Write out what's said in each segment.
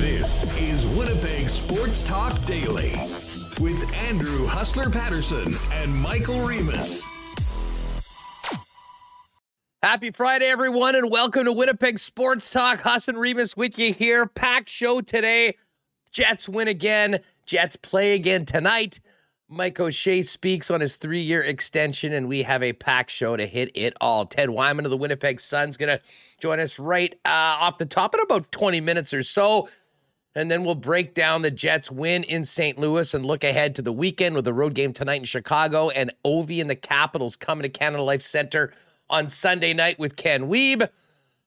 This is Winnipeg Sports Talk Daily with Andrew Hustler Paterson and Michael Remis. Happy Friday, everyone, and welcome to Winnipeg Sports Talk. Hassan Remis with you here. Packed show today. Jets win again. Jets play again tonight. Mike O'Shea speaks on his three year extension, and we have a packed show to hit it all. Ted Wyman of the Winnipeg Sun's going to join us right uh, off the top in about 20 minutes or so. And then we'll break down the Jets win in St. Louis and look ahead to the weekend with the road game tonight in Chicago and Ovi and the Capitals coming to Canada Life Center on Sunday night with Ken Wiebe.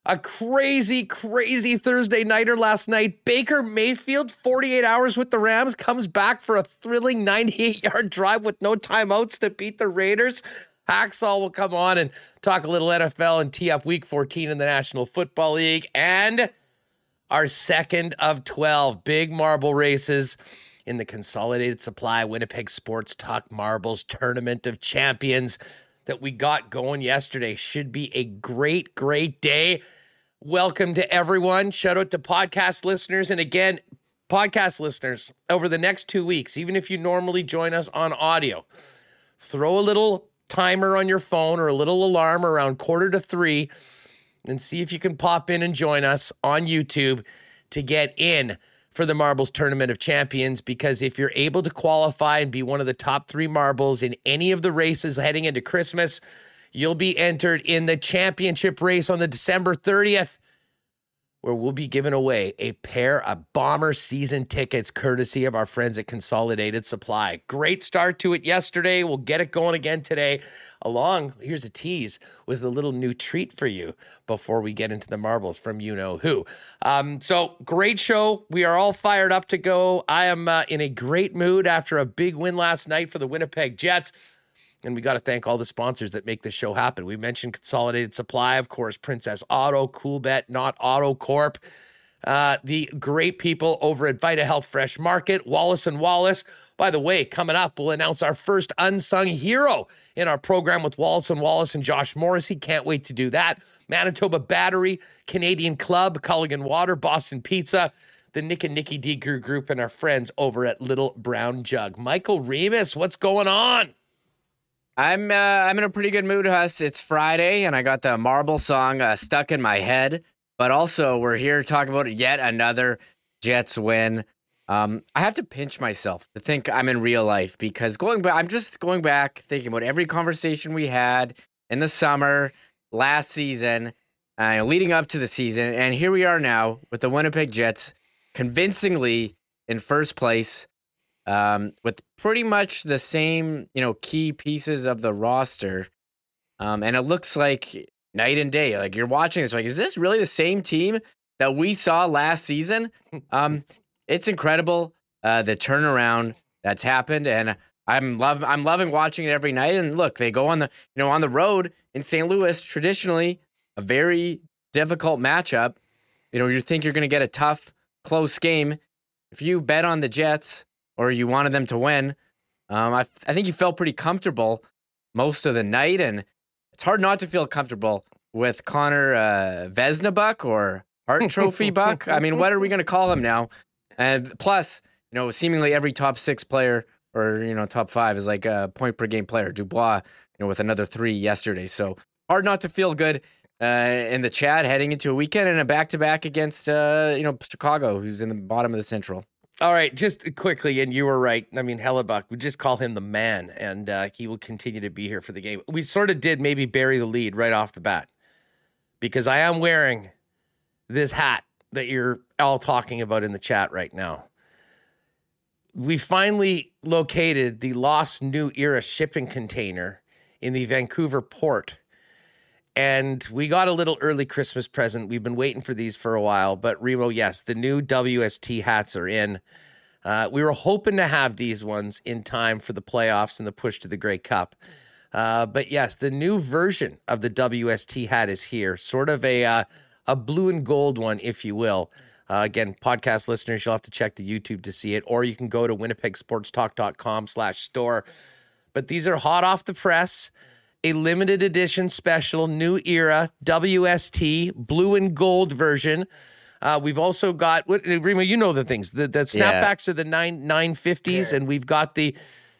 A crazy, crazy Thursday nighter last night. Baker Mayfield, 48 hours with the Rams, comes back for a thrilling 98 yard drive with no timeouts to beat the Raiders. Hacksaw will come on and talk a little NFL and tee up week 14 in the National Football League. And our second of 12 big marble races in the Consolidated Supply Winnipeg Sports Talk Marbles Tournament of Champions that we got going yesterday. Should be a great, great day. Welcome to everyone. Shout out to podcast listeners. And again, podcast listeners, over the next two weeks, even if you normally join us on audio, throw a little timer on your phone or a little alarm around quarter to three and see if you can pop in and join us on YouTube to get in for the Marbles Tournament of Champions because if you're able to qualify and be one of the top three marbles in any of the races heading into Christmas, you'll be entered in the championship race on the December 30th, where we'll be giving away a pair of Bomber season tickets courtesy of our friends at Consolidated Supply. Great start to it yesterday. We'll get it going again today along, here's a tease with a little new treat for you before we get into the marbles from you know who. Um, so, great show. We are all fired up to go. I am uh, in a great mood after a big win last night for the Winnipeg Jets. And we got to thank all the sponsors that make this show happen. We mentioned Consolidated Supply, of course, Princess Auto, Coolbet, Not Auto Corp. Uh, the great people over at Vita Health Fresh Market, Wallace and Wallace. By the way, coming up, we'll announce our first unsung hero in our program with Wallace and Wallace and Josh Morrissey. Can't wait to do that. Manitoba Battery, Canadian Club, Culligan Water, Boston Pizza, the Nick and Nikki D Group, and our friends over at Little Brown Jug. Michael Remis, what's going on? I'm uh, I'm in a pretty good mood, Huss. It's Friday, and I got the Marble song uh, stuck in my head. But also, we're here talking about yet another Jets win. Um, I have to pinch myself to think I'm in real life because going back, I'm just going back thinking about every conversation we had in the summer, last season, uh, leading up to the season, and here we are now with the Winnipeg Jets convincingly in first place, um, with pretty much the same you know key pieces of the roster, um, and it looks like night and day. Like you're watching this, like is this really the same team that we saw last season? Um, it's incredible uh, the turnaround that's happened, and I'm love I'm loving watching it every night. And look, they go on the you know on the road in St. Louis, traditionally a very difficult matchup. You know, you think you're going to get a tough, close game. If you bet on the Jets or you wanted them to win, um, I, I think you felt pretty comfortable most of the night, and it's hard not to feel comfortable with Connor uh, Vesnabuck or Hart Trophy Buck. I mean, what are we going to call him now? And plus, you know, seemingly every top six player or you know top five is like a point per game player. Dubois, you know, with another three yesterday. So hard not to feel good uh, in the chat heading into a weekend and a back to back against uh, you know Chicago, who's in the bottom of the Central. All right, just quickly, and you were right. I mean, Hellebuyck, we just call him the man, and uh, he will continue to be here for the game. We sort of did maybe bury the lead right off the bat because I am wearing this hat that you're all talking about in the chat right now. We finally located the lost new era shipping container in the Vancouver port. And we got a little early Christmas present. We've been waiting for these for a while. But Remo, yes, the new WST hats are in. Uh, we were hoping to have these ones in time for the playoffs and the push to the Grey Cup. Uh, but yes, the new version of the WST hat is here, sort of a uh, a blue and gold one, if you will. Uh, again, podcast listeners, you'll have to check the YouTube to see it, or you can go to winnipegsportstalk.com slash store. But these are hot off the press. A limited edition special new era WST blue and gold version. Uh, we've also got what Rima, you know the things. The, the snapbacks yeah. are the nine nine fifties, and we've got the.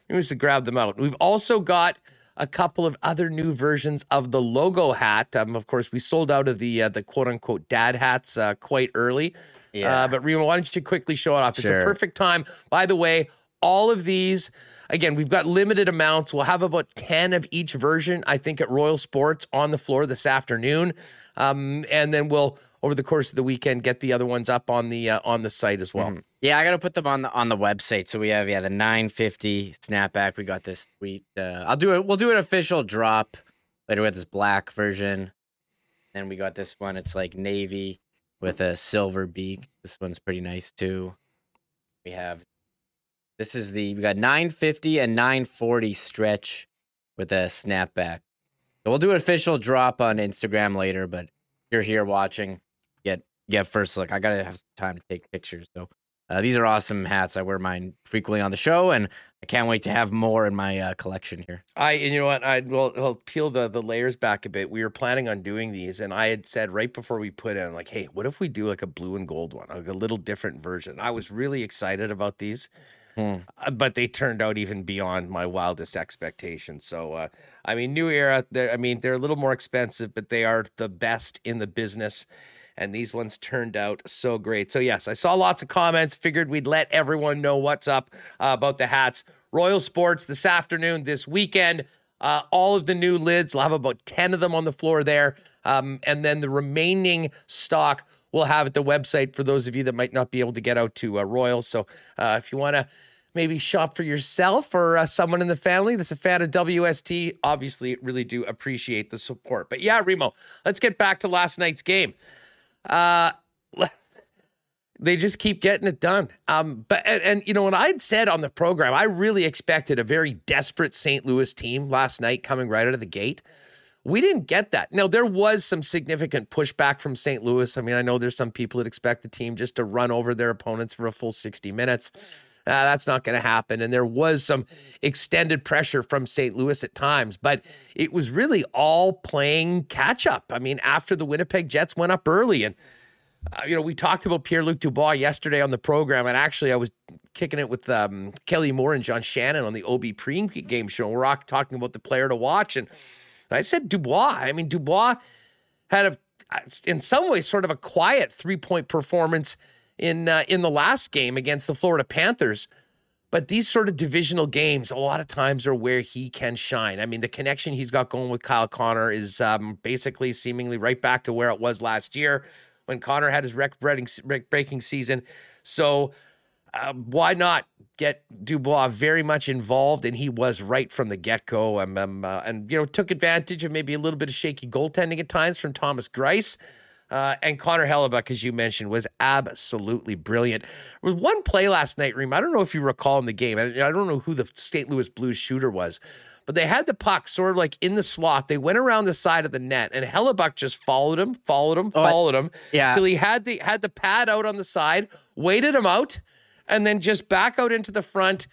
Let me just grab them out. We've also got a couple of other new versions of the logo hat. Um, of course, we sold out of the uh, the quote unquote dad hats uh, quite early. Yeah. Uh, but Rima, why don't you quickly show it off? Sure. It's a perfect time. By the way, all of these again, we've got limited amounts. We'll have about 10 of each version, I think, at Royal Sports on the floor this afternoon. Um, and then we'll over the course of the weekend get the other ones up on the uh, on the site as well. Mm-hmm. Yeah, I got to put them on the on the website. So we have yeah the 950 snapback. We got this sweet. Uh, I'll do it. We'll do an official drop later with this black version. Then we got this one. It's like navy with a silver beak. This one's pretty nice too. We have this is the we got 950 and 940 stretch with a snapback. So we'll do an official drop on Instagram later, but you're here watching, get get first look. I gotta have time to take pictures. So uh, these are awesome hats. I wear mine frequently on the show, and I can't wait to have more in my uh, collection here. I and you know what? I will I'll peel the the layers back a bit. We were planning on doing these, and I had said right before we put in, like, hey, what if we do like a blue and gold one, like a little different version? I was really excited about these. Hmm. Uh, but they turned out even beyond my wildest expectations. So, uh, I mean, New Era, I mean, they're a little more expensive, but they are the best in the business. And these ones turned out so great. So, yes, I saw lots of comments, figured we'd let everyone know what's up uh, about the hats. Royal Sports this afternoon, this weekend. Uh, all of the new lids, we'll have about 10 of them on the floor there. Um, and then the remaining stock we'll have at the website for those of you that might not be able to get out to uh. So uh, if you want to maybe shop for yourself or uh, someone in the family that's a fan of WST, obviously really do appreciate the support. But yeah, Remo, let's get back to last night's game. Uh, they just keep getting it done. Um, but and, and, you know, when I'd said on the program, I really expected a very desperate St. Louis team last night coming right out of the gate. We didn't get that. Now, there was some significant pushback from St. Louis. I mean, I know there's some people that expect the team just to run over their opponents for a full 60 minutes. Uh, that's not going to happen. And there was some extended pressure from St. Louis at times, but it was really all playing catch up. I mean, after the Winnipeg Jets went up early, and, uh, you know, we talked about Pierre Luc Dubois yesterday on the program. And actually, I was kicking it with um, Kelly Moore and John Shannon on the OB pre game show. We're talking about the player to watch. And I said Dubois. I mean, Dubois had a, in some ways, sort of a quiet three point performance in uh, in the last game against the Florida Panthers. But these sort of divisional games, a lot of times, are where he can shine. I mean, the connection he's got going with Kyle Connor is um, basically seemingly right back to where it was last year when Connor had his record breaking season. So uh, why not get Dubois very much involved? And he was right from the get go. Um, um, uh, and, you know, took advantage of maybe a little bit of shaky goaltending at times from Thomas Greiss. Uh, and Connor Hellebuyck, as you mentioned, was absolutely brilliant. With one play last night, Reem, I don't know if you recall in the game. I, I don't know who the St. Louis Blues shooter was, but they had the puck sort of like in the slot. They went around the side of the net, and Hellebuyck just followed him, followed him, oh, followed him, yeah, till he had the had the pad out on the side, waited him out, and then just back out into the front,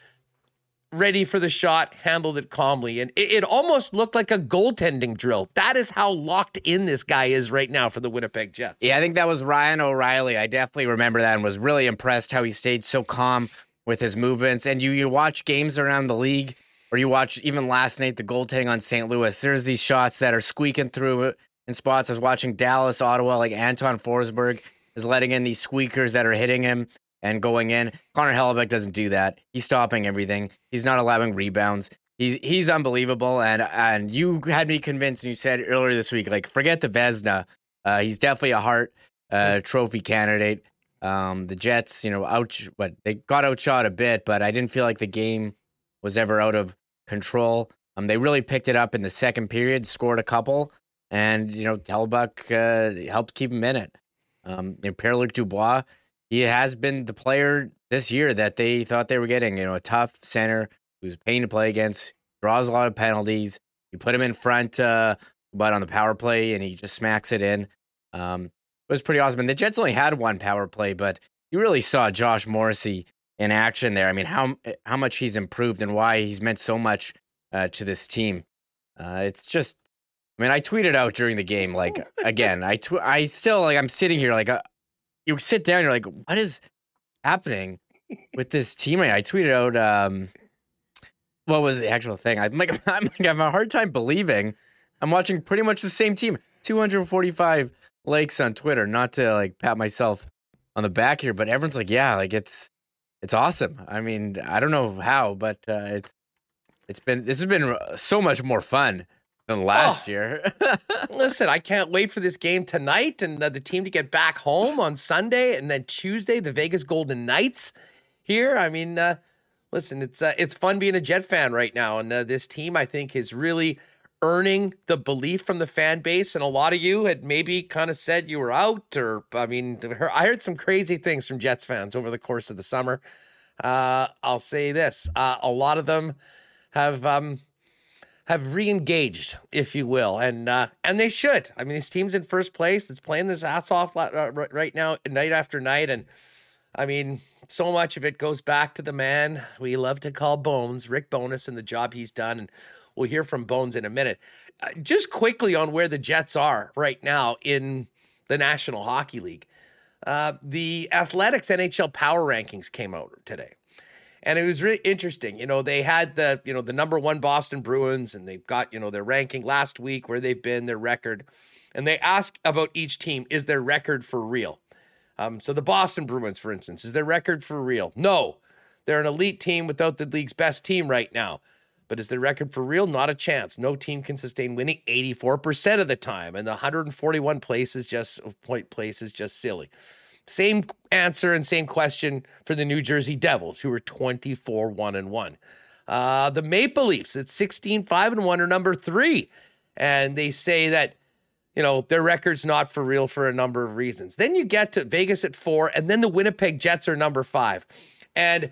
ready for the shot, handled it calmly. And it, it, almost looked like a goaltending drill. That is how locked in this guy is right now for the Winnipeg Jets. Yeah, I think that was Ryan O'Reilly. I definitely remember that and was really impressed how he stayed so calm with his movements. And you, you watch games around the league, or you watch even last night the goaltending on St. Louis. There's these shots that are squeaking through in spots. I was watching Dallas, Ottawa, like Anton Forsberg is letting in these squeakers that are hitting him and going in. Connor Hellebuyck doesn't do that. He's stopping everything. He's not allowing rebounds. He's he's unbelievable. And and you had me convinced. And you said earlier this week, like forget the Vezina. Uh, he's definitely a Hart uh, trophy candidate. Um, the Jets, you know, out but they got outshot a bit, but I didn't feel like the game was ever out of control. Um, they really picked it up in the second period, scored a couple, and you know, Hellebuyck uh, helped keep him in it. Um, you know, Pierre Luc Dubois, he has been the player this year that they thought they were getting. You know, a tough center who's a pain to play against, draws a lot of penalties. You put him in front, uh, but on the power play, and he just smacks it in. Um, it was pretty awesome. And the Jets only had one power play, but you really saw Josh Morrissey in action there. I mean, how how much he's improved and why he's meant so much uh, to this team. Uh, it's just, I mean, I tweeted out during the game, like again, I tw- I still like I'm sitting here like uh, you sit down, you're like, what is happening with this team? I tweeted out, um, what was the actual thing? I'm like, I'm like, I have a hard time believing I'm watching pretty much the same team. 245 likes on Twitter. Not to like pat myself on the back here, but everyone's like, yeah, like it's it's awesome. I mean, I don't know how, but uh, it's it's been this has been so much more fun than last oh, year. listen, I can't wait for this game tonight and uh, the team to get back home on Sunday and then Tuesday the Vegas Golden Knights here. I mean, uh, listen, it's uh, it's fun being a Jet fan right now, and uh, this team I think is really earning the belief from the fan base. And a lot of you had maybe kind of said you were out, or I mean, I heard some crazy things from Jets fans over the course of the summer. Uh, I'll say this: uh, a lot of them have um, have re-engaged, if you will, and uh, and they should. I mean, this team's in first place. It's playing this ass off uh, right now, night after night, and I mean, so much of it goes back to the man we love to call Bones, Rick Bowness, and the job he's done. And We'll hear from Bones in a minute. Uh, just quickly on where the Jets are right now in the National Hockey League. Uh, the Athletics NHL Power Rankings came out today. And it was really interesting. You know, they had the, you know, the number one Boston Bruins and they've got, you know, their ranking last week, where they've been, their record. And they ask about each team, is their record for real? Um, so the Boston Bruins, for instance, is their record for real? No. They're an elite team without the league's best team right now. But is their record for real? Not a chance. No team can sustain winning 84% of the time. And the 141 place is just point place is just silly. Same answer and same question for the New Jersey Devils, who are 24 1 and 1. Uh, the Maple Leafs at 16 5 and 1 are number three. And they say that, you know, their record's not for real for a number of reasons. Then you get to Vegas at four, and then the Winnipeg Jets are number five. And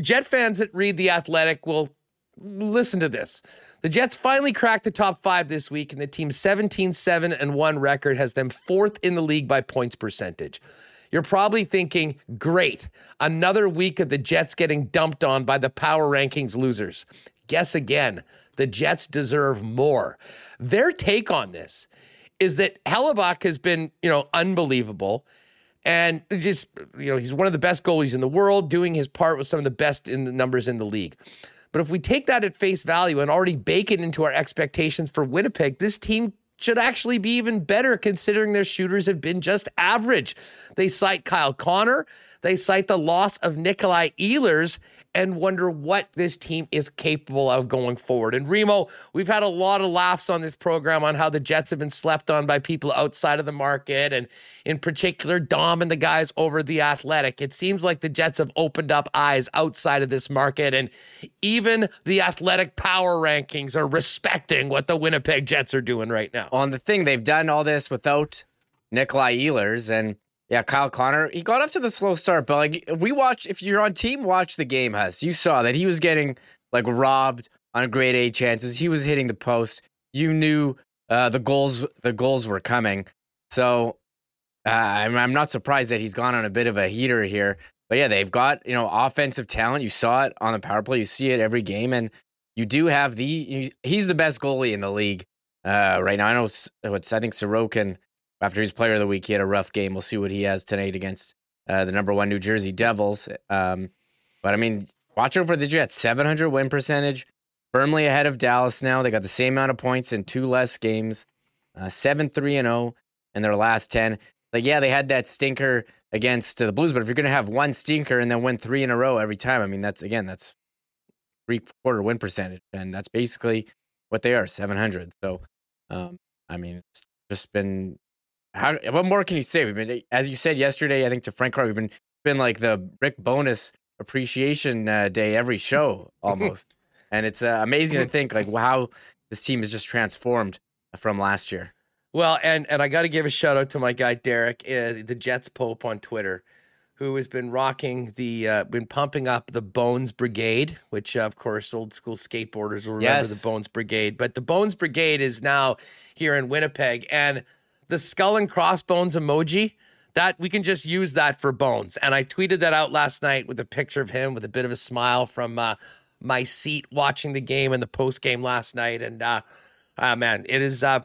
Jet fans that read The Athletic will listen to this. The Jets finally cracked the top five this week, and the team's 17 7 and 1 record has them fourth in the league by points percentage. You're probably thinking, great, another week of the Jets getting dumped on by the power rankings losers. Guess again, the Jets deserve more. Their take on this is that Hellebuyck has been, you know, unbelievable. And just, you know, he's one of the best goalies in the world, doing his part with some of the best in the numbers in the league. But if we take that at face value and already bake it into our expectations for Winnipeg, this team should actually be even better considering their shooters have been just average. They cite Kyle Connor, they cite the loss of Nikolai Ehlers, and wonder what this team is capable of going forward. And Remo, we've had a lot of laughs on this program on how the Jets have been slept on by people outside of the market, and in particular, Dom and the guys over the athletic. It seems like the Jets have opened up eyes outside of this market, and even the athletic power rankings are respecting what the Winnipeg Jets are doing right now. On the thing, they've done all this without Nikolai Ehlers, and yeah, Kyle Connor, he got off to the slow start, but like we watched, if you're on team, watch the game, Has You saw that he was getting like robbed on grade A chances. He was hitting the post. You knew uh, the goals, the goals were coming. So uh, I'm, I'm not surprised that he's gone on a bit of a heater here. But yeah, they've got you know offensive talent. You saw it on the power play. You see it every game, and you do have the. He's the best goalie in the league uh, right now. I know what's I think Sorokin after he's player of the week. He had a rough game. We'll see what he has tonight against uh, the number one New Jersey Devils. Um, but I mean, watch out for the Jets. 700 win percentage, firmly ahead of Dallas now. They got the same amount of points in two less games, uh, 7 3 and 0 in their last 10. Like, yeah, they had that stinker against the Blues, but if you're going to have one stinker and then win three in a row every time, I mean, that's again, that's three quarter win percentage. And that's basically what they are 700. So, um, I mean, it's just been how what more can you say? We've been, as you said yesterday, I think to Frank we've been been like the Rick Bowness appreciation uh, day every show almost, and it's uh, amazing to think like how this team is just transformed from last year. Well, and and I got to give a shout out to my guy Derek, uh, the Jets Pope on Twitter, who has been rocking the uh, been pumping up the Bones Brigade, which uh, of course old school skateboarders will remember yes. the Bones Brigade. But the Bones Brigade is now here in Winnipeg, and the skull and crossbones emoji that we can just use that for bones. And i tweeted that out last night with a picture of him with a bit of a smile from uh, my seat watching the game and the post game last night. And uh, uh, man, it is uh,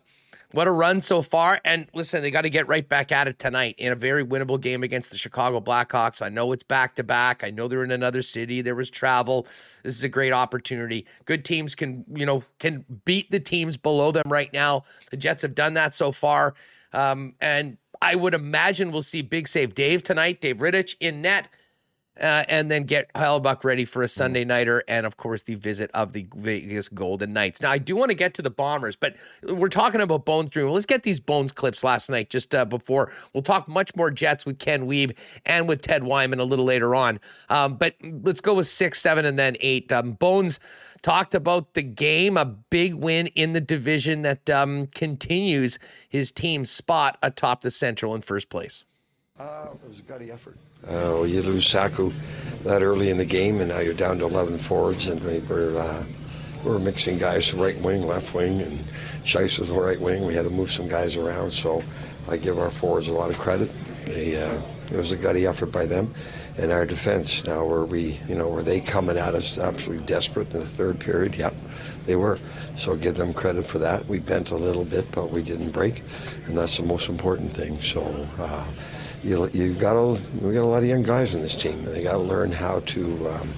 what a run so far. And listen, they got to get right back at it tonight in a very winnable game against the Chicago Blackhawks. I know it's back to back. I know they're in another city. There was travel. This is a great opportunity. Good teams can, you know, can beat the teams below them right now. The Jets have done that so far. Um, and I would imagine we'll see big save Dave tonight, Dave Rittich in net uh, and then get Hellebuyck ready for a mm. Sunday nighter, and of course the visit of the Vegas Golden Knights. Now I do want to get to the Bombers, but we're talking about Bones Dream. Let's get these Bones clips last night just uh, before. We'll talk much more Jets with Ken Wiebe and with Ted Wyman a little later on. Um, but let's go with six, seven, and then eight. Um, Bones talked about the game, a big win in the division that um, continues his team's spot atop the Central in first place. Uh, it was a gutty effort. Uh, you lose Saku that early in the game, and now you're down to 11 forwards, and we are uh, we're mixing guys right wing, left wing, and Shice was the right wing. We had to move some guys around, so I give our forwards a lot of credit. They, uh, it was a gutty effort by them, and our defense. Now, were we, you know, were they coming at us absolutely desperate in the third period? Yep, they were. So give them credit for that. We bent a little bit, but we didn't break, and that's the most important thing. So. You you got a we got a lot of young guys in this team, and they got to learn how to um,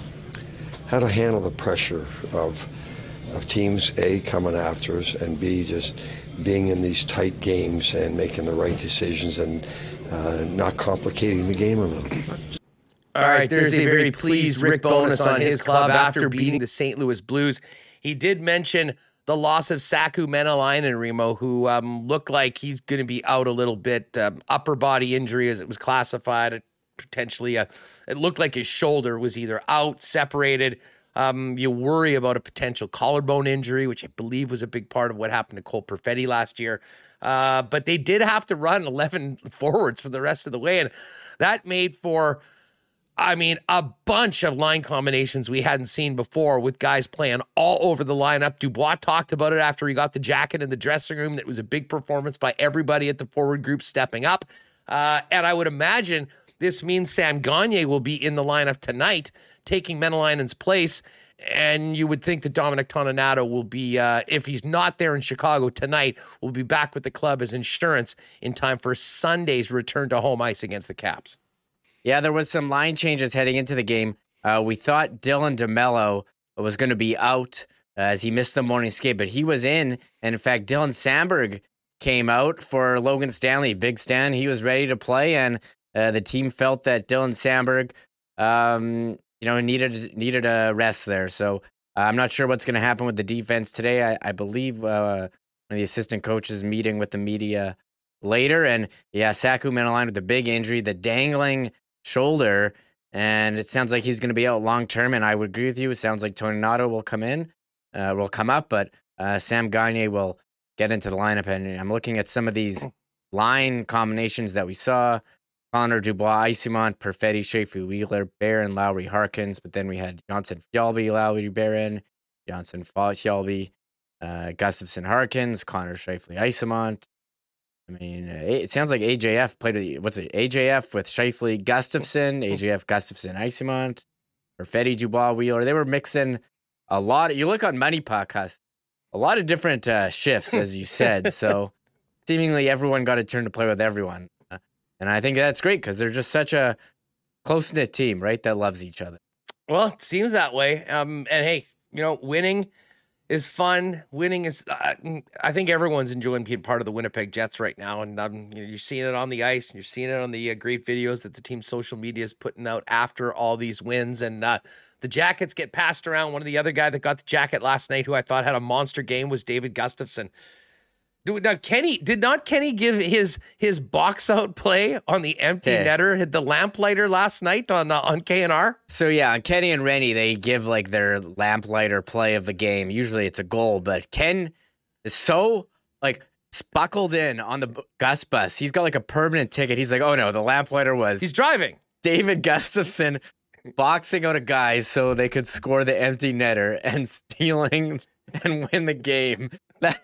how to handle the pressure of of teams a coming after us and b just being in these tight games and making the right decisions and uh, not complicating the game a little. All right, there's a very pleased Rick Bowness on his club after beating the St. Louis Blues. He did mention the loss of Saku Maenalanen, Remo, who um, looked like he's going to be out a little bit. Um, upper body injury, as it was classified, potentially a, it looked like his shoulder was either out, separated. Um, you worry about a potential collarbone injury, which I believe was a big part of what happened to Cole Perfetti last year. Uh, but they did have to run 11 forwards for the rest of the way, and that made for I mean, a bunch of line combinations we hadn't seen before with guys playing all over the lineup. Dubois talked about it after he got the jacket in the dressing room. That was a big performance by everybody at the forward group stepping up. Uh, and I would imagine this means Sam Gagner will be in the lineup tonight, taking Maenalanen's place. And you would think that Dominic Toninato will be, uh, if he's not there in Chicago tonight, will be back with the club as insurance in time for Sunday's return to home ice against the Caps. Yeah, there was some line changes heading into the game. Uh, we thought Dylan DeMello was going to be out uh, as he missed the morning skate, but he was in. And in fact, Dylan Samberg came out for Logan Stanley. Big Stan, he was ready to play, and uh, the team felt that Dylan Samberg, um, you know, needed needed a rest there. So I'm not sure what's going to happen with the defense today. I, I believe uh, the assistant coaches meeting with the media later, and yeah, Saku Maenalanen with the big injury, the dangling shoulder, and it sounds like he's going to be out long term. And I would agree with you. It sounds like Toninato will come in, uh, will come up, but uh, Sam Gagner will get into the lineup. And I'm looking at some of these hmm. line combinations that we saw. Connor Dubois, Eyssimont, Perfetti, Scheifele, Wheeler, Barron, Lowry, Harkins. But then we had Jonsson, Fjallby, Lowry, Barron, Jonsson, Fjallby, uh, Gustafsson, Harkins, Connor, Scheifele, Eyssimont, I mean, it sounds like AJF played. What's it? AJF with Scheifele, Gustafsson, AJF, Gustafsson Eyssimont, or Fetty Dubois, Wheeler. They were mixing a lot. Of, you look on Money Podcast, a lot of different uh, shifts, as you said. so seemingly everyone got a turn to play with everyone, and I think that's great because they're just such a close knit team, right? That loves each other. Well, it seems that way. Um, and hey, you know, winning is fun. Winning is, uh, I think everyone's enjoying being part of the Winnipeg Jets right now, and um, you are seeing it on the ice, and you're seeing it on the uh, great videos that the team's social media is putting out after all these wins, and uh, the jackets get passed around. One of the other guy that got the jacket last night, who I thought had a monster game, was David Gustafsson. Now Kenny did not Kenny give his his box out play on the empty okay. netter, hit the lamplighter last night on uh, on KNR. So yeah, Kenny and Rennie they give like their lamplighter play of the game. Usually it's a goal, but Ken is so like buckled in on the Gus bus. He's got like a permanent ticket. He's like, oh no, the lamplighter was he's driving. David Gustafsson boxing out a guy so they could score the empty netter and stealing and win the game. That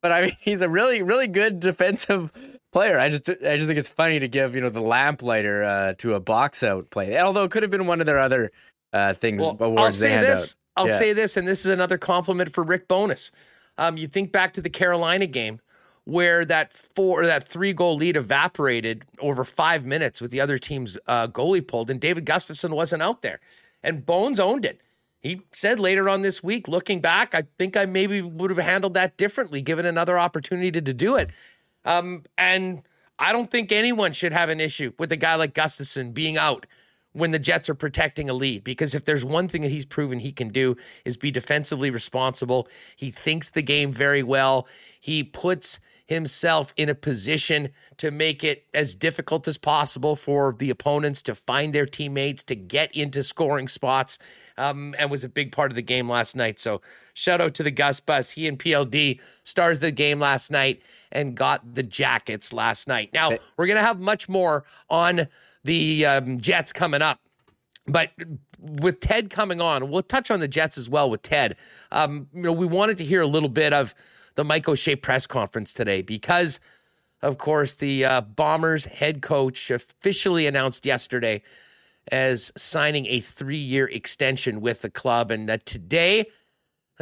but I mean, he's a really, really good defensive player. I just, I just think it's funny to give you know the lamplighter uh, to a box out play. Although it could have been one of their other uh, things. Well, I'll say this. Out. I'll yeah. say this, and this is another compliment for Rick Bowness. Um, you think back to the Carolina game where that four that three goal lead evaporated over five minutes with the other team's uh, goalie pulled, and David Gustafsson wasn't out there, and Bones owned it. He said later on this week, looking back, I think I maybe would have handled that differently, given another opportunity to, to do it. Um, and I don't think anyone should have an issue with a guy like Gustafsson being out when the Jets are protecting a lead. Because if there's one thing that he's proven he can do is be defensively responsible. He thinks the game very well. He puts himself in a position to make it as difficult as possible for the opponents to find their teammates, to get into scoring spots, um, and was a big part of the game last night. So shout out to the Gus Bus. He and PLD stars the game last night and got the jackets last night. Now, we're going to have much more on the um, Jets coming up. But with Ted coming on, we'll touch on the Jets as well with Ted. Um, you know, we wanted to hear a little bit of the Mike O'Shea press conference today because, of course, the uh, Bombers head coach officially announced yesterday as signing a three-year extension with the club, and uh, today.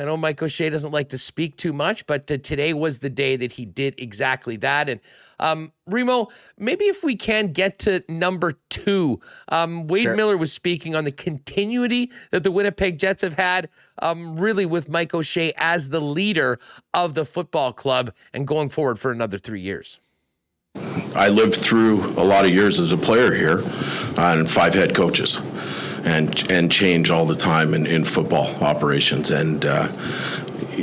I know Mike O'Shea doesn't like to speak too much, but uh, today was the day that he did exactly that. And um, Remo, maybe if we can get to number two, um, Wade sure. Miller was speaking on the continuity that the Winnipeg Jets have had, um, really with Mike O'Shea as the leader of the football club and going forward for another three years. I lived through a lot of years as a player here on five head coaches and and change all the time in, in football operations. And uh,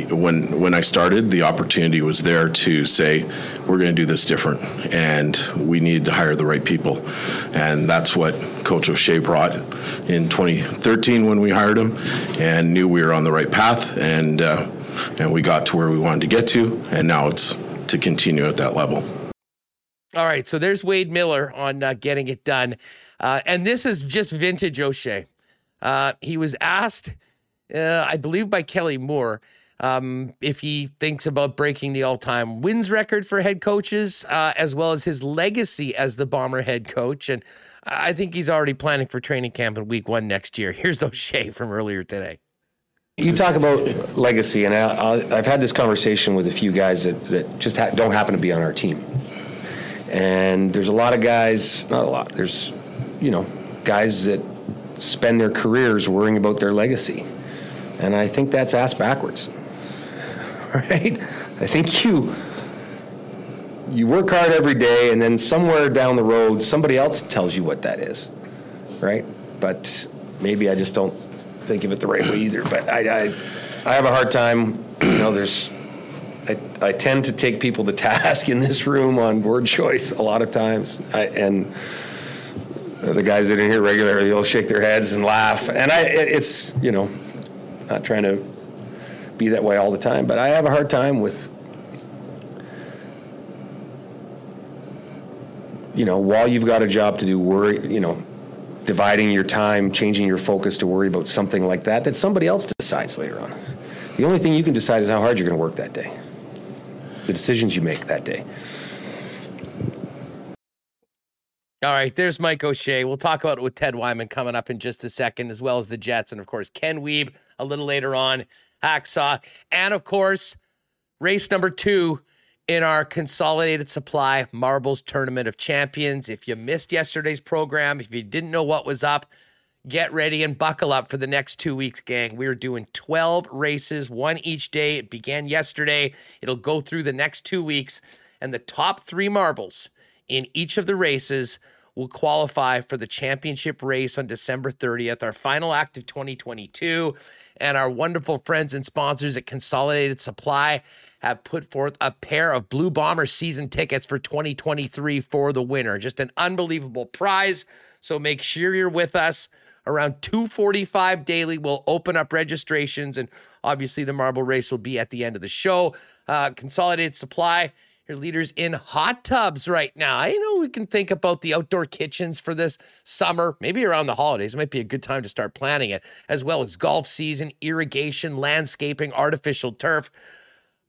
when when I started, the opportunity was there to say we're going to do this different, and we need to hire the right people, and that's what Coach O'Shea brought in 2013 when we hired him, and knew we were on the right path, and uh, and we got to where we wanted to get to, and now it's to continue at that level. All right, so there's Wade Miller on uh, getting it done, uh, and this is just vintage O'Shea. Uh, he was asked, uh, I believe, by Kelly Moore um, if he thinks about breaking the all time wins record for head coaches, uh, as well as his legacy as the Bomber head coach. And I think he's already planning for training camp in week one next year. Here's O'Shea from earlier today. You talk about legacy, and I, have had this conversation with a few guys that, that just ha- don't happen to be on our team. And there's a lot of guys, not a lot, there's, you know, guys that spend their careers worrying about their legacy. And I think that's ass backwards. right? I think you you work hard every day, and then somewhere down the road, somebody else tells you what that is, right? But maybe I just don't think of it the right way either. But I, I, I have a hard time. You know, there's I, I tend to take people to task in this room on word choice a lot of times, I, and the guys that are here regularly, they'll shake their heads and laugh. And I, it's you know, not trying to be that way all the time, but I have a hard time with, you know, while you've got a job to do, worry, you know, dividing your time, changing your focus to worry about something like that, that somebody else decides later on. The only thing you can decide is how hard you're going to work that day, the decisions you make that day. All right, there's Mike O'Shea. We'll talk about it with Ted Wyman coming up in just a second, as well as the Jets, and of course Ken Wiebe a little later on. Hacksaw, and of course, race number two in our consolidated supply marbles tournament of champions. If you missed yesterday's program, if you didn't know what was up, get ready and buckle up for the next two weeks, gang. We are doing 12 races, one each day. It began yesterday, it'll go through the next two weeks, and the top three marbles in each of the races will qualify for the championship race on December 30th, our final act of 2022 and our wonderful friends and sponsors at Consolidated Supply have put forth a pair of Blue Bomber season tickets for 2023 for the winner. Just an unbelievable prize. So make sure you're with us around 2:45 daily. We'll open up registrations, and obviously the marble race will be at the end of the show. Uh, Consolidated Supply your leaders in hot tubs right now. I know we can think about the outdoor kitchens for this summer, maybe around the holidays. It might be a good time to start planning it, as well as golf season, irrigation, landscaping, artificial turf.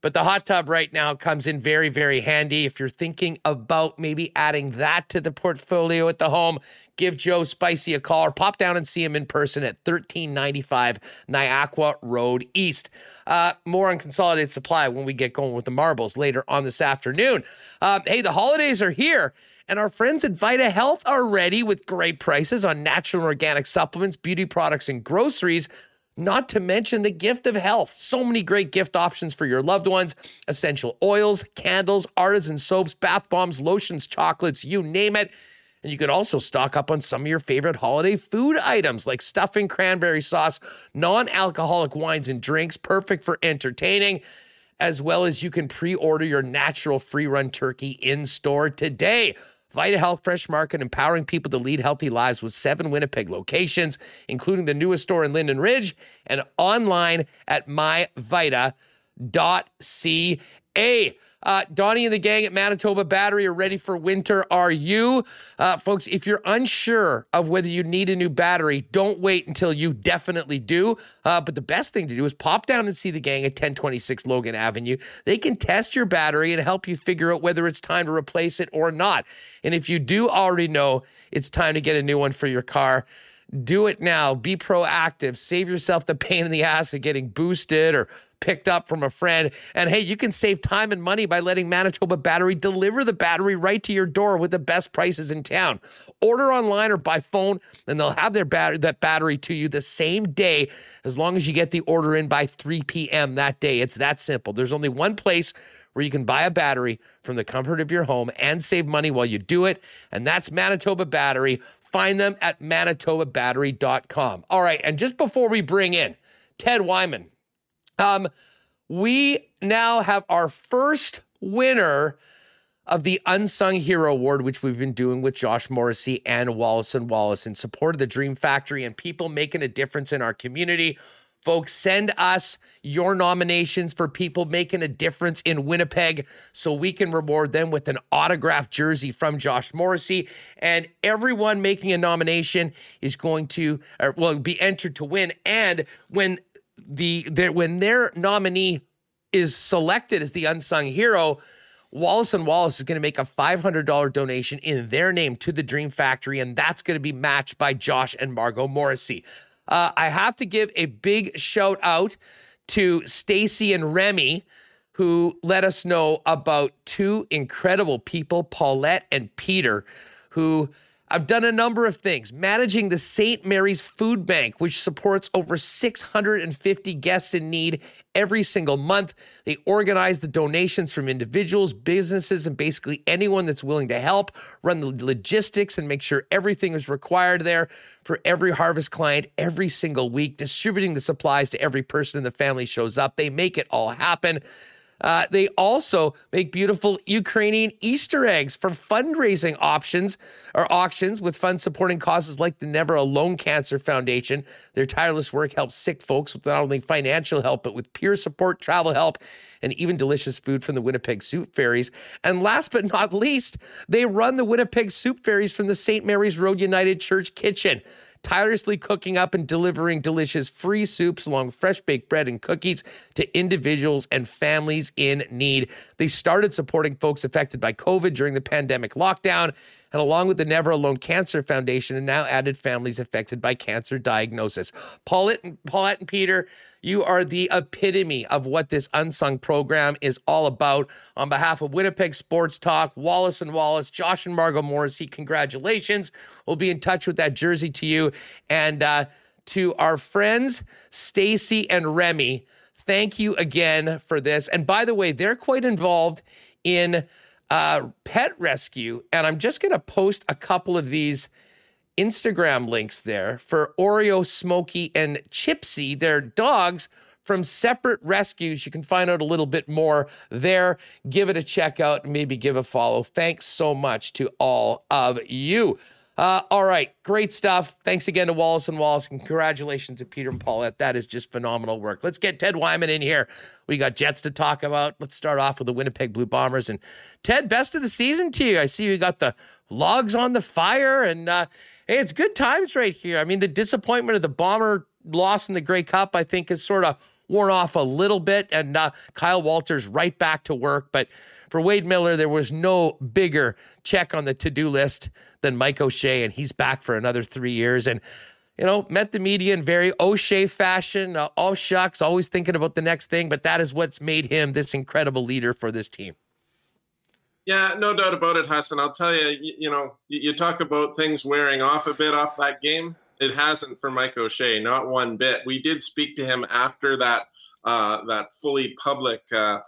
But the hot tub right now comes in very, very handy. If you're thinking about maybe adding that to the portfolio at the home, give Joe Spicy a call or pop down and see him in person at 1395 Niagara Road East. Uh, more on Consolidated Supply when we get going with the marbles later on this afternoon. Um, hey, the holidays are here. And our friends at Vita Health are ready with great prices on natural and organic supplements, beauty products, and groceries not to mention the gift of health. So many great gift options for your loved ones essential oils, candles, artisan soaps, bath bombs, lotions, chocolates, you name it. And you could also stock up on some of your favorite holiday food items like stuffing, cranberry sauce, non alcoholic wines and drinks, perfect for entertaining, as well as you can pre order your natural free run turkey in store today. Vita Health Fresh Market, empowering people to lead healthy lives with seven Winnipeg locations, including the newest store in Linden Ridge and online at myvita.ca. Uh, Donnie and the gang at Manitoba Battery are ready for winter. Are you? Uh, folks, if you're unsure of whether you need a new battery, don't wait until you definitely do. Uh, but the best thing to do is pop down and see the gang at 1026 Logan Avenue. They can test your battery and help you figure out whether it's time to replace it or not. And if you do already know it's time to get a new one for your car, do it now. Be proactive. Save yourself the pain in the ass of getting boosted or picked up from a friend. And hey, you can save time and money by letting Manitoba Battery deliver the battery right to your door with the best prices in town. Order online or by phone, and they'll have their bat- that battery to you the same day as long as you get the order in by 3 p.m. that day. It's that simple. There's only one place where you can buy a battery from the comfort of your home and save money while you do it, and that's Manitoba Battery. Find them at manitobabattery.com. All right, and just before we bring in Ted Wyman, um, we now have our first winner of the Unsung Hero Award, which we've been doing with Josh Morrissey and Wallace and Wallace in support of the Dream Factory and people making a difference in our community. Folks, send us your nominations for people making a difference in Winnipeg so we can reward them with an autographed jersey from Josh Morrissey. And everyone making a nomination is going to, or will be entered to win. And when the, the when their nominee is selected as the unsung hero, Wallace and Wallace is going to make a $500 donation in their name to the Dream Factory, and that's going to be matched by Josh and Margot Morrissey. Uh, I have to give a big shout out to Stacy and Remy, who let us know about two incredible people, Paulette and Peter, who I've done a number of things, managing the St. Mary's Food Bank, which supports over 650 guests in need every single month. They organize the donations from individuals, businesses, and basically anyone that's willing to help run the logistics and make sure everything is required there for every harvest client every single week, distributing the supplies to every person in the family shows up. They make it all happen. Uh, they also make beautiful Ukrainian Easter eggs for fundraising options or auctions with funds supporting causes like the Never Alone Cancer Foundation. Their tireless work helps sick folks with not only financial help, but with peer support, travel help, and even delicious food from the Winnipeg Soup Fairies. And last but not least, they run the Winnipeg Soup Fairies from the St. Mary's Road United Church kitchen tirelessly cooking up and delivering delicious free soups along with fresh baked bread and cookies to individuals and families in need. They started supporting folks affected by COVID during the pandemic lockdown and along with the Never Alone Cancer Foundation, and now added families affected by cancer diagnosis. Paulette and, Paulette and Peter, you are the epitome of what this unsung program is all about. On behalf of Winnipeg Sports Talk, Wallace and Wallace, Josh and Margot Morrissey, congratulations. We'll be in touch with that jersey to you. And uh, to our friends, Stacy and Remy, thank you again for this. And by the way, they're quite involved in uh, pet rescue. And I'm just going to post a couple of these Instagram links there for Oreo, Smokey, and Chipsy. They're dogs from separate rescues. You can find out a little bit more there. Give it a check out and maybe give a follow. Thanks so much to all of you. Uh, all right, great stuff. Thanks again to Wallace and Wallace, congratulations to Peter and Paulette. That is just phenomenal work. Let's get Ted Wyman in here. We got Jets to talk about. Let's start off with the Winnipeg Blue Bombers. And Ted, best of the season to you. I see you got the logs on the fire, and uh, hey, it's good times right here. I mean, the disappointment of the Bomber loss in the Grey Cup, I think, is sort of worn off a little bit, and uh, Kyle Walters right back to work. But for Wade Miller, there was no bigger check on the to do list than Mike O'Shea, and he's back for another three years. And you know, met the media in very O'Shea fashion. Uh, all shucks, always thinking about the next thing, but that is what's made him this incredible leader for this team. Yeah, no doubt about it, Hassan. I'll tell you, you, you know, you, you, talk about things wearing off a bit off that game. It hasn't for Mike O'Shea, not one bit. We did speak to him after that uh, that fully public uh,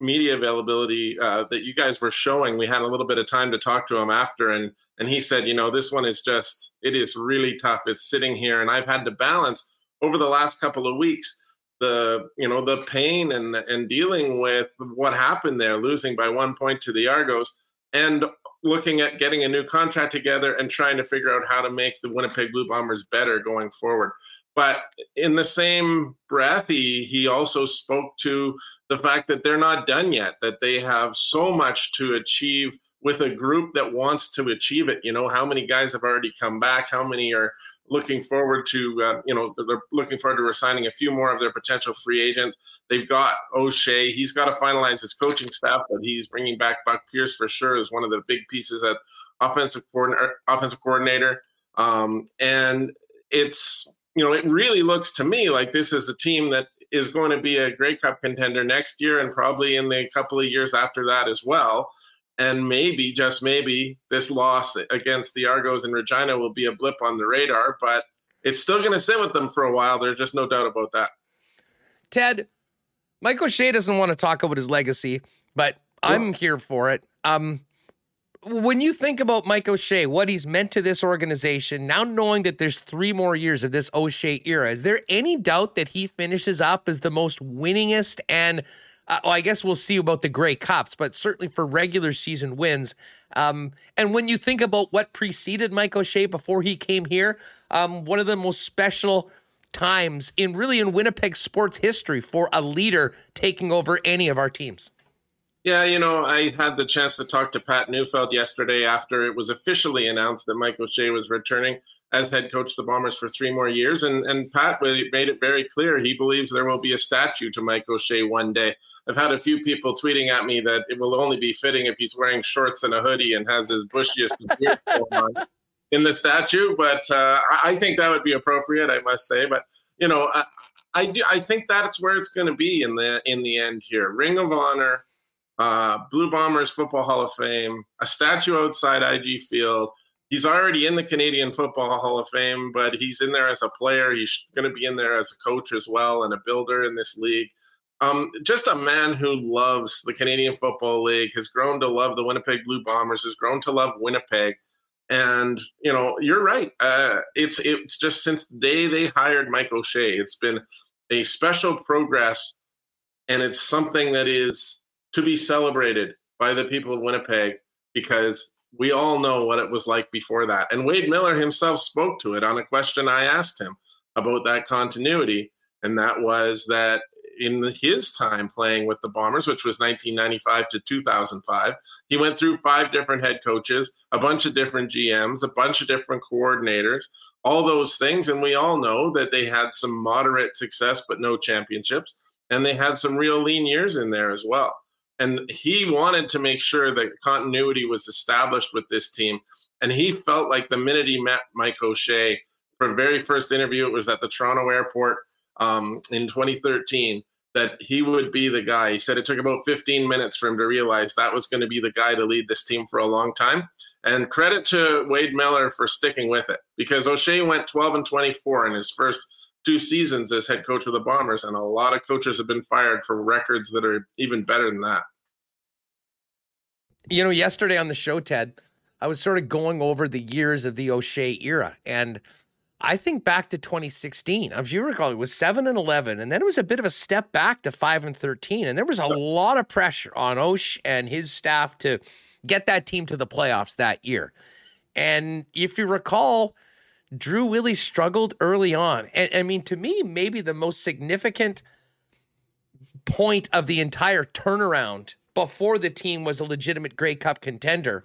media availability uh, that you guys were showing. We had a little bit of time to talk to him after, and and he said, you know, this one is just it is really tough. It's sitting here, and I've had to balance over the last couple of weeks the you know the pain and and dealing with what happened there, losing by one point to the Argos, and looking at getting a new contract together and trying to figure out how to make the Winnipeg Blue Bombers better going forward. But in the same breath, he he also spoke to the fact that they're not done yet, that they have so much to achieve with a group that wants to achieve it. You know, how many guys have already come back? How many are looking forward to, uh, you know, they're looking forward to resigning a few more of their potential free agents. They've got O'Shea. He's got to finalize his coaching staff, but he's bringing back Buck Pierce for sure as one of the big pieces at offensive coordinator. Offensive coordinator, um, and it's you know, it really looks to me like this is a team that is going to be a Grey Cup contender next year and probably in the couple of years after that as well. And maybe, just maybe, this loss against the Argos in Regina will be a blip on the radar, but it's still going to sit with them for a while. There's just no doubt about that. Ted, Mike O'Shea doesn't want to talk about his legacy, but I'm here for it. Um, when you think about Mike O'Shea, what he's meant to this organization, now knowing that there's three more years of this O'Shea era, is there any doubt that he finishes up as the most winningest and uh, well, I guess we'll see about the Grey Cups, but certainly for regular season wins. Um, and when you think about what preceded Mike O'Shea before he came here, um, one of the most special times in really in Winnipeg sports history for a leader taking over any of our teams. Yeah, you know, I had the chance to talk to Pat Neufeld yesterday after it was officially announced that Mike O'Shea was returning as head coach of the Bombers for three more years. And, and Pat made it very clear he believes there will be a statue to Mike O'Shea one day. I've had a few people tweeting at me that it will only be fitting if he's wearing shorts and a hoodie and has his bushiest beard on in the statue. But uh, I think that would be appropriate, I must say. But, you know, I, I, do, I think that's where it's going to be in the in the end here. Ring of Honor – uh, Blue Bombers Football Hall of Fame, a statue outside IG Field. He's already in the Canadian Football Hall of Fame, but he's in there as a player. He's going to be in there as a coach as well and a builder in this league. Um, just a man who loves the Canadian Football League, has grown to love the Winnipeg Blue Bombers, has grown to love Winnipeg. And you know, you're right. Uh, it's it's just since the day they hired Mike O'Shea, it's been a special progress, and it's something that is to be celebrated by the people of Winnipeg because we all know what it was like before that. And Wade Miller himself spoke to it on a question I asked him about that continuity. And that was that in his time playing with the Bombers, which was 1995 to 2005, he went through five different head coaches, a bunch of different GMs, a bunch of different coordinators, all those things. And we all know that they had some moderate success, but no championships. And they had some real lean years in there as well. And he wanted to make sure that continuity was established with this team. And he felt like the minute he met Mike O'Shea for very first interview, it was at the Toronto airport um, in 2013, that he would be the guy. He said it took about 15 minutes for him to realize that was going to be the guy to lead this team for a long time. And credit to Wade Miller for sticking with it because O'Shea went 12 and 24 in his first two seasons as head coach of the Bombers, and a lot of coaches have been fired for records that are even better than that. You know, yesterday on the show, Ted, I was sort of going over the years of the O'Shea era, and I think back to 2016. If you recall, it was seven and 11, and then it was a bit of a step back to five and 13, and there was a lot of pressure on O'Shea and his staff to get that team to the playoffs that year. And if you recall, Drew Willy struggled early on. And I mean, to me, maybe the most significant point of the entire turnaround before the team was a legitimate Grey Cup contender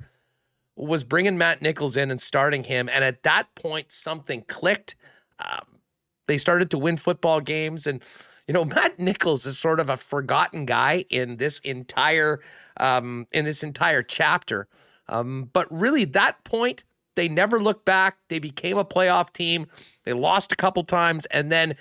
was bringing Matt Nichols in and starting him. And at that point, something clicked. Um, they started to win football games. And, you know, Matt Nichols is sort of a forgotten guy in this entire um, in this entire chapter. Um, but really, that point, they never looked back. They became a playoff team. They lost a couple times, and then,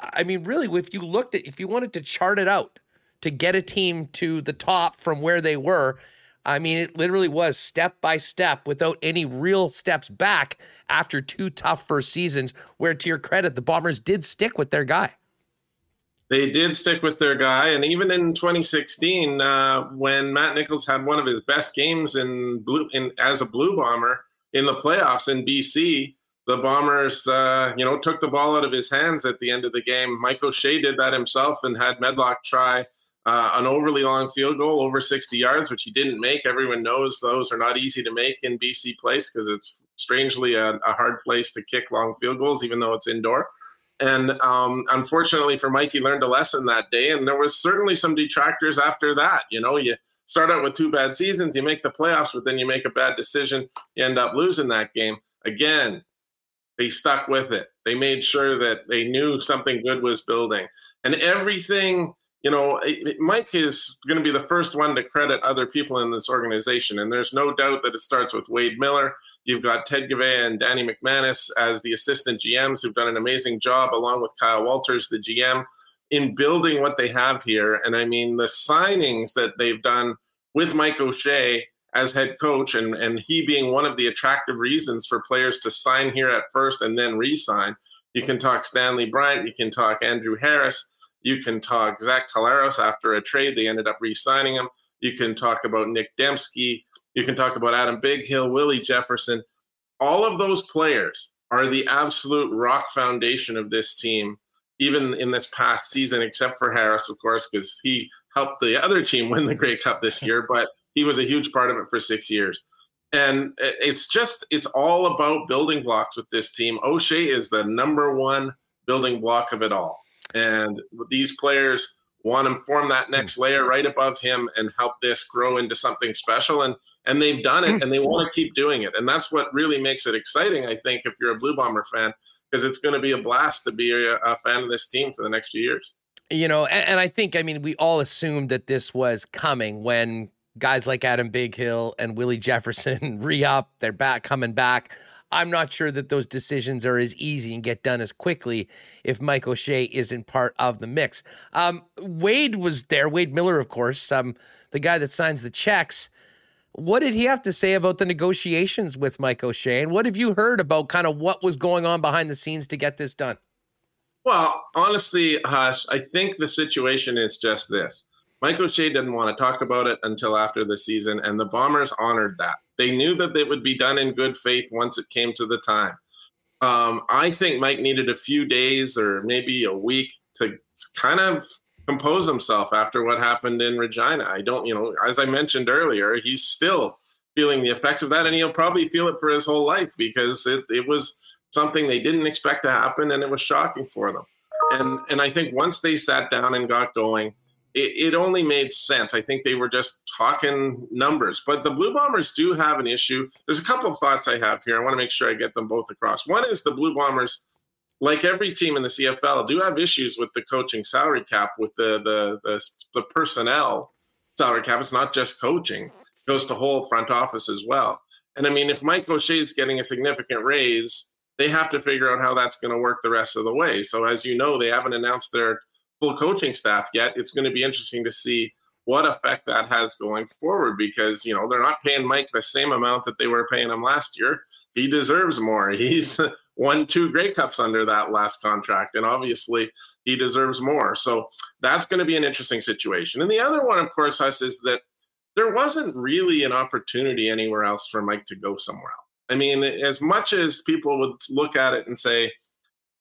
I mean, really, if you looked at, if you wanted to chart it out to get a team to the top from where they were, I mean, it literally was step by step without any real steps back after two tough first seasons, where to your credit, the Bombers did stick with their guy. They did stick with their guy. And even in 2016, uh, when Matt Nichols had one of his best games in blue in as a blue bomber in the playoffs in BC, the Bombers, uh, you know, took the ball out of his hands at the end of the game. Mike O'Shea did that himself and had Medlock try uh, an overly long field goal over 60 yards, which he didn't make. Everyone knows those are not easy to make in BC Place because it's strangely a, a, hard place to kick long field goals, even though it's indoor. And um, unfortunately for Mike, he learned a lesson that day. And there was certainly some detractors after that. You know, you start out with two bad seasons, you make the playoffs, but then you make a bad decision, you end up losing that game. Again, they stuck with it. They made sure that they knew something good was building. And everything you know, Mike is going to be the first one to credit other people in this organization. And there's no doubt that it starts with Wade Miller. You've got Ted Goveia and Danny McManus as the assistant GMs who've done an amazing job, along with Kyle Walters, the GM, in building what they have here. And I mean, the signings that they've done with Mike O'Shea as head coach, and, and he being one of the attractive reasons for players to sign here at first and then re sign. You can talk Stanley Bryant, you can talk Andrew Harris you can talk Zach Collaros after a trade. They ended up re signing him. You can talk about Nick Demski. You can talk about Adam Bighill, Willie Jefferson. All of those players are the absolute rock foundation of this team, even in this past season, except for Harris, of course, because he helped the other team win the Grey Cup this year, but he was a huge part of it for six years. And it's just, it's all about building blocks with this team. O'Shea is the number one building block of it all. And these players want to form that next layer right above him and help this grow into something special. And and they've done it hmm. and they want to keep doing it. And that's what really makes it exciting, I think, if you're a Blue Bomber fan, because it's going to be a blast to be a, a, fan of this team for the next few years. You know, and, and I think, I mean, we all assumed that this was coming when guys like Adam Bighill and Willie Jefferson re up, they're back coming back. I'm not sure that those decisions are as easy and get done as quickly if Mike O'Shea isn't part of the mix. Um, Wade was there, Wade Miller, of course, um, the guy that signs the checks. What did he have to say about the negotiations with Mike O'Shea? And what have you heard about kind of what was going on behind the scenes to get this done? Well, honestly, Huss, I think the situation is just this. Mike O'Shea didn't want to talk about it until after the season, and the Bombers honored that. They knew that it would be done in good faith once it came to the time. Um, I think Mike needed a few days or maybe a week to kind of compose himself after what happened in Regina. I don't, you know, as I mentioned earlier, he's still feeling the effects of that, and he'll probably feel it for his whole life because it, it was something they didn't expect to happen, and it was shocking for them. And and I think once they sat down and got going, it, it only made sense. I think they were just talking numbers. But the Blue Bombers do have an issue. There's a couple of thoughts I have here. I want to make sure I get them both across. One is the Blue Bombers, like every team in the CFL, do have issues with the coaching salary cap, with the the the, the personnel salary cap. It's not just coaching; it goes to whole front office as well. And I mean, if Mike O'Shea is getting a significant raise, they have to figure out how that's going to work the rest of the way. So, as you know, they haven't announced their full coaching staff yet. It's going to be interesting to see what effect that has going forward because you know they're not paying Mike the same amount that they were paying him last year. He deserves more. He's won two Grey Cups under that last contract, and obviously he deserves more. So that's going to be an interesting situation. And the other one, of course, us is that there wasn't really an opportunity anywhere else for Mike to go somewhere else. I mean, as much as people would look at it and say,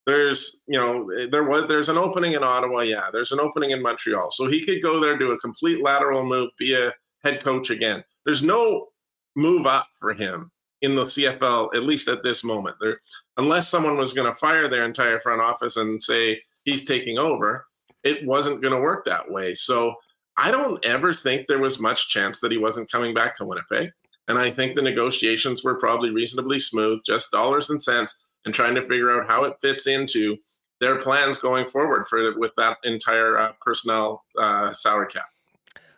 there's you know there was there's an opening in Ottawa, yeah. There's an opening in Montreal, so he could go there, do a complete lateral move, be a head coach again. There's no move up for him in the CFL, at least at this moment. There, unless someone was going to fire their entire front office and say he's taking over, it wasn't going to work that way. So I don't ever think there was much chance that he wasn't coming back to Winnipeg. And I think the negotiations were probably reasonably smooth, just dollars and cents and trying to figure out how it fits into their plans going forward for with that entire uh, personnel uh, salary cap.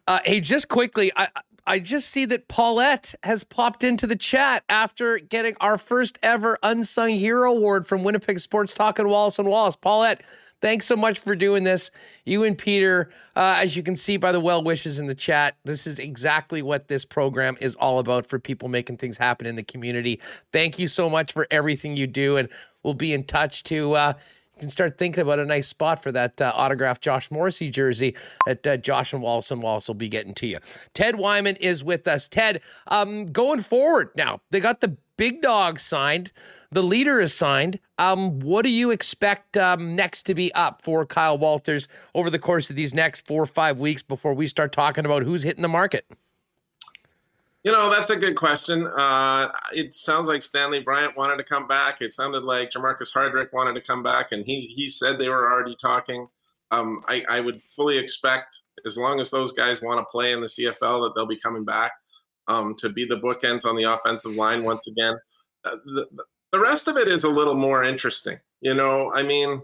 Uh, hey, just quickly, I I just see that Paulette has popped into the chat after getting our first ever unsung hero award from Winnipeg Sports Talk and Wallace and Wallace. Paulette, thanks so much for doing this. You and Peter, uh, as you can see by the well wishes in the chat, this is exactly what this program is all about for people making things happen in the community. Thank you so much for everything you do, and we'll be in touch to. Uh, you can start thinking about a nice spot for that uh, autographed Josh Morrissey jersey that uh, Josh and Wallace and Wallace will be getting to you. Ted Wyman is with us. Ted, um, going forward now, they got the big dog signed. The leader is signed. Um, what do you expect um, next to be up for Kyle Walters over the course of these next four or five weeks before we start talking about who's hitting the market? You know, that's a good question. Uh, it sounds like Stanley Bryant wanted to come back. It sounded like Jermarcus Hardrick wanted to come back, and he he said they were already talking. Um, I, I, would fully expect, as long as those guys want to play in the CFL, that they'll be coming back um, to be the bookends on the offensive line once again. Uh, the, the rest of it is a little more interesting. You know, I mean,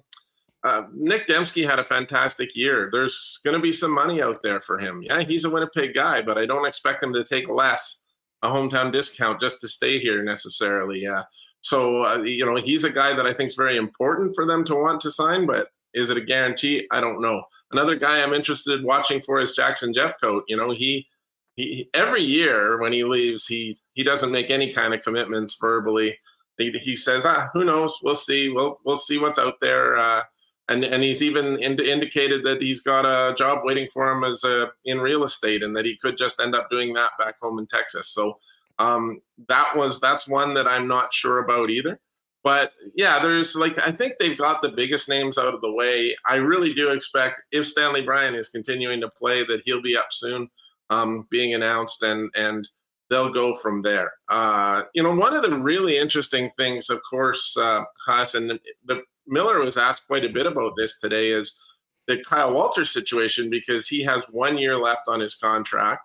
uh, Nick Demski had a fantastic year. There's going to be some money out there for him. Yeah, he's a Winnipeg guy, but I don't expect him to take less a hometown discount just to stay here necessarily. Yeah. So, uh, you know, he's a guy that I think is very important for them to want to sign, but is it a guarantee? I don't know. Another guy I'm interested in watching for is Jackson Jeffcoat. You know, he, he every year when he leaves, he he doesn't make any kind of commitments verbally. He, he says, ah, who knows? We'll see. We'll we'll see what's out there. Uh, and and he's even ind- indicated that he's got a job waiting for him as a in real estate, and that he could just end up doing that back home in Texas. So um, that was that's one that I'm not sure about either. But yeah, there's like I think they've got the biggest names out of the way. I really do expect if Stanley Bryant is continuing to play, that he'll be up soon, um, being announced, and and they'll go from there. Uh, you know, one of the really interesting things, of course, uh, Haas and the Miller was asked quite a bit about this today is the Kyle Walters situation because he has one year left on his contract.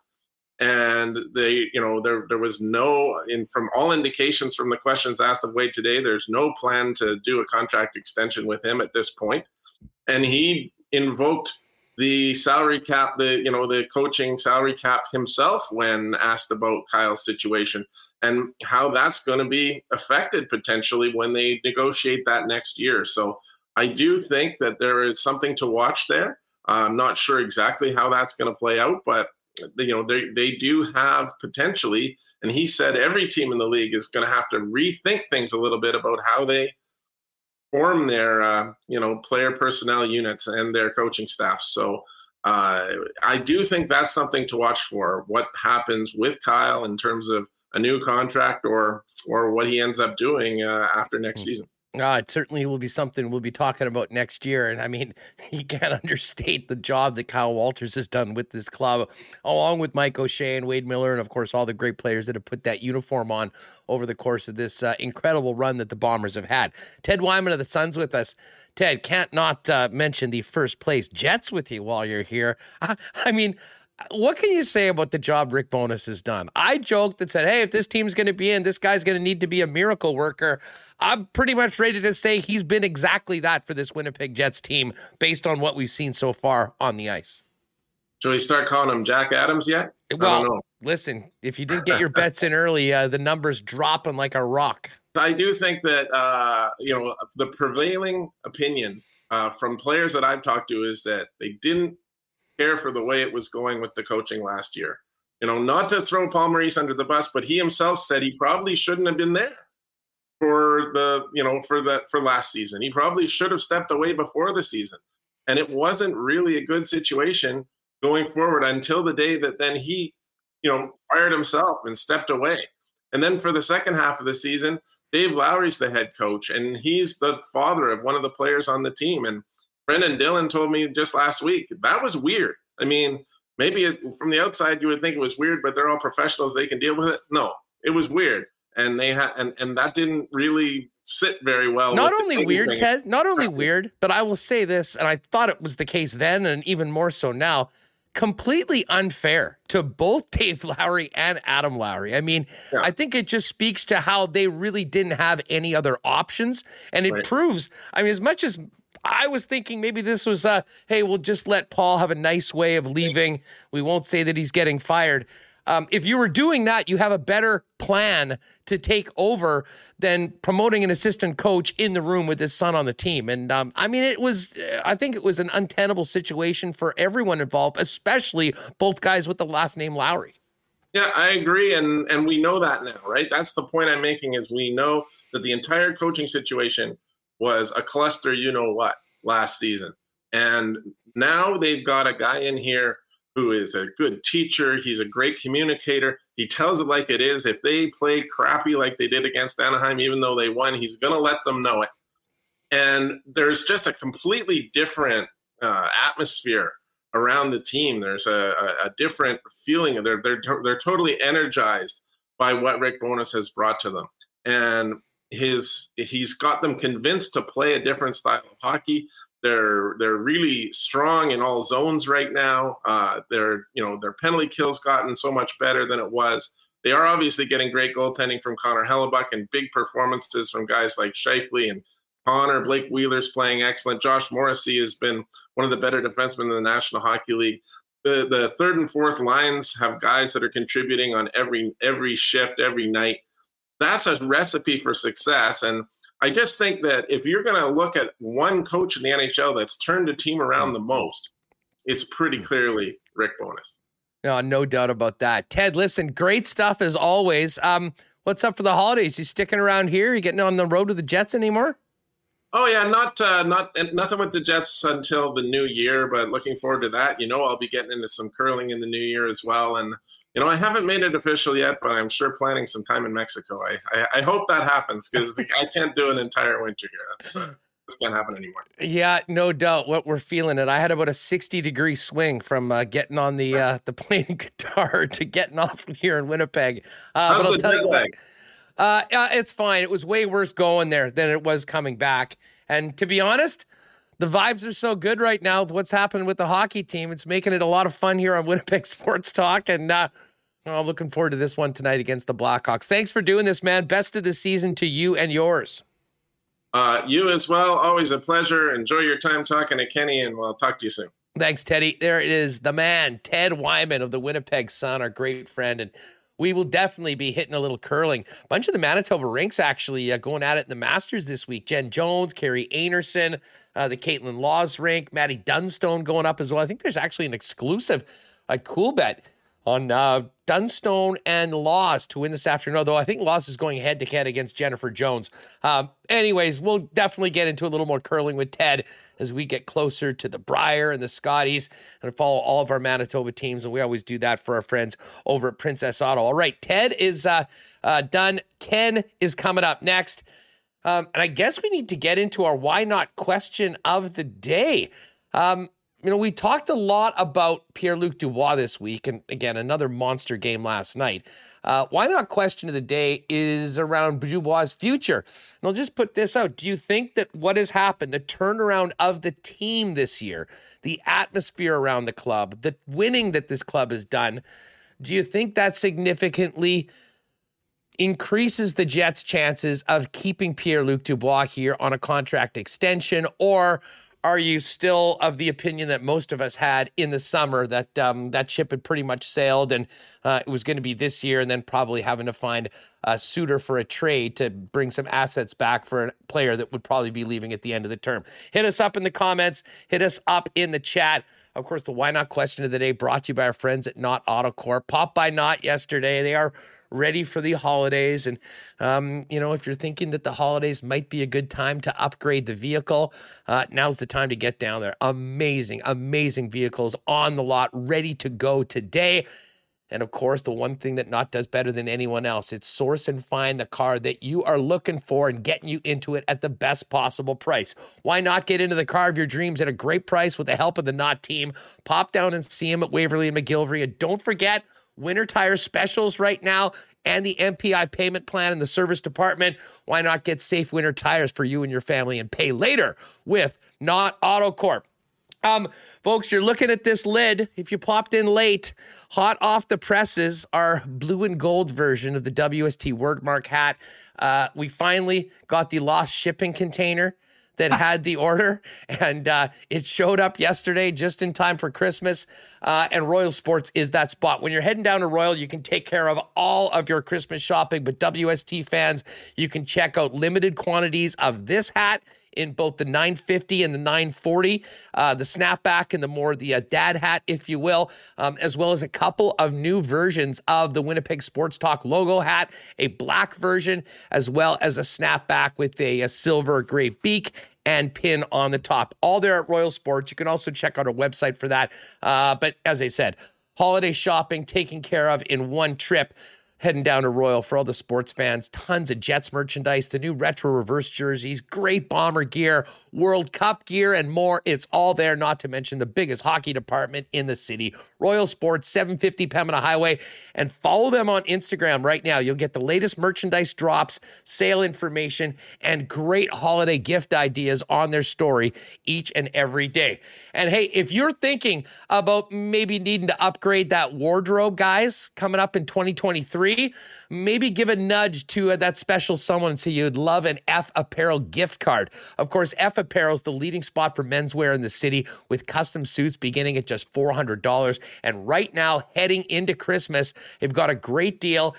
And they, you know, there there was no, in from all indications from the questions asked of Wade today, there's no plan to do a contract extension with him at this point. And he invoked the salary cap, the you know the coaching salary cap himself when asked about Kyle's situation and how that's going to be affected potentially when they negotiate that next year. So I do think that there is something to watch there. I'm not sure exactly how that's going to play out, but you know they they do have potentially, and he said every team in the league is going to have to rethink things a little bit about how they form their uh, you know player personnel units and their coaching staff. So uh, I do think that's something to watch for. What happens with Kyle in terms of a new contract or or what he ends up doing uh, after next hmm. season. Uh, it certainly will be something we'll be talking about next year. And I mean, you can't understate the job that Kyle Walters has done with this club, along with Mike O'Shea and Wade Miller, and of course, all the great players that have put that uniform on over the course of this uh, incredible run that the Bombers have had. Ted Wyman of the Suns with us. Ted, can't not uh, mention the first place Jets with you while you're here. I, I mean, what can you say about the job Rick Bowness has done? I joked and said, hey, if this team's going to be in, this guy's going to need to be a miracle worker. I'm pretty much ready to say he's been exactly that for this Winnipeg Jets team based on what we've seen so far on the ice. Should we start calling him Jack Adams yet? Well, listen, if you didn't get your bets in early, uh, the numbers dropping like a rock. I do think that, uh, you know, the prevailing opinion uh, from players that I've talked to is that they didn't care for the way it was going with the coaching last year. You know, not to throw Paul Maurice under the bus, but he himself said he probably shouldn't have been there for the, you know, for the for last season. He probably should have stepped away before the season. And it wasn't really a good situation going forward until the day that then he, you know, fired himself and stepped away. And then for the second half of the season, Dave Lowry's the head coach, and he's the father of one of the players on the team. And Brendan Dillon told me just last week that was weird. I mean, maybe it, from the outside you would think it was weird, but they're all professionals; they can deal with it. No, it was weird, and they had, and and that didn't really sit very well. Not only weird, thing. Ted. Not only weird, but I will say this, and I thought it was the case then, and even more so now. Completely unfair to both Dave Lowry and Adam Lowry. I mean, yeah. I think it just speaks to how they really didn't have any other options. And it right. proves, I mean, as much as I was thinking maybe this was uh hey, we'll just let Paul have a nice way of leaving. We won't say that he's getting fired. Um, if you were doing that, you have a better plan to take over than promoting an assistant coach in the room with his son on the team. And um, I mean, it was, I think it was an untenable situation for everyone involved, especially both guys with the last name Lowry. Yeah, I agree, and and we know that now, right? That's the point I'm making. Is we know that the entire coaching situation was a cluster. You know what? Last season, and now they've got a guy in here who is a good teacher. He's a great communicator. He tells it like it is. If they play crappy like they did against Anaheim, even though they won, he's going to let them know it. And there's just a completely different uh, atmosphere around the team. There's a, a, a different feeling. They're they're they're totally energized by what Rick Bowness has brought to them, and his he's got them convinced to play a different style of hockey. They're they're really strong in all zones right now. Uh, their you know their penalty kills gotten so much better than it was. They are obviously getting great goaltending from Connor Hellebuyck and big performances from guys like Scheifele and Connor, Blake Wheeler's playing excellent. Josh Morrissey has been one of the better defensemen in the National Hockey League. The the third and fourth lines have guys that are contributing on every every shift, every night. That's a recipe for success. And I just think that if you're going to look at one coach in the NHL that's turned a team around the most, it's pretty clearly Rick Bowness. No, no doubt about that. Ted, listen, great stuff as always. Um, what's up for the holidays? You sticking around here? You getting on the road with the Jets anymore? Oh yeah, not uh, not nothing with the Jets until the new year, but looking forward to that. You know, I'll be getting into some curling in the new year as well, and you know, I haven't made it official yet, but I'm sure planning some time in Mexico. I I, I hope that happens because I can't do an entire winter here. That's uh, this can't happen anymore. Yeah, no doubt. What we're feeling it. I had about a 60 degree swing from uh, getting on the uh, the plane guitar to getting off here in Winnipeg. Uh, How's but I'll the tell you what, uh, uh, it's fine. It was way worse going there than it was coming back. And to be honest, the vibes are so good right now with what's happening with the hockey team. It's making it a lot of fun here on Winnipeg Sports Talk. And uh, oh, looking forward to this one tonight against the Blackhawks. Thanks for doing this, man. Best of the season to you and yours. Uh, you as well. Always a pleasure. Enjoy your time talking to Kenny, and we'll talk to you soon. Thanks, Teddy. There it is, the man, Ted Wyman of the Winnipeg Sun, our great friend. And we will definitely be hitting a little curling. A bunch of the Manitoba rinks actually uh, going at it in the Masters this week. Jen Jones, Kerri Einarson, uh, the Kaitlyn Lawes rink, Matt Dunstone going up as well. I think there's actually an exclusive, a cool bet on uh, Dunstone and Lawes to win this afternoon. Although I think Lawes is going head to head against Jennifer Jones. Um, anyways, we'll definitely get into a little more curling with Ted as we get closer to the Brier and the Scotties and follow all of our Manitoba teams. And we always do that for our friends over at Princess Auto. All right, Ted is uh, uh, done. Ken is coming up next. Um, and I guess we need to get into our why not question of the day. Um, you know, we talked a lot about Pierre Luc Dubois this week, and again, another monster game last night. Uh, why not question of the day is around Dubois' future. And I'll just put this out. Do you think that what has happened, the turnaround of the team this year, the atmosphere around the club, the winning that this club has done, do you think that significantly increases the Jets' chances of keeping Pierre Luc Dubois here on a contract extension? Or are you still of the opinion that most of us had in the summer that um, that ship had pretty much sailed and uh, it was going to be this year and then probably having to find a suitor for a trade to bring some assets back for a player that would probably be leaving at the end of the term? Hit us up in the comments, hit us up in the chat. Of course, the why not question of the day brought to you by our friends at Knott Autocorp. Pop by Knott yesterday. They are ready for the holidays. And, um, you know, if you're thinking that the holidays might be a good time to upgrade the vehicle, uh, now's the time to get down there. Amazing, amazing vehicles on the lot, ready to go today. And of course, the one thing that Knott does better than anyone else, it's source and find the car that you are looking for and getting you into it at the best possible price. Why not get into the car of your dreams at a great price with the help of the Knott team? Pop down and see them at Waverly and McGillivray. And don't forget, winter tire specials right now and the MPI payment plan in the service department. Why not get safe winter tires for you and your family and pay later with Knott Autocorp? Um, folks, you're looking at this lid. If you popped in late, hot off the presses, our blue and gold version of the WST wordmark hat. Uh, we finally got the lost shipping container that had the order, and uh, it showed up yesterday just in time for Christmas. Uh, and Royal Sports is that spot. When you're heading down to Royal, you can take care of all of your Christmas shopping. But WST fans, you can check out limited quantities of this hat in both the 950 and the 940, uh, the snapback and the more the uh, dad hat, if you will, um, as well as a couple of new versions of the Winnipeg Sports Talk logo hat, a black version, as well as a snapback with a, a silver gray beak and pin on the top. All there at Royal Sports. You can also check out our website for that. Uh, but as I said, holiday shopping taken care of in one trip heading down to Royal for all the sports fans. Tons of Jets merchandise, the new retro reverse jerseys, great bomber gear, World Cup gear, and more. It's all there, not to mention the biggest hockey department in the city. Royal Sports, 750 Pembina Highway. And follow them on Instagram right now. You'll get the latest merchandise drops, sale information, and great holiday gift ideas on their story each and every day. And hey, if you're thinking about maybe needing to upgrade that wardrobe, guys, coming up in 2023, three, maybe give a nudge to uh, that special someone and say you'd love an Eph Apparel gift card. Of course, Eph Apparel is the leading spot for menswear in the city with custom suits beginning at just $400. And right now, heading into Christmas, they've got a great deal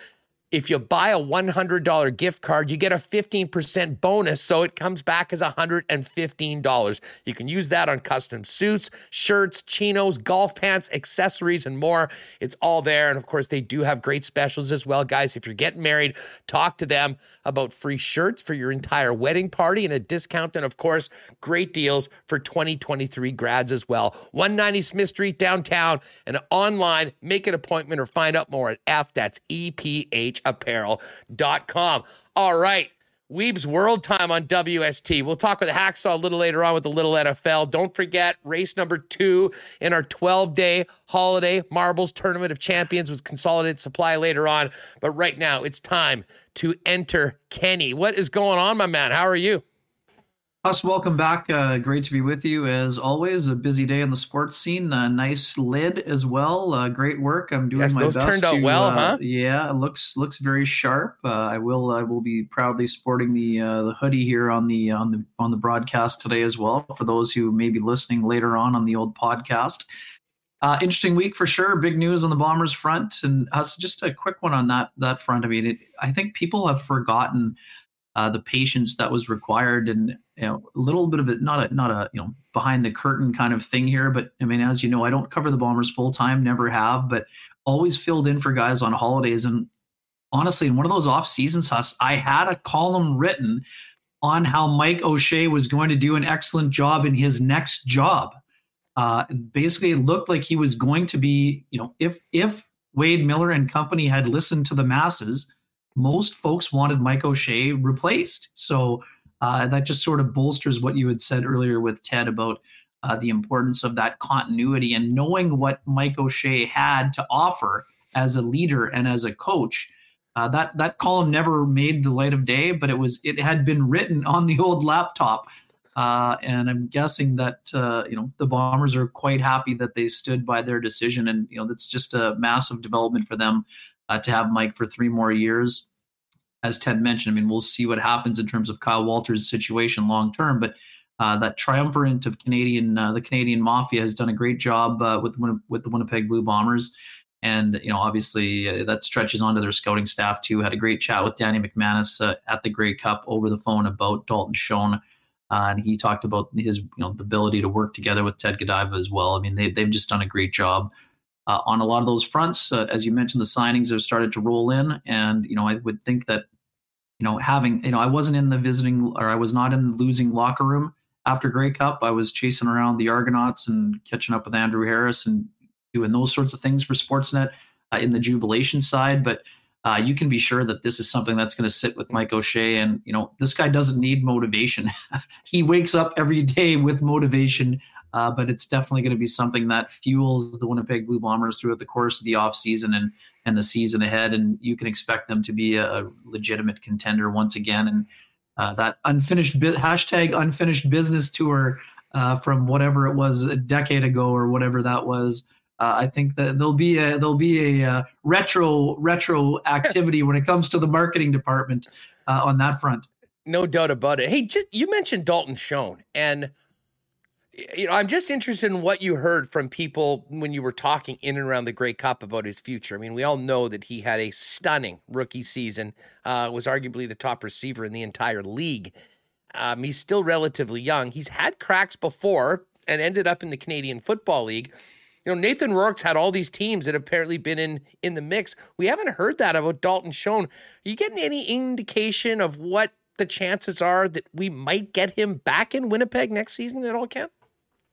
if you buy a $100 gift card, you get a 15% bonus. So it comes back as $115. You can use that on custom suits, shirts, chinos, golf pants, accessories, and more. It's all there. And of course, they do have great specials as well. Guys, if you're getting married, talk to them about free shirts for your entire wedding party and a discount. And of course, great deals for 2023 grads as well. 190 Smith Street downtown and online. Make an appointment or find out more at F. That's EPH apparel.com. All right. Wiebe's World Time on WST. We'll talk with Hacksaw a little later on with the Little NFL. Don't forget race number two in our 12 day holiday marbles tournament of champions with consolidated supply later on. But right now, it's time to enter Kenny. What is going on, my man? How are you? Us, welcome back. Uh, great to be with you as always. A busy day in the sports scene. A nice lid as well. Uh, great work. I'm doing yes, my those best. turned out to, well, uh, huh? Yeah, it looks looks very sharp. Uh, I will I will be proudly sporting the uh, the hoodie here on the on the on the broadcast today as well. For those who may be listening later on on the old podcast. Uh, interesting week for sure. Big news on the Bombers front, and us just a quick one on that that front. I mean, it, I think people have forgotten uh, the patience that was required and you know a little bit of it not a not a you know behind the curtain kind of thing here but i mean as you know i don't cover the bombers full time never have but always filled in for guys on holidays and honestly in one of those off seasons Huss, i had a column written on how mike o'shea was going to do an excellent job in his next job uh, basically it looked like he was going to be you know if if wade miller and company had listened to the masses most folks wanted Mike O'Shea replaced. So uh, that just sort of bolsters what you had said earlier with Ted about uh, the importance of that continuity and knowing what Mike O'Shea had to offer as a leader and as a coach. Uh, that that column never made the light of day, but it was it had been written on the old laptop, uh, and I'm guessing that uh, you know the Bombers are quite happy that they stood by their decision, and you know that's just a massive development for them uh, to have Mike for three more years. As Ted mentioned, I mean, we'll see what happens in terms of Kyle Walters' situation long term, but uh, that triumvirate of Canadian, uh, the Canadian Mafia has done a great job uh, with with the Winnipeg Blue Bombers, and you know, obviously uh, that stretches onto their scouting staff too. Had a great chat with Danny McManus uh, at the Grey Cup over the phone about Dalton Schoen. Uh, and he talked about his, you know, the ability to work together with Ted Goveia as well. I mean, they, they've just done a great job uh, on a lot of those fronts. Uh, as you mentioned, the signings have started to roll in, and you know I would think that you know having you know I wasn't in the visiting or I was not in the losing locker room after Grey Cup. I was chasing around the Argonauts and catching up with Andrew Harris and doing those sorts of things for Sportsnet uh, in the jubilation side, but. Uh, you can be sure that this is something that's going to sit with Mike O'Shea. And, you know, this guy doesn't need motivation. he wakes up every day with motivation uh, but it's definitely going to be something that fuels the Winnipeg Blue Bombers throughout the course of the offseason and and the season ahead. And you can expect them to be a, a legitimate contender once again. And uh, that unfinished hashtag unfinished business tour uh, from whatever it was a decade ago or whatever that was. Uh, I think that there'll be a there'll be a uh, retro retro activity when it comes to the marketing department uh, on that front. No doubt about it. Hey, just you mentioned Dalton Schoen, and you know I'm just interested in what you heard from people when you were talking in and around the Grey Cup about his future. I mean, we all know that he had a stunning rookie season. Uh, was arguably the top receiver in the entire league. Um, he's still relatively young. He's had cracks before and ended up in the Canadian Football League. You know, Nathan Rourke's had all these teams that have apparently been in in the mix. We haven't heard that about Dalton Schoen. Are you getting any indication of what the chances are that we might get him back in Winnipeg next season at all, Cam?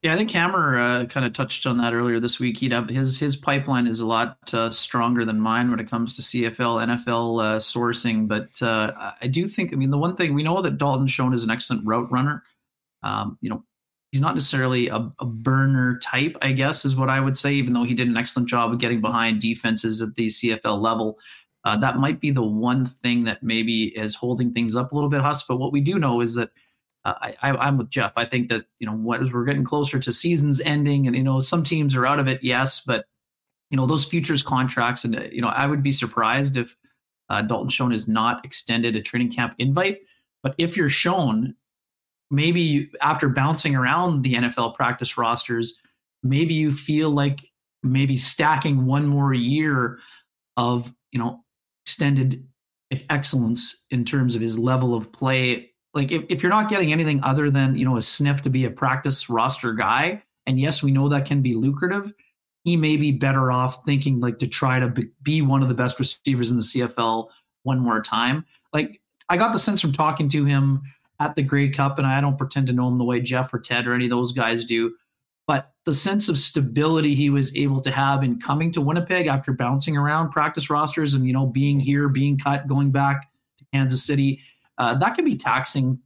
Yeah, I think Hammer uh, kind of touched on that earlier this week. He'd have his his pipeline is a lot uh, stronger than mine when it comes to CFL, NFL uh, sourcing. But uh, I do think, I mean, the one thing we know that Dalton Schoen is an excellent route runner. Um, you know, he's not necessarily a, a, burner type, I guess, is what I would say. Even though he did an excellent job of getting behind defenses at the CFL level, uh, that might be the one thing that maybe is holding things up a little bit, Huss. But what we do know is that I, am with Jeff. I think that you know what as we're getting closer to seasons ending, and you know some teams are out of it, yes, but you know those futures contracts, and you know I would be surprised if uh, Dalton Schoen is not extended a training camp invite. But if you're Schoen, maybe after bouncing around the NFL practice rosters, maybe you feel like maybe stacking one more year of you know extended excellence in terms of his level of play like if, if you're not getting anything other than you know a sniff to be a practice roster guy and yes we know that can be lucrative he may be better off thinking like to try to be one of the best receivers in the cfl one more time. Like i got the sense from talking to him at the grey cup and i don't pretend to know him the way jeff or ted or any of those guys do but the sense of stability he was able to have in coming to winnipeg after bouncing around practice rosters and you know being here being cut going back to kansas city uh, that can be taxing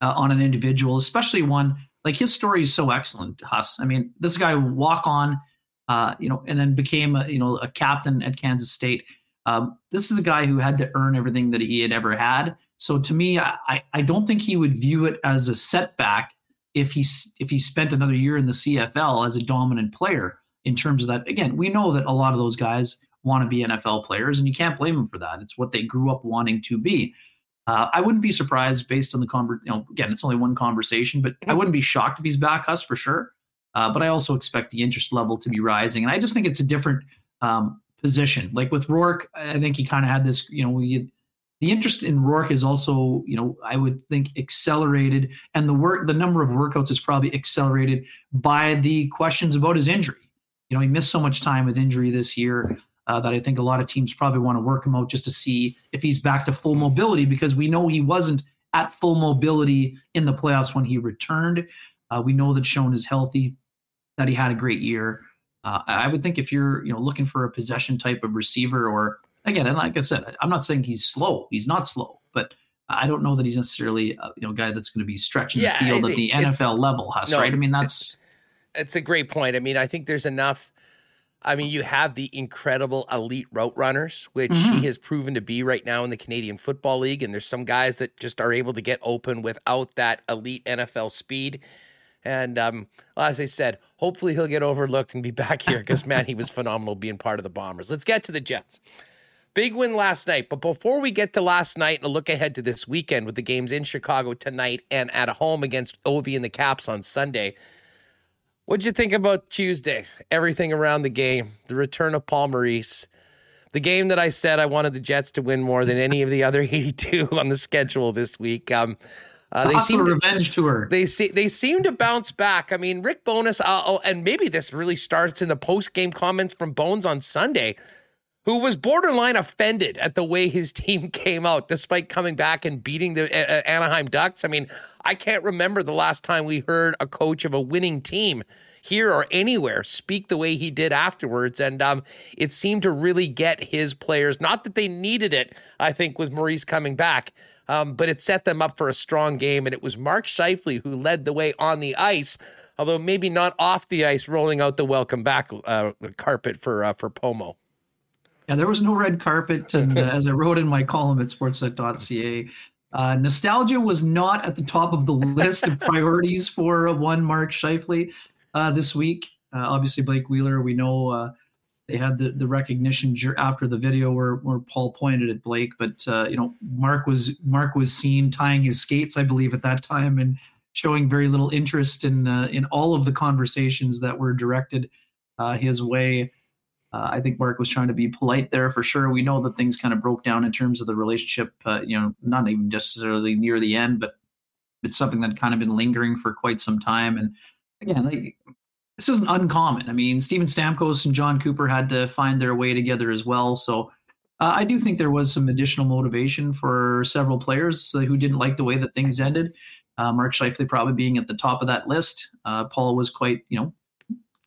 uh, on an individual, especially one like his story is so excellent. Huss, I mean, this guy walk on, uh, you know, and then became a, you know a captain at Kansas State. Um, this is a guy who had to earn everything that he had ever had. So to me, I, I don't think he would view it as a setback if he if he spent another year in the CFL as a dominant player. In terms of that, again, we know that a lot of those guys want to be NFL players, and you can't blame them for that. It's what they grew up wanting to be. Uh, I wouldn't be surprised based on the conver- you know, again, it's only one conversation, but I wouldn't be shocked if he's back us for sure. Uh, but I also expect the interest level to be rising, and I just think it's a different um, position. Like with Rourke, I think he kind of had this, you know, we the interest in Rourke is also, you know, I would think accelerated, and the work, the number of workouts is probably accelerated by the questions about his injury. You know, he missed so much time with injury this year uh, that I think a lot of teams probably want to work him out just to see if he's back to full mobility because we know he wasn't at full mobility in the playoffs when he returned. Uh, we know that Schoen is healthy, that he had a great year. Uh, I would think if you're you know looking for a possession type of receiver, or again, and like I said, I'm not saying he's slow. He's not slow, but I don't know that he's necessarily a you know guy that's going to be stretching yeah, the field at the NFL level. Has no, right? I mean, that's it's, it's a great point. I mean, I think there's enough I mean, you have the incredible elite route runners, which mm-hmm. he has proven to be right now in the Canadian Football League. And there's some guys that just are able to get open without that elite NFL speed. And um, well, as I said, hopefully he'll get overlooked and be back here because, man, he was phenomenal being part of the Bombers. Let's get to the Jets. Big win last night. But before we get to last night and a look ahead to this weekend with the games in Chicago tonight and at home against Ovi and the Caps on Sunday, What'd you think about Tuesday? Everything around the game, the return of Paul Maurice, the game that I said I wanted the Jets to win more than any of the other 82 on the schedule this week. Um, uh, they seem revenge to, tour. They see they seem to bounce back. I mean, Rick Bowness, uh, oh, and maybe this really starts in the post game comments from Bones on Sunday who was borderline offended at the way his team came out despite coming back and beating the uh, Anaheim Ducks. I mean, I can't remember the last time we heard a coach of a winning team here or anywhere speak the way he did afterwards. And um, it seemed to really get his players, not that they needed it, I think, with Maurice coming back. Um, but it set them up for a strong game. And it was Mark Scheifele who led the way on the ice, although maybe not off the ice, rolling out the welcome back uh, carpet for uh, for Pomo. Yeah, there was no red carpet. And uh, as I wrote in my column at sportsnet.ca, uh, nostalgia was not at the top of the list of priorities for uh, one Mark Scheifele uh, this week. Uh, obviously, Blake Wheeler, we know, uh, they had the, the recognition after the video where, where Paul pointed at Blake, but uh, you know Mark was Mark was seen tying his skates, I believe, at that time, and showing very little interest in uh, in all of the conversations that were directed uh, his way. Uh, I think Mark was trying to be polite there for sure. We know that things kind of broke down in terms of the relationship, uh, you know, not even necessarily near the end, but it's something that kind of been lingering for quite some time. And again, like, this isn't uncommon. I mean, Steven Stamkos and Jon Cooper had to find their way together as well. So uh, I do think there was some additional motivation for several players uh, who didn't like the way that things ended. Uh, Mark Scheifele probably being at the top of that list. Uh, Paul was quite, you know,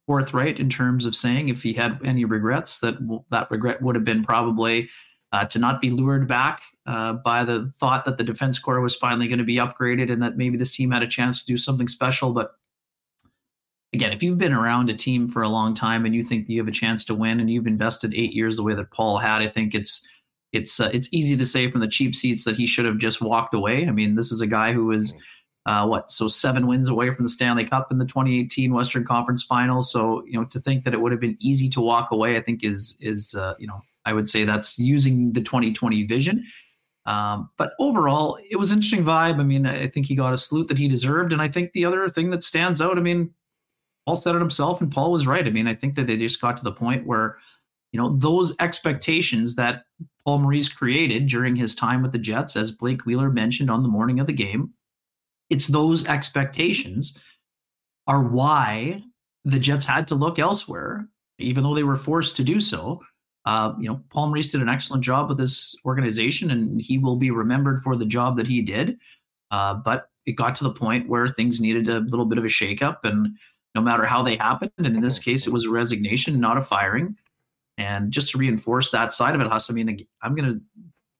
forthright in terms of saying if he had any regrets, that that regret would have been probably uh, to not be lured back uh, by the thought that the defense corps was finally going to be upgraded and that maybe this team had a chance to do something special. But again, if you've been around a team for a long time and you think you have a chance to win and you've invested eight years the way that Paul had, I think it's it's uh, it's easy to say from the cheap seats that he should have just walked away. I mean, this is a guy who is uh, what so seven wins away from the Stanley Cup in the 2018 Western Conference Finals. So you know to think that it would have been easy to walk away, I think is is uh, you know I would say that's using the 2020 vision. Um, but overall, it was interesting vibe. I mean, I think he got a salute that he deserved, and I think the other thing that stands out. I mean, Paul said it himself, and Paul was right. I mean, I think that they just got to the point where, you know, those expectations that Paul Maurice created during his time with the Jets, as Blake Wheeler mentioned on the morning of the game, it's those expectations are why the Jets had to look elsewhere, even though they were forced to do so. Uh, you know, Paul Maurice did an excellent job with this organization, and he will be remembered for the job that he did. Uh, but it got to the point where things needed a little bit of a shakeup, and no matter how they happened. And in this case, it was a resignation, not a firing. And just to reinforce that side of it, Huss, I mean, I'm going to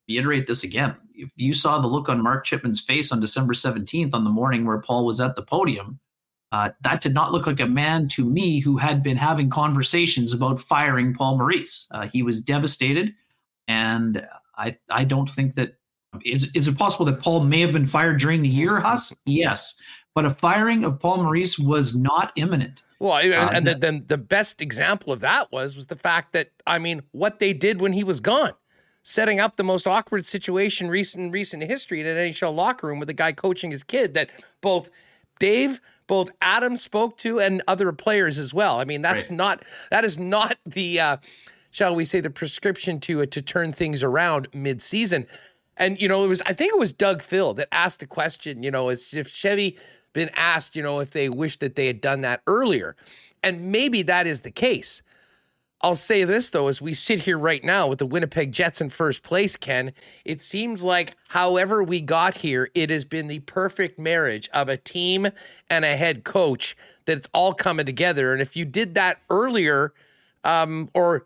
reiterate this again. If you saw the look on Mark Chipman's face on December 17th on the morning where Paul was at the podium, uh, that did not look like a man to me who had been having conversations about firing Paul Maurice. Uh, he was devastated. And I, I don't think that is, is it possible that Paul may have been fired during the year, Huss? Yes but a firing of Paul Maurice was not imminent. Well, and, uh, and then the best example of that was was the fact that I mean, what they did when he was gone, setting up the most awkward situation recent recent history in an NHL locker room with a guy coaching his kid that both Dave, both Adam spoke to, and other players as well. I mean, that's right. not that is not the uh, shall we say the prescription to uh, to turn things around mid season. And you know, it was I think it was Doug Phil that asked the question. You know, as if Chevy been asked, you know, if they wish that they had done that earlier. And maybe that is the case. I'll say this though, as we sit here right now with the Winnipeg Jets in first place, Ken, it seems like however we got here, it has been the perfect marriage of a team and a head coach that it's all coming together. And if you did that earlier, um, or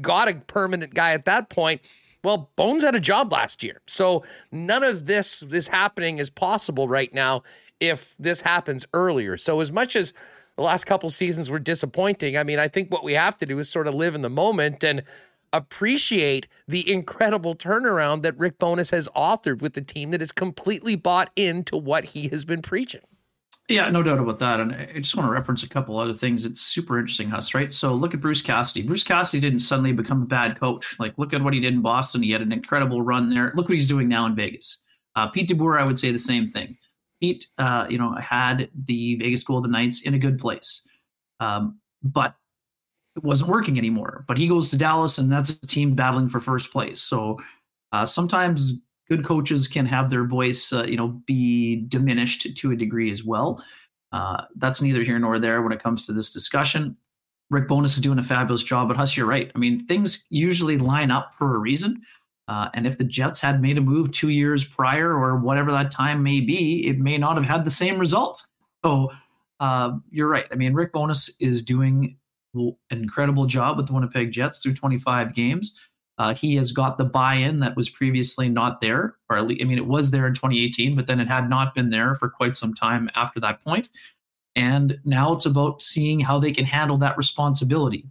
got a permanent guy at that point, well, Bowness had a job last year. So none of this is happening is possible right now if this happens earlier. So as much as the last couple seasons were disappointing, I mean, I think what we have to do is sort of live in the moment and appreciate the incredible turnaround that Rick Bowness has authored with the team that is completely bought into what he has been preaching. Yeah, no doubt about that. And I just want to reference a couple other things. It's super interesting, Huss, right? So look at Bruce Cassidy. Bruce Cassidy didn't suddenly become a bad coach. Like, look at what he did in Boston. He had an incredible run there. Look what he's doing now in Vegas. Uh, Pete DeBoer, I would say the same thing. Pete, uh, you know, had the Vegas Golden Knights in a good place, um, but it wasn't working anymore. But he goes to Dallas, and that's a team battling for first place. So uh, sometimes good coaches can have their voice, uh, you know, be diminished to a degree as well. Uh, that's neither here nor there when it comes to this discussion. Rick Bowness is doing a fabulous job, but Huss, you're right. I mean, things usually line up for a reason. Uh, and if the Jets had made a move two years prior or whatever that time may be, it may not have had the same result. So uh, you're right. I mean, Rick Bowness is doing an incredible job with the Winnipeg Jets through 25 games. Uh, he has got the buy-in that was previously not there, or at least, I mean, it was there in 2018, but then it had not been there for quite some time after that point. And now it's about seeing how they can handle that responsibility.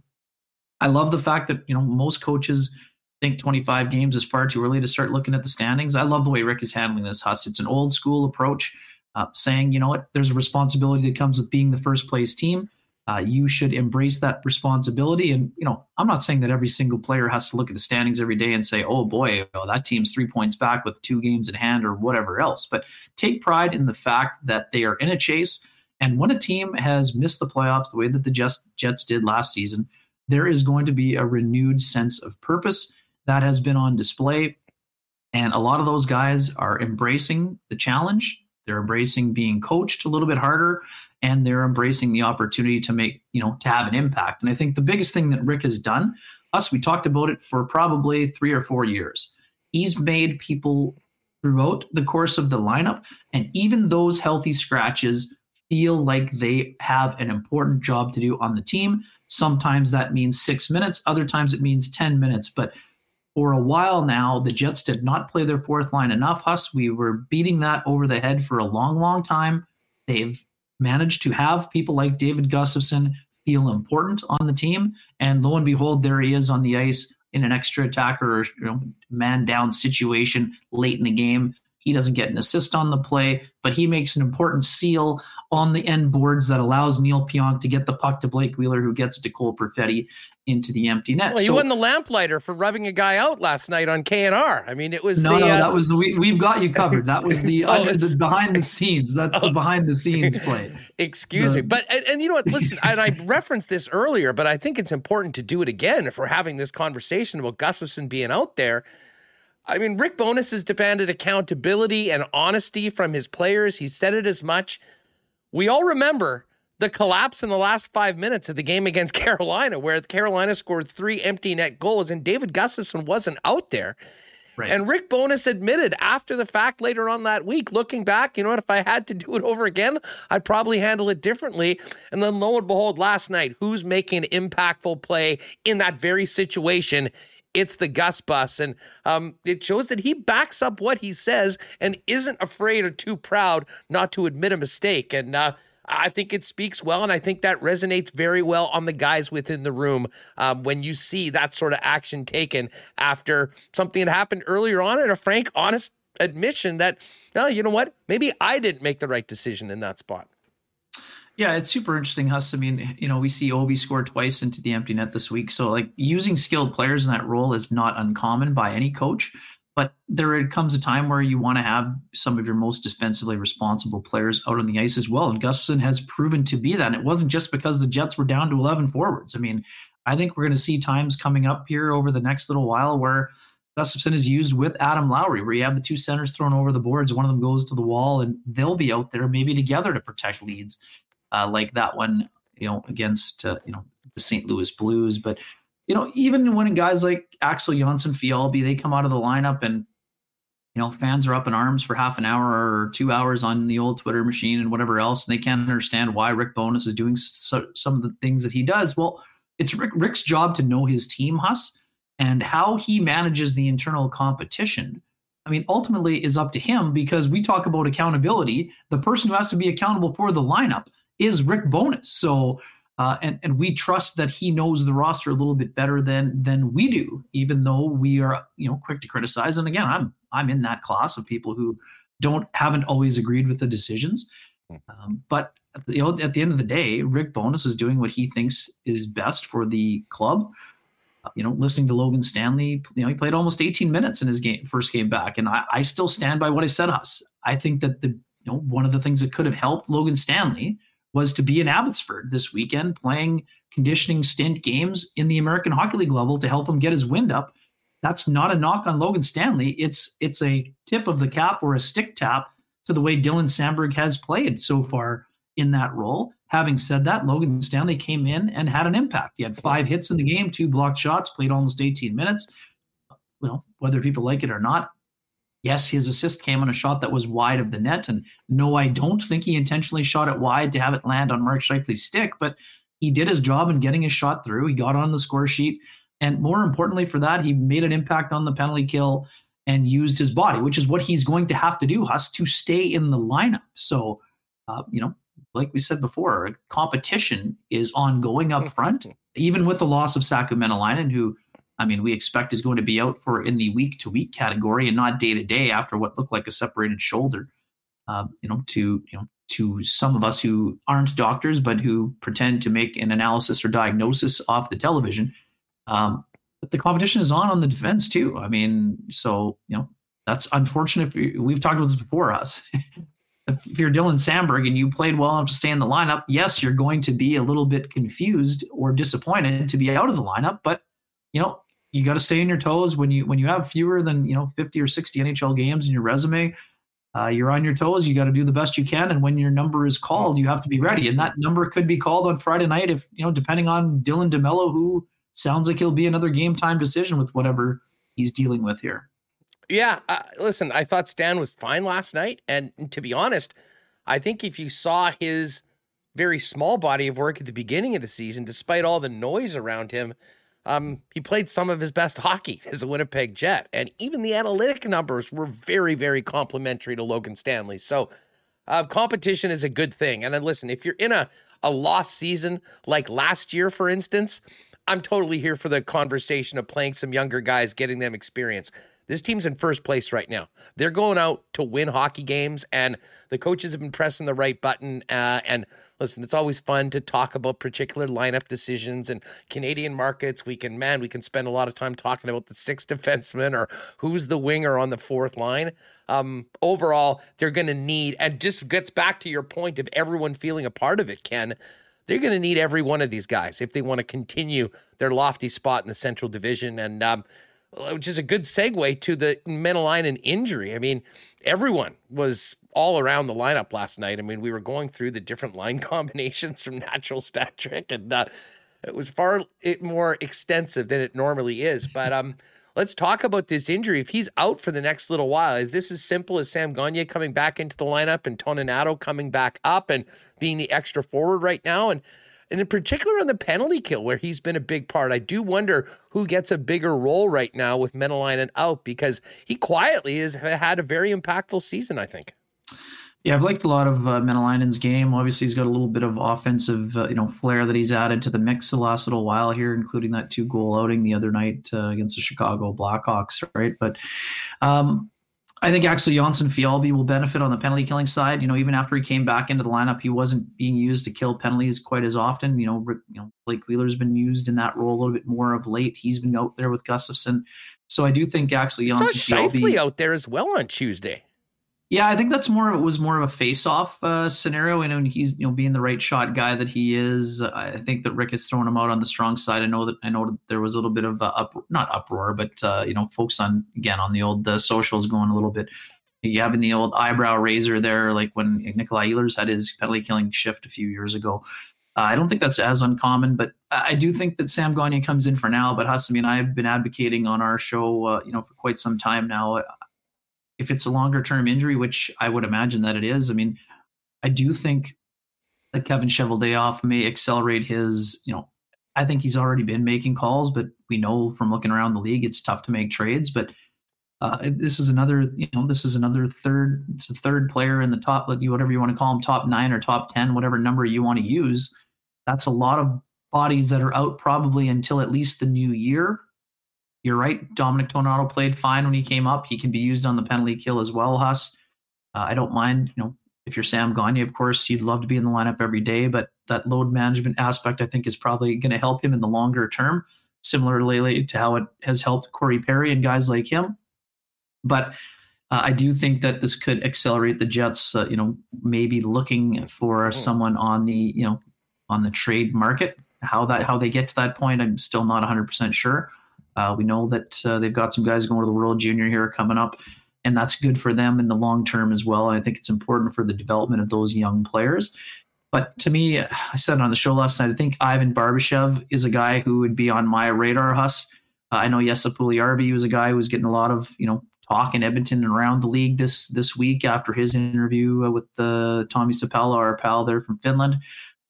I love the fact that you know most coaches think 25 games is far too early to start looking at the standings. I love the way Rick is handling this, Huss. It's an old school approach, uh, saying, you know what, there's a responsibility that comes with being the first place team. uh, you should embrace that responsibility. And, you know, I'm not saying that every single player has to look at the standings every day and say, oh boy, oh, that team's three points back with two games in hand or whatever else. But take pride in the fact that they are in a chase. And when a team has missed the playoffs the way that the Jets, Jets did last season, there is going to be a renewed sense of purpose that has been on display. And a lot of those guys are embracing the challenge. They're embracing being coached a little bit harder and they're embracing the opportunity to make, you know, to have an impact. And I think the biggest thing that Rick has done, us, we talked about it for probably three or four years. He's made people throughout the course of the lineup, and even those healthy scratches feel like they have an important job to do on the team. Sometimes that means six minutes, other times it means 10 minutes. But for a while now, the Jets did not play their fourth line enough. Huss, we were beating that over the head for a long, long time. They've managed to have people like David Gustafsson feel important on the team. And lo and behold, there he is on the ice in an extra attacker or you know, man down situation late in the game. He doesn't get an assist on the play, but he makes an important seal on the end boards that allows Neil Pionk to get the puck to Blake Wheeler, who gets to Cole Perfetti into the empty net. Well, he so, won the lamplighter for rubbing a guy out last night on KNR. I mean, it was no, the, no, uh, that was the we, have got you covered. That was the, oh, the behind the scenes. That's oh. the behind the scenes play. Excuse the, me, but and, and, you know what? Listen, and I referenced this earlier, but I think it's important to do it again if we're having this conversation about Gustafsson being out there. I mean, Rick Bowness has demanded accountability and honesty from his players. He said it as much. We all remember the collapse in the last five minutes of the game against Carolina, where Carolina scored three empty net goals and David Gustafsson wasn't out there. Right. And Rick Bowness admitted after the fact later on that week, looking back, you know what, if I had to do it over again, I'd probably handle it differently. And then lo and behold, last night, who's making an impactful play in that very situation? It's the Gus bus. And um, it shows that he backs up what he says and isn't afraid or too proud not to admit a mistake. And uh, I think it speaks well, and I think that resonates very well on the guys within the room um, when you see that sort of action taken after something that happened earlier on and a frank, honest admission that, oh, you know what, maybe I didn't make the right decision in that spot. Yeah, it's super interesting, Huss. I mean, you know, we see Ovi score twice into the empty net this week. So, like, using skilled players in that role is not uncommon by any coach. But there comes a time where you want to have some of your most defensively responsible players out on the ice as well. And Gustafsson has proven to be that. And it wasn't just because the Jets were down to 11 forwards. I mean, I think we're going to see times coming up here over the next little while where Gustafsson is used with Adam Lowry, where you have the two centers thrown over the boards. One of them goes to the wall, and they'll be out there maybe together to protect leads, uh, like that one, you know, against uh, you know the St. Louis Blues. But you know, even when guys like Axel Jonsson, Fjallby, they come out of the lineup and you know, fans are up in arms for half an hour or two hours on the old Twitter machine and whatever else, and they can't understand why Rick Bowness is doing so, some of the things that he does. Well, it's Rick, Rick's job to know his team, Huss, and how he manages the internal competition. I mean, ultimately is up to him because we talk about accountability. The person who has to be accountable for the lineup is Rick Bowness. So uh, and and we trust that he knows the roster a little bit better than than we do, even though we are you know quick to criticize. And again, I'm I'm in that class of people who don't haven't always agreed with the decisions. Hmm. Um, but at the, at the end of the day, Rick Bowness is doing what he thinks is best for the club. Uh, you know, listening to Logan Stanley, you know, he played almost 18 minutes in his game first game back, and I, I still stand by what I said. Us, I think that the you know one of the things that could have helped Logan Stanley was to be in Abbotsford this weekend playing conditioning stint games in the American Hockey League level to help him get his wind up. That's not a knock on Logan Stanley. It's it's a tip of the cap or a stick tap to the way Dylan Samberg has played so far in that role. Having said that, Logan Stanley came in and had an impact. He had five hits in the game, two blocked shots, played almost 18 minutes. Well, whether people like it or not, Yes, his assist came on a shot that was wide of the net. And no, I don't think he intentionally shot it wide to have it land on Mark Scheifele's stick, but he did his job in getting his shot through. He got on the score sheet. And more importantly for that, he made an impact on the penalty kill and used his body, which is what he's going to have to do, Huss, to stay in the lineup. So, uh, you know, like we said before, competition is ongoing up front, even with the loss of Saku Maenalanen, who I mean, we expect is going to be out for in the week to week category and not day to day after what looked like a separated shoulder. Um, you know, to you know to some of us who aren't doctors but who pretend to make an analysis or diagnosis off the television. Um, but the competition is on on the defense too. I mean, so you know that's unfortunate. We've talked about this before, us. if you're Dylan Samberg and you played well enough to stay in the lineup, yes, you're going to be a little bit confused or disappointed to be out of the lineup. But you know, you got to stay on your toes when you when you have fewer than you know 50 or 60 NHL games in your resume. Uh, you're on your toes. You got to do the best you can, and when your number is called, you have to be ready. And that number could be called on Friday night if you know, depending on Dylan DeMello, who sounds like he'll be another game time decision with whatever he's dealing with here. Yeah, uh, listen, I thought Stan was fine last night, and to be honest, I think if you saw his very small body of work at the beginning of the season, despite all the noise around him, um, he played some of his best hockey as a Winnipeg Jet, and even the analytic numbers were very, very complimentary to Logan Stanley. So, uh, competition is a good thing. And listen, if you're in a a lost season like last year, for instance, I'm totally here for the conversation of playing some younger guys, getting them experience. This team's in first place right now. They're going out to win hockey games, and the coaches have been pressing the right button. Uh, and listen, it's always fun to talk about particular lineup decisions and Canadian markets. We can, man, we can spend a lot of time talking about the sixth defenseman or who's the winger on the fourth line. Um, overall, they're going to need, and just gets back to your point of everyone feeling a part of it, Ken. They're going to need every one of these guys if they want to continue their lofty spot in the Central Division. And um, which is a good segue to the Maenalanen injury. I mean, everyone was all around the lineup last night. I mean, we were going through the different line combinations from Natural Stat Trick, and uh, it was far more extensive than it normally is. But um, let's talk about this injury. If he's out for the next little while, is this as simple as Sam Gagner coming back into the lineup and Toninato coming back up and being the extra forward right now? And and in particular on the penalty kill, where he's been a big part. I do wonder who gets a bigger role right now with Maenalanen out because he quietly has had a very impactful season, I think. Yeah, I've liked a lot of uh, Maenalanen's game. Obviously, he's got a little bit of offensive, uh, you know, flair that he's added to the mix the last little while here, including that two-goal outing the other night uh, against the Chicago Blackhawks, right? But um, I think actually Jonsson Fjallby will benefit on the penalty killing side. You know, even after he came back into the lineup, he wasn't being used to kill penalties quite as often. You know, you know, Blake Wheeler's been used in that role a little bit more of late. He's been out there with Gustafsson. So I do think actually Jonsson Fjallby out there as well on Tuesday. Yeah, I think that's more. of It was more of a face-off uh, scenario, and he's you know being the right shot guy that he is, I think that Rick is throwing him out on the strong side. I know that I know that there was a little bit of uh, up, not uproar, but uh, you know, folks on again on the old uh, socials going a little bit. You having the old eyebrow raiser there, like when Nikolai Ehlers had his penalty killing shift a few years ago. Uh, I don't think that's as uncommon, but I do think that Sam Gagner comes in for now. But Husamy and I have been advocating on our show, uh, you know, for quite some time now if it's a longer term injury, which I would imagine that it is, I mean, I do think that Kevin Cheveldayoff may accelerate his, you know, I think he's already been making calls, but we know from looking around the league, it's tough to make trades. But uh, this is another, you know, this is another third, it's a third player in the top, whatever you want to call him, top nine or top 10, whatever number you want to use. That's a lot of bodies that are out probably until at least the new year you're right. Dominic Toninato played fine when he came up. He can be used on the penalty kill as well, Huss. Uh, I don't mind, you know, if you're Sam Gagner, of course, you'd love to be in the lineup every day, but that load management aspect, I think, is probably going to help him in the longer term, similarly to how it has helped Corey Perry and guys like him. But uh, I do think that this could accelerate the Jets, uh, you know, maybe looking for mm. someone on the, you know, on the trade market. How that how they get to that point, I'm still not 100% sure. Uh, we know that uh, they've got some guys going to the World Junior here coming up, and that's good for them in the long term as well. And I think it's important for the development of those young players. But to me, I said on the show last night, I think Ivan Barbashev is a guy who would be on my radar, Huss. Uh, I know Jesse Puljujärvi was a guy who was getting a lot of you know talk in Edmonton and around the league this this week after his interview with uh, Tommy Sapala, our pal there from Finland,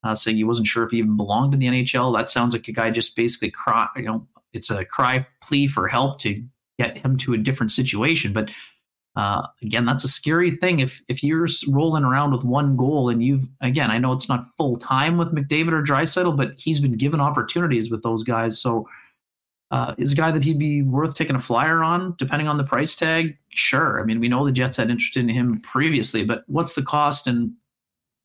uh, saying he wasn't sure if he even belonged in the NHL. That sounds like a guy just basically cry, you know, it's a cry plea for help to get him to a different situation. But uh, again, that's a scary thing. If if you're rolling around with one goal and you've again, I know it's not full time with McDavid or Draisaitl, but he's been given opportunities with those guys. So uh, is a guy that he'd be worth taking a flyer on, depending on the price tag? Sure. I mean, we know the Jets had interest in him previously, but what's the cost? And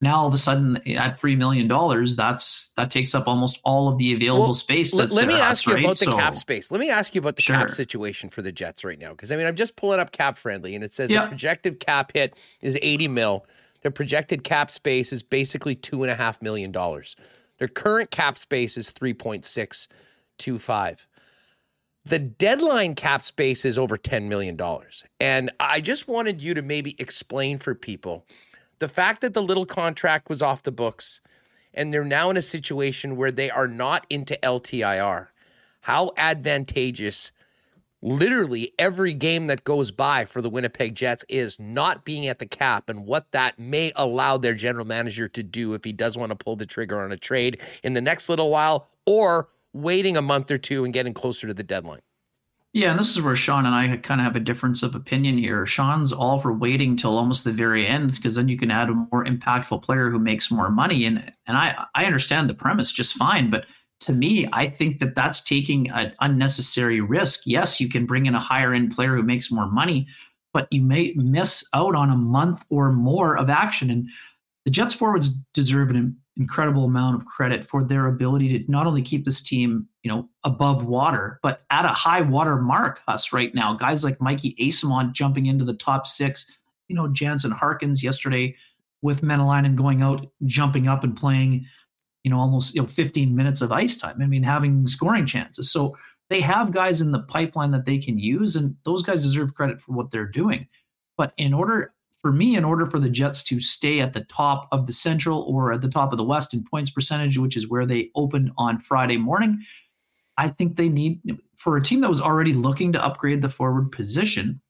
now all of a sudden at three million dollars, that's that takes up almost all of the available well, space. let, let me ask you right? about the so, cap space. Let me ask you about the sure. cap situation for the Jets right now, because I mean I'm just pulling up CapFriendly, and it says the projected cap hit is 80 mil. Their projected cap space is basically two and a half million dollars. Their current cap space is 3.625. The deadline cap space is over $10 million. And I just wanted you to maybe explain for people the fact that the little contract was off the books and they're now in a situation where they are not into LTIR, how advantageous literally every game that goes by for the Winnipeg Jets is not being at the cap and what that may allow their general manager to do if he does want to pull the trigger on a trade in the next little while or waiting a month or two and getting closer to the deadline. Yeah, and this is where Sean and I kind of have a difference of opinion here. Sean's all for waiting till almost the very end because then you can add a more impactful player who makes more money. And and I I understand the premise just fine, but to me, I think that that's taking an unnecessary risk. Yes, you can bring in a higher end player who makes more money, but you may miss out on a month or more of action. And the Jets forwards deserve an incredible amount of credit for their ability to not only keep this team, you know, above water, but at a high water mark us right now. Guys like Mikey Eyssimont jumping into the top six, you know, Jansen Harkins yesterday with Maenalanen going out, jumping up and playing you know, almost you know 15 minutes of ice time. I mean, having scoring chances. So they have guys in the pipeline that they can use, and those guys deserve credit for what they're doing. But in order for me, in order for the Jets to stay at the top of the Central or at the top of the West in points percentage, which is where they opened on Friday morning, I think they need for a team that was already looking to upgrade the forward position.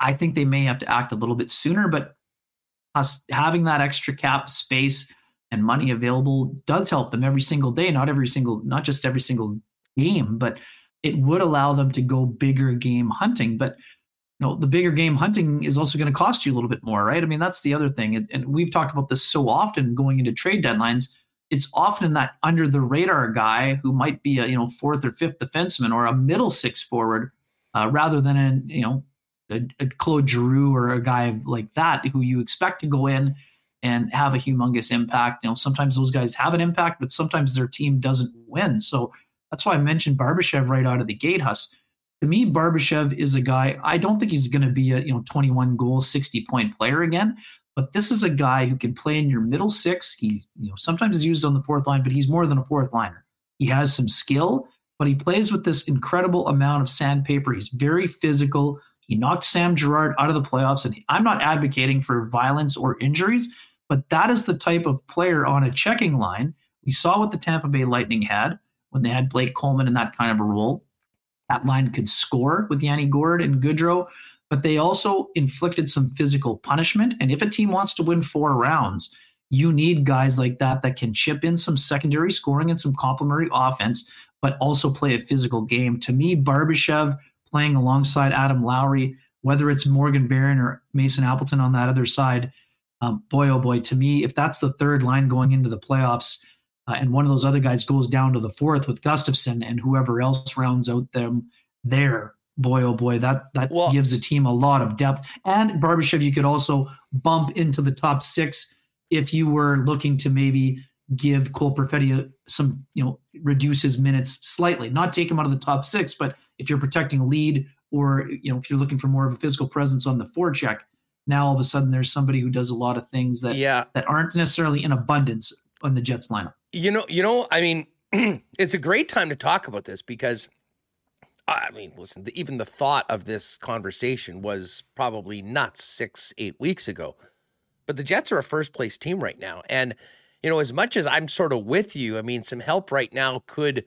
I think they may have to act a little bit sooner, but us having that extra cap space and money available does help them every single day, not every single, not just every single game, but it would allow them to go bigger game hunting. But you know, the bigger game hunting is also going to cost you a little bit more, right? I mean, that's the other thing. And, we've talked about this so often going into trade deadlines. It's often that under the radar guy who might be a you know fourth or fifth defenseman or a middle six forward, uh, rather than a you know a, a Claude Giroux or a guy like that who you expect to go in and have a humongous impact. You know, sometimes those guys have an impact, but sometimes their team doesn't win. So that's why I mentioned Barbashev right out of the gate, Huss. To me, Barbashev is a guy, I don't think he's going to be a, you know, 21 goal, 60 point player again, but this is a guy who can play in your middle six. He's, you know, sometimes he's used on the fourth line, but he's more than a fourth liner. He has some skill, but he plays with this incredible amount of sandpaper. He's very physical. He knocked Sam Girard out of the playoffs, and I'm not advocating for violence or injuries, but that is the type of player on a checking line. We saw what the Tampa Bay Lightning had when they had Blake Coleman in that kind of a role. That line could score with Yanni Gourde and Goodrow, but they also inflicted some physical punishment. And if a team wants to win four rounds, you need guys like that that can chip in some secondary scoring and some complementary offense, but also play a physical game. To me, Barbashev playing alongside Adam Lowry, whether it's Morgan Barron or Mason Appleton on that other side, um, boy, oh boy, to me, if that's the third line going into the playoffs, uh, and one of those other guys goes down to the fourth with Gustafsson, and whoever else rounds out them there, boy, oh boy, that that well, gives a team a lot of depth. And Barbashev, you could also bump into the top six if you were looking to maybe give Cole Perfetti some, you know, reduce his minutes slightly, not take him out of the top six, but if you're protecting a lead or you know if you're looking for more of a physical presence on the forecheck, now all of a sudden there's somebody who does a lot of things that yeah. that aren't necessarily in abundance on the Jets lineup. You know, you know, I mean, it's a great time to talk about this because I mean, listen, even the thought of this conversation was probably nuts six, eight weeks ago. But the Jets are a first place team right now. And, you know, as much as I'm sort of with you, I mean, some help right now could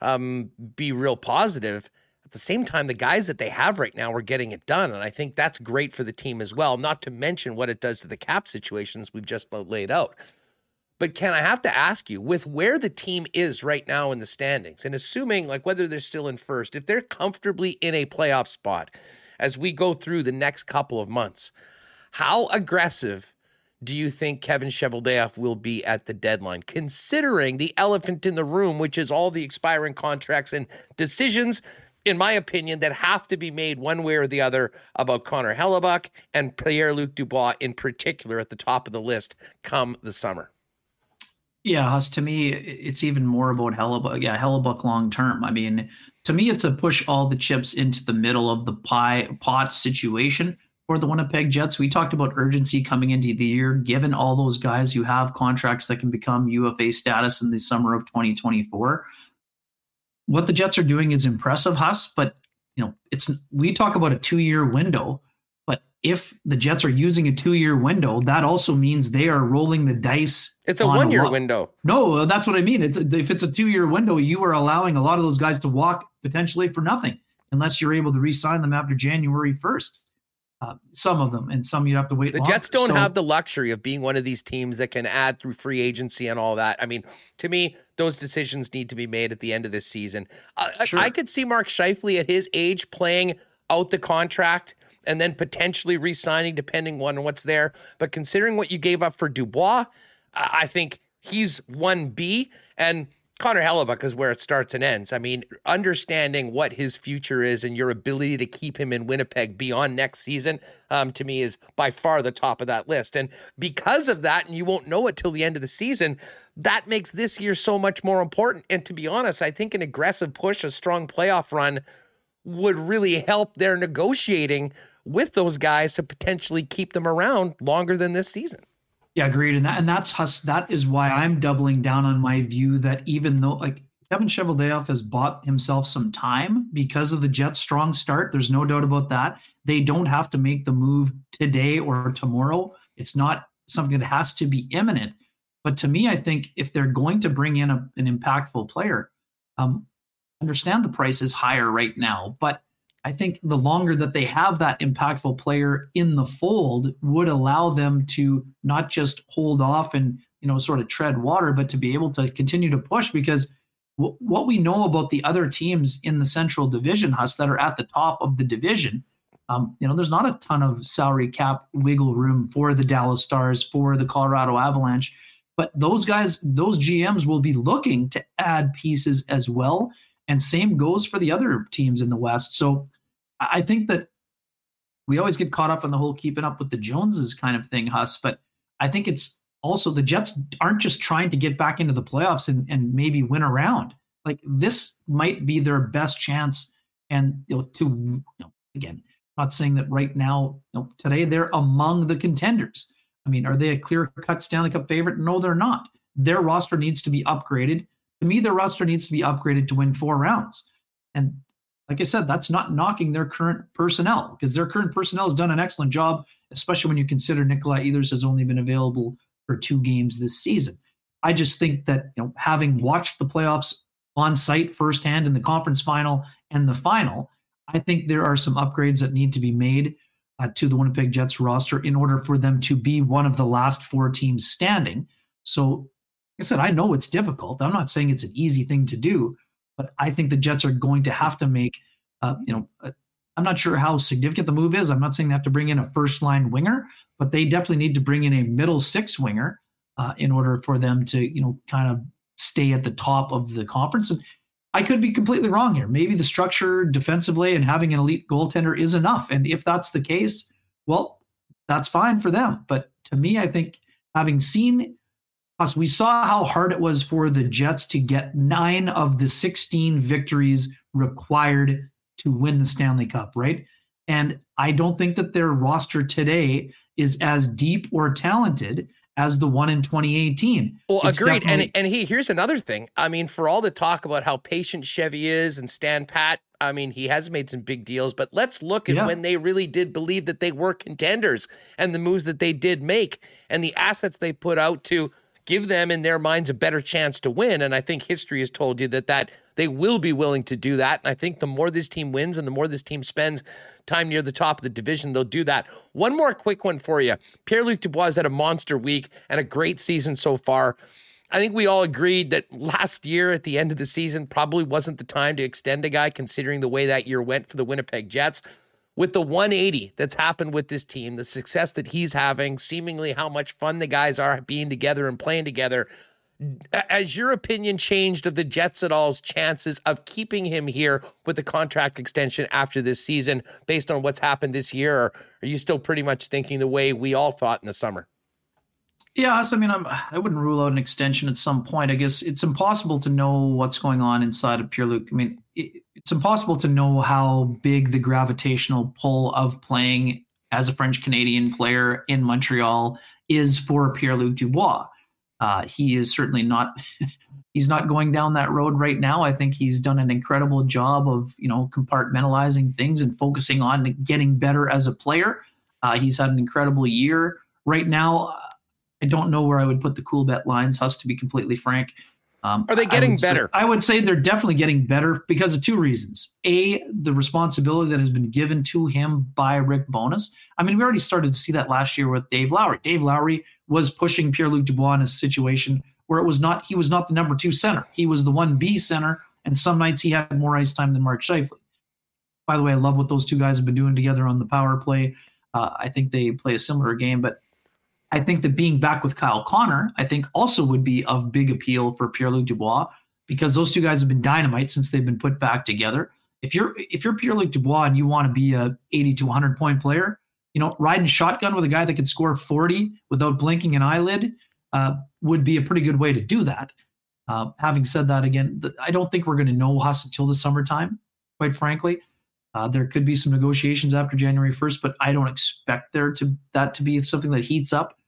um, be real positive At the same time, the guys that they have right now are getting it done. And I think that's great for the team as well, not to mention what it does to the cap situations we've just laid out. But Ken, I have to ask you, with where the team is right now in the standings, and assuming like whether they're still in first, if they're comfortably in a playoff spot as we go through the next couple of months, how aggressive do you think Kevin Cheveldayoff will be at the deadline, considering the elephant in the room, which is all the expiring contracts and decisions in my opinion, that have to be made one way or the other about Connor Hellebuyck and Pierre Luc Dubois in particular at the top of the list come the summer. Yeah, Huss, to me, it's even more about Hellebuyck. Yeah, Hellebuyck long term. I mean, to me, it's a push all the chips into the middle of the pie pot situation for the Winnipeg Jets. We talked about urgency coming into the year, given all those guys who have contracts that can become UFA status in the summer of 2024 what the Jets are doing is impressive, Huss, but you know, it's we talk about a two-year window, but if the Jets are using a two-year window, that also means they are rolling the dice. It's a one-year window. No, that's what I mean. It's if it's a two-year window, you are allowing a lot of those guys to walk potentially for nothing, unless you're able to re-sign them after January first. Uh, some of them, and some you'd have to wait. The longer. Jets don't so, have the luxury of being one of these teams that can add through free agency and all that. I mean, to me, those decisions need to be made at the end of this season. Uh, sure. I, I could see Mark Scheifele at his age playing out the contract and then potentially re-signing depending on what's there. But considering what you gave up for Dubois, I think he's one B and Connor Hellebuyck is where it starts and ends. I mean, understanding what his future is and your ability to keep him in Winnipeg beyond next season, um, to me, is by far the top of that list. And because of that, and you won't know it till the end of the season, that makes this year so much more important. And to be honest, I think an aggressive push, a strong playoff run would really help their negotiating with those guys to potentially keep them around longer than this season. Yeah, agreed. And that and that's us. That is why I'm doubling down on my view that even though like Kevin Cheveldayoff has bought himself some time because of the Jets' strong start. There's no doubt about that. They don't have to make the move today or tomorrow. It's not something that has to be imminent. But to me, I think if they're going to bring in a, an impactful player, um, understand the price is higher right now, but I think the longer that they have that impactful player in the fold would allow them to not just hold off and you know sort of tread water, but to be able to continue to push because w- what we know about the other teams in the Central Division, Huss, that are at the top of the division, um, you know, there's not a ton of salary cap wiggle room for the Dallas Stars, for the Colorado Avalanche, but those guys, those GMs will be looking to add pieces as well. And same goes for the other teams in the West. So I think that we always get caught up in the whole keeping up with the Joneses kind of thing, Huss. But I think it's also the Jets aren't just trying to get back into the playoffs and, and maybe win around. Like this might be their best chance. And you know, to you know, again, not saying that right now, you know, today they're among the contenders. I mean, are they a clear cut Stanley Cup favorite? No, they're not. Their roster needs to be upgraded. To me, their roster needs to be upgraded to win four rounds. And like I said, that's not knocking their current personnel because their current personnel has done an excellent job, especially when you consider Nikolai Ehlers has only been available for two games this season. I just think that you know, having watched the playoffs on site firsthand in the conference final and the final, I think there are some upgrades that need to be made uh, to the Winnipeg Jets roster in order for them to be one of the last four teams standing. So, like I said, I know it's difficult. I'm not saying it's an easy thing to do, but I think the Jets are going to have to make, uh, you know, uh, I'm not sure how significant the move is. I'm not saying they have to bring in a first line winger, but they definitely need to bring in a middle six winger uh, in order for them to, you know, kind of stay at the top of the conference. And I could be completely wrong here. Maybe the structure defensively and having an elite goaltender is enough. And if that's the case, well, that's fine for them. But to me, I think having seen us, we saw how hard it was for the Jets to get nine of the 16 victories required to win the Stanley Cup, right? And I don't think that their roster today is as deep or talented as the one in 2018. Well, it's agreed. Definitely- and and he here's another thing. I mean, for all the talk about how patient Chevy is and Stan Pat, I mean, he has made some big deals, but let's look at yeah. when they really did believe that they were contenders and the moves that they did make and the assets they put out to give them in their minds a better chance to win. And I think history has told you that that they will be willing to do that. And I think the more this team wins and the more this team spends time near the top of the division, they'll do that. One more quick one for you. Pierre Luc Dubois had a monster week and a great season so far. I think we all agreed that last year at the end of the season probably wasn't the time to extend a guy considering the way that year went for the Winnipeg Jets with the 180 that's happened with this team, the success that he's having, seemingly how much fun the guys are being together and playing together. Has your opinion changed of the Jets at all's chances of keeping him here with the contract extension after this season based on what's happened this year? Or are you still pretty much thinking the way we all thought in the summer? Yeah, so I mean, I'm, I wouldn't rule out an extension at some point. I guess it's impossible to know what's going on inside of Pierre Luc. I mean, it, it's impossible to know how big the gravitational pull of playing as a French Canadian player in Montreal is for Pierre Luc Dubois. Uh, he is certainly not. he's not going down that road right now. I think he's done an incredible job of you know compartmentalizing things and focusing on getting better as a player. Uh, he's had an incredible year. Right now, I don't know where I would put the cool bet lines. Has to be completely frank. Um, Are they getting I better? Say, I would say they're definitely getting better because of two reasons. A, the responsibility that has been given to him by Rick Bowness. I mean, we already started to see that last year with Dave Lowry. Dave Lowry was pushing Pierre Luc Dubois in a situation where it was not he was not the number two center. He was the one B center, and some nights he had more ice time than Mark Scheifele. By the way, I love what those two guys have been doing together on the power play. Uh, I think they play a similar game, but I think that being back with Kyle Connor, I think also would be of big appeal for Pierre-Luc Dubois because those two guys have been dynamite since they've been put back together. If you're if you're Pierre-Luc Dubois and you want to be a 80 to 100 point player, you know, riding shotgun with a guy that could score 40 without blinking an eyelid uh, would be a pretty good way to do that. Uh, having said that, again, the, I don't think we're going to know Huss until the summertime, quite frankly. Uh, there could be some negotiations after January 1st, but I don't expect there to that to be something that heats up.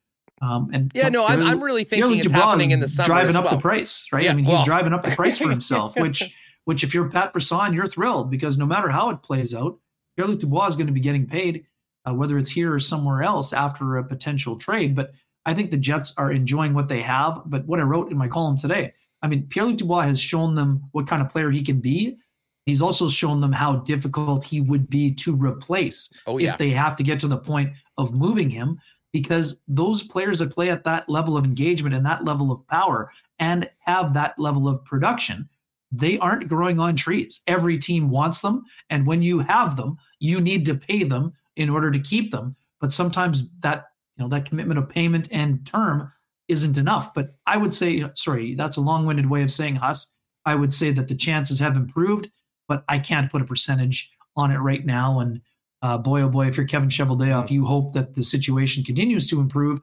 Um, and yeah, no, I'm, I'm really thinking it's happening in the summer driving up well. the price, right? Yeah, I mean, well. he's driving up the price for himself, which, which if you're Pat Brisson, you're thrilled because no matter how it plays out, Pierre-Luc Dubois is going to be getting paid, uh, whether it's here or somewhere else after a potential trade. But I think the Jets are enjoying what they have. But what I wrote in my column today, I mean, Pierre-Luc Dubois has shown them what kind of player he can be. He's also shown them how difficult he would be to replace oh, yeah. if they have to get to the point of moving him because those players that play at that level of engagement and that level of power and have that level of production, they aren't growing on trees. Every team wants them. And when you have them, you need to pay them in order to keep them. But sometimes that, you know, that commitment of payment and term isn't enough. But I would say, sorry, that's a long-winded way of saying Huss. I would say that the chances have improved, but I can't put a percentage on it right now. And uh, boy, oh boy, if you're Kevin Cheveldayoff, you hope that the situation continues to improve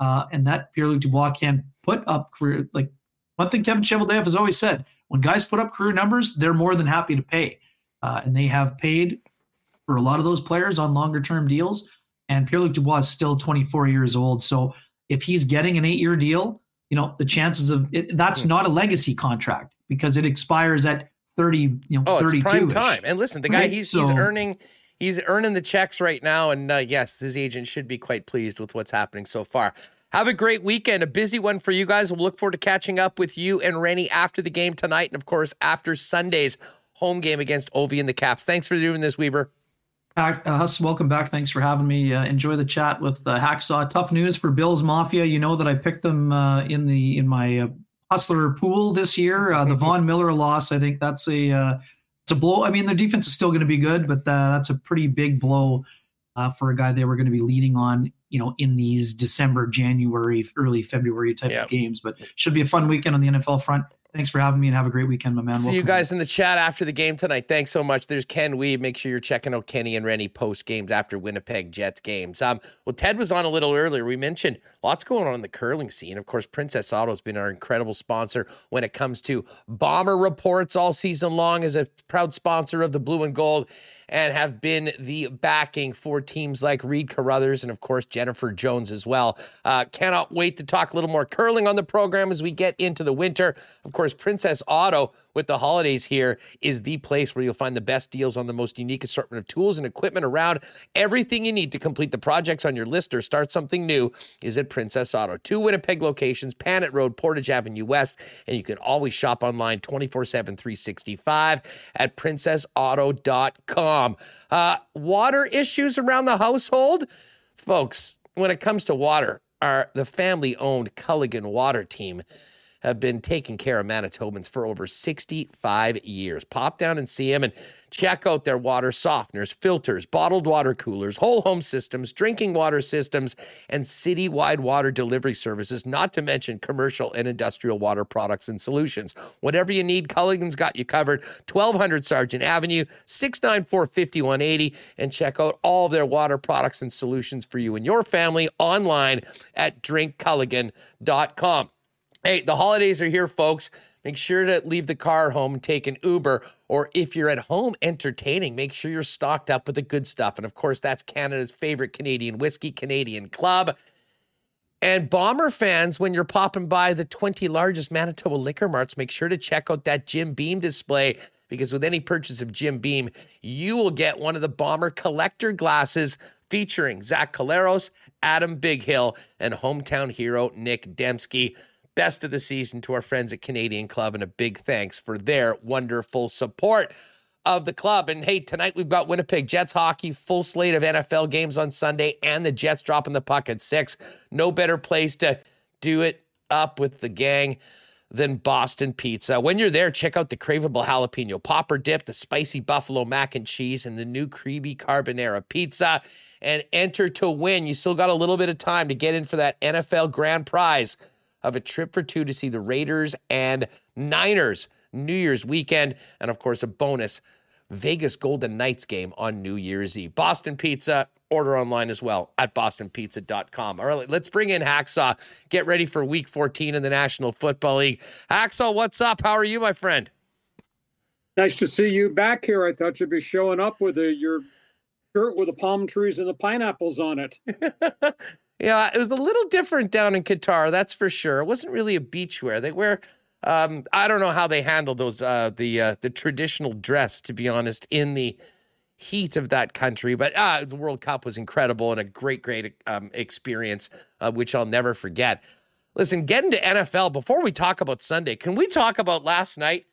uh, and that Pierre Luc Dubois can put up career. Like one thing Kevin Cheveldayoff has always said when guys put up career numbers, they're more than happy to pay. Uh, and they have paid for a lot of those players on longer term deals. And Pierre Luc Dubois is still 24 years old. So if he's getting an eight year deal, you know, the chances of it, that's not a legacy contract because it expires at 30, you know, oh, 32 prime time. And listen, the guy, right? he's, so, he's earning he's earning the checks right now. And uh, yes, his agent should be quite pleased with what's happening so far. Have a great weekend, a busy one for you guys. We'll look forward to catching up with you and Rennie after the game tonight, and of course after Sunday's home game against Ovi and the Caps. Thanks for doing this, Weber. Uh, Huss, welcome back. Thanks for having me. Uh, enjoy the chat with uh, Hacksaw. Tough news for Bills Mafia. You know that I picked them uh, in the in my uh, hustler pool this year. Uh, the Von Miller loss. I think that's a uh, it's a blow. I mean, their defense is still going to be good, but uh, that's a pretty big blow uh, for a guy they were going to be leading on, you know, in these December, January, early February type of games. But should be a fun weekend on the NFL front. Thanks for having me and have a great weekend, my man. See Welcome. you guys in the chat after the game tonight. Thanks so much. There's Ken Wiebe. Make sure you're checking out Kenny and Rennie post games after Winnipeg Jets games. Um, well, Ted was on a little earlier. We mentioned lots going on in the curling scene. Of course, Princess Auto has been our incredible sponsor when it comes to bomber reports all season long as a proud sponsor of the blue and gold and have been the backing for teams like Reid Carruthers and, of course, Jennifer Jones as well. Uh, cannot wait to talk a little more curling on the program as we get into the winter. Of course, Princess Auto with the holidays here is the place where you'll find the best deals on the most unique assortment of tools and equipment around. Everything you need to complete the projects on your list or start something new is at Princess Auto. Two Winnipeg locations, Panet Road, Portage Avenue West, and you can always shop online 24 7, 365 at princessauto.com. Uh, water issues around the household? Folks, when it comes to water, our the family owned Culligan water team have been taking care of Manitobans for over 65 years. Pop down and see them and check out their water softeners, filters, bottled water coolers, whole home systems, drinking water systems, and citywide water delivery services, not to mention commercial and industrial water products and solutions. Whatever you need, Culligan's got you covered. 1200 Sargent Avenue, 694 5180, and check out all their water products and solutions for you and your family online at drinkculligan.com. Hey, the holidays are here, folks. Make sure to leave the car home take an Uber. Or if you're at home entertaining, make sure you're stocked up with the good stuff. And of course, that's Canada's favorite Canadian whiskey, Canadian Club. And Bomber fans, when you're popping by the 20 largest Manitoba liquor marts, make sure to check out that Jim Beam display because with any purchase of Jim Beam, you will get one of the Bomber collector glasses featuring Zach Collaros, Adam Bighill, and hometown hero Nick Demski best of the season to our friends at Canadian Club and a big thanks for their wonderful support of the club. And hey, tonight we've got Winnipeg Jets hockey, full slate of NFL games on Sunday, and the Jets dropping the puck at six. No better place to do it up with the gang than Boston Pizza. When you're there, check out the craveable jalapeno popper dip, the spicy buffalo mac and cheese, and the new creamy carbonara pizza. And enter to win. You still got a little bit of time to get in for that NFL grand prize of a trip for two to see the Raiders and Niners New Year's weekend. And of course, a bonus Vegas Golden Knights game on New Year's Eve. Boston Pizza, order online as well at bostonpizza.com. All right, let's bring in Hacksaw. Get ready for week 14 in the National Football League. Hacksaw, what's up? How are you, my friend? Nice to see you back here. I thought you'd be showing up with a, your shirt with the palm trees and the pineapples on it. Yeah, it was a little different down in Qatar, that's for sure. It wasn't really a beach wear. They wear um, I don't know how they handle those uh, the uh, the traditional dress, to be honest, in the heat of that country. But uh, the World Cup was incredible and a great, great um, experience, uh, which I'll never forget. Listen, getting to NFL before we talk about Sunday, can we talk about last night?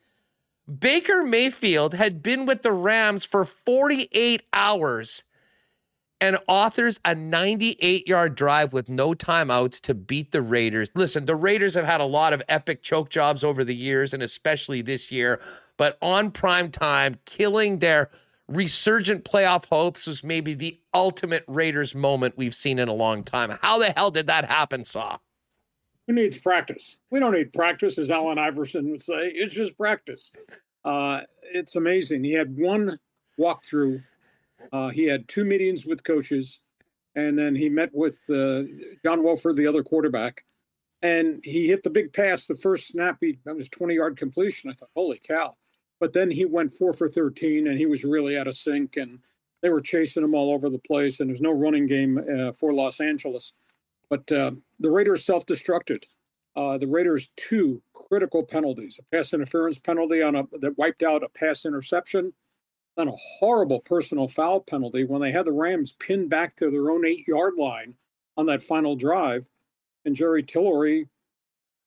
Baker Mayfield had been with the Rams for 48 hours and authors a 98 yard drive with no timeouts to beat the Raiders. Listen, the Raiders have had a lot of epic choke jobs over the years, and especially this year, but on prime time, killing their resurgent playoff hopes was maybe the ultimate Raiders moment we've seen in a long time. How the hell did that happen, Saw? Who needs practice? We don't need practice, as Allen Iverson would say. It's just practice. Uh, it's amazing. He had one walkthrough uh, he had two meetings with coaches, and then he met with uh, John Wolford, the other quarterback, and he hit the big pass. The first snap, he that was twenty yard completion. I thought, holy cow! But then he went four for thirteen, and he was really out of sync, and they were chasing him all over the place. And there's no running game uh, for Los Angeles, but uh, the Raiders self-destructed. Uh, the Raiders two critical penalties: a pass interference penalty on a that wiped out a pass interception on a horrible personal foul penalty when they had the Rams pinned back to their own eight yard line on that final drive. And Jerry Tillery,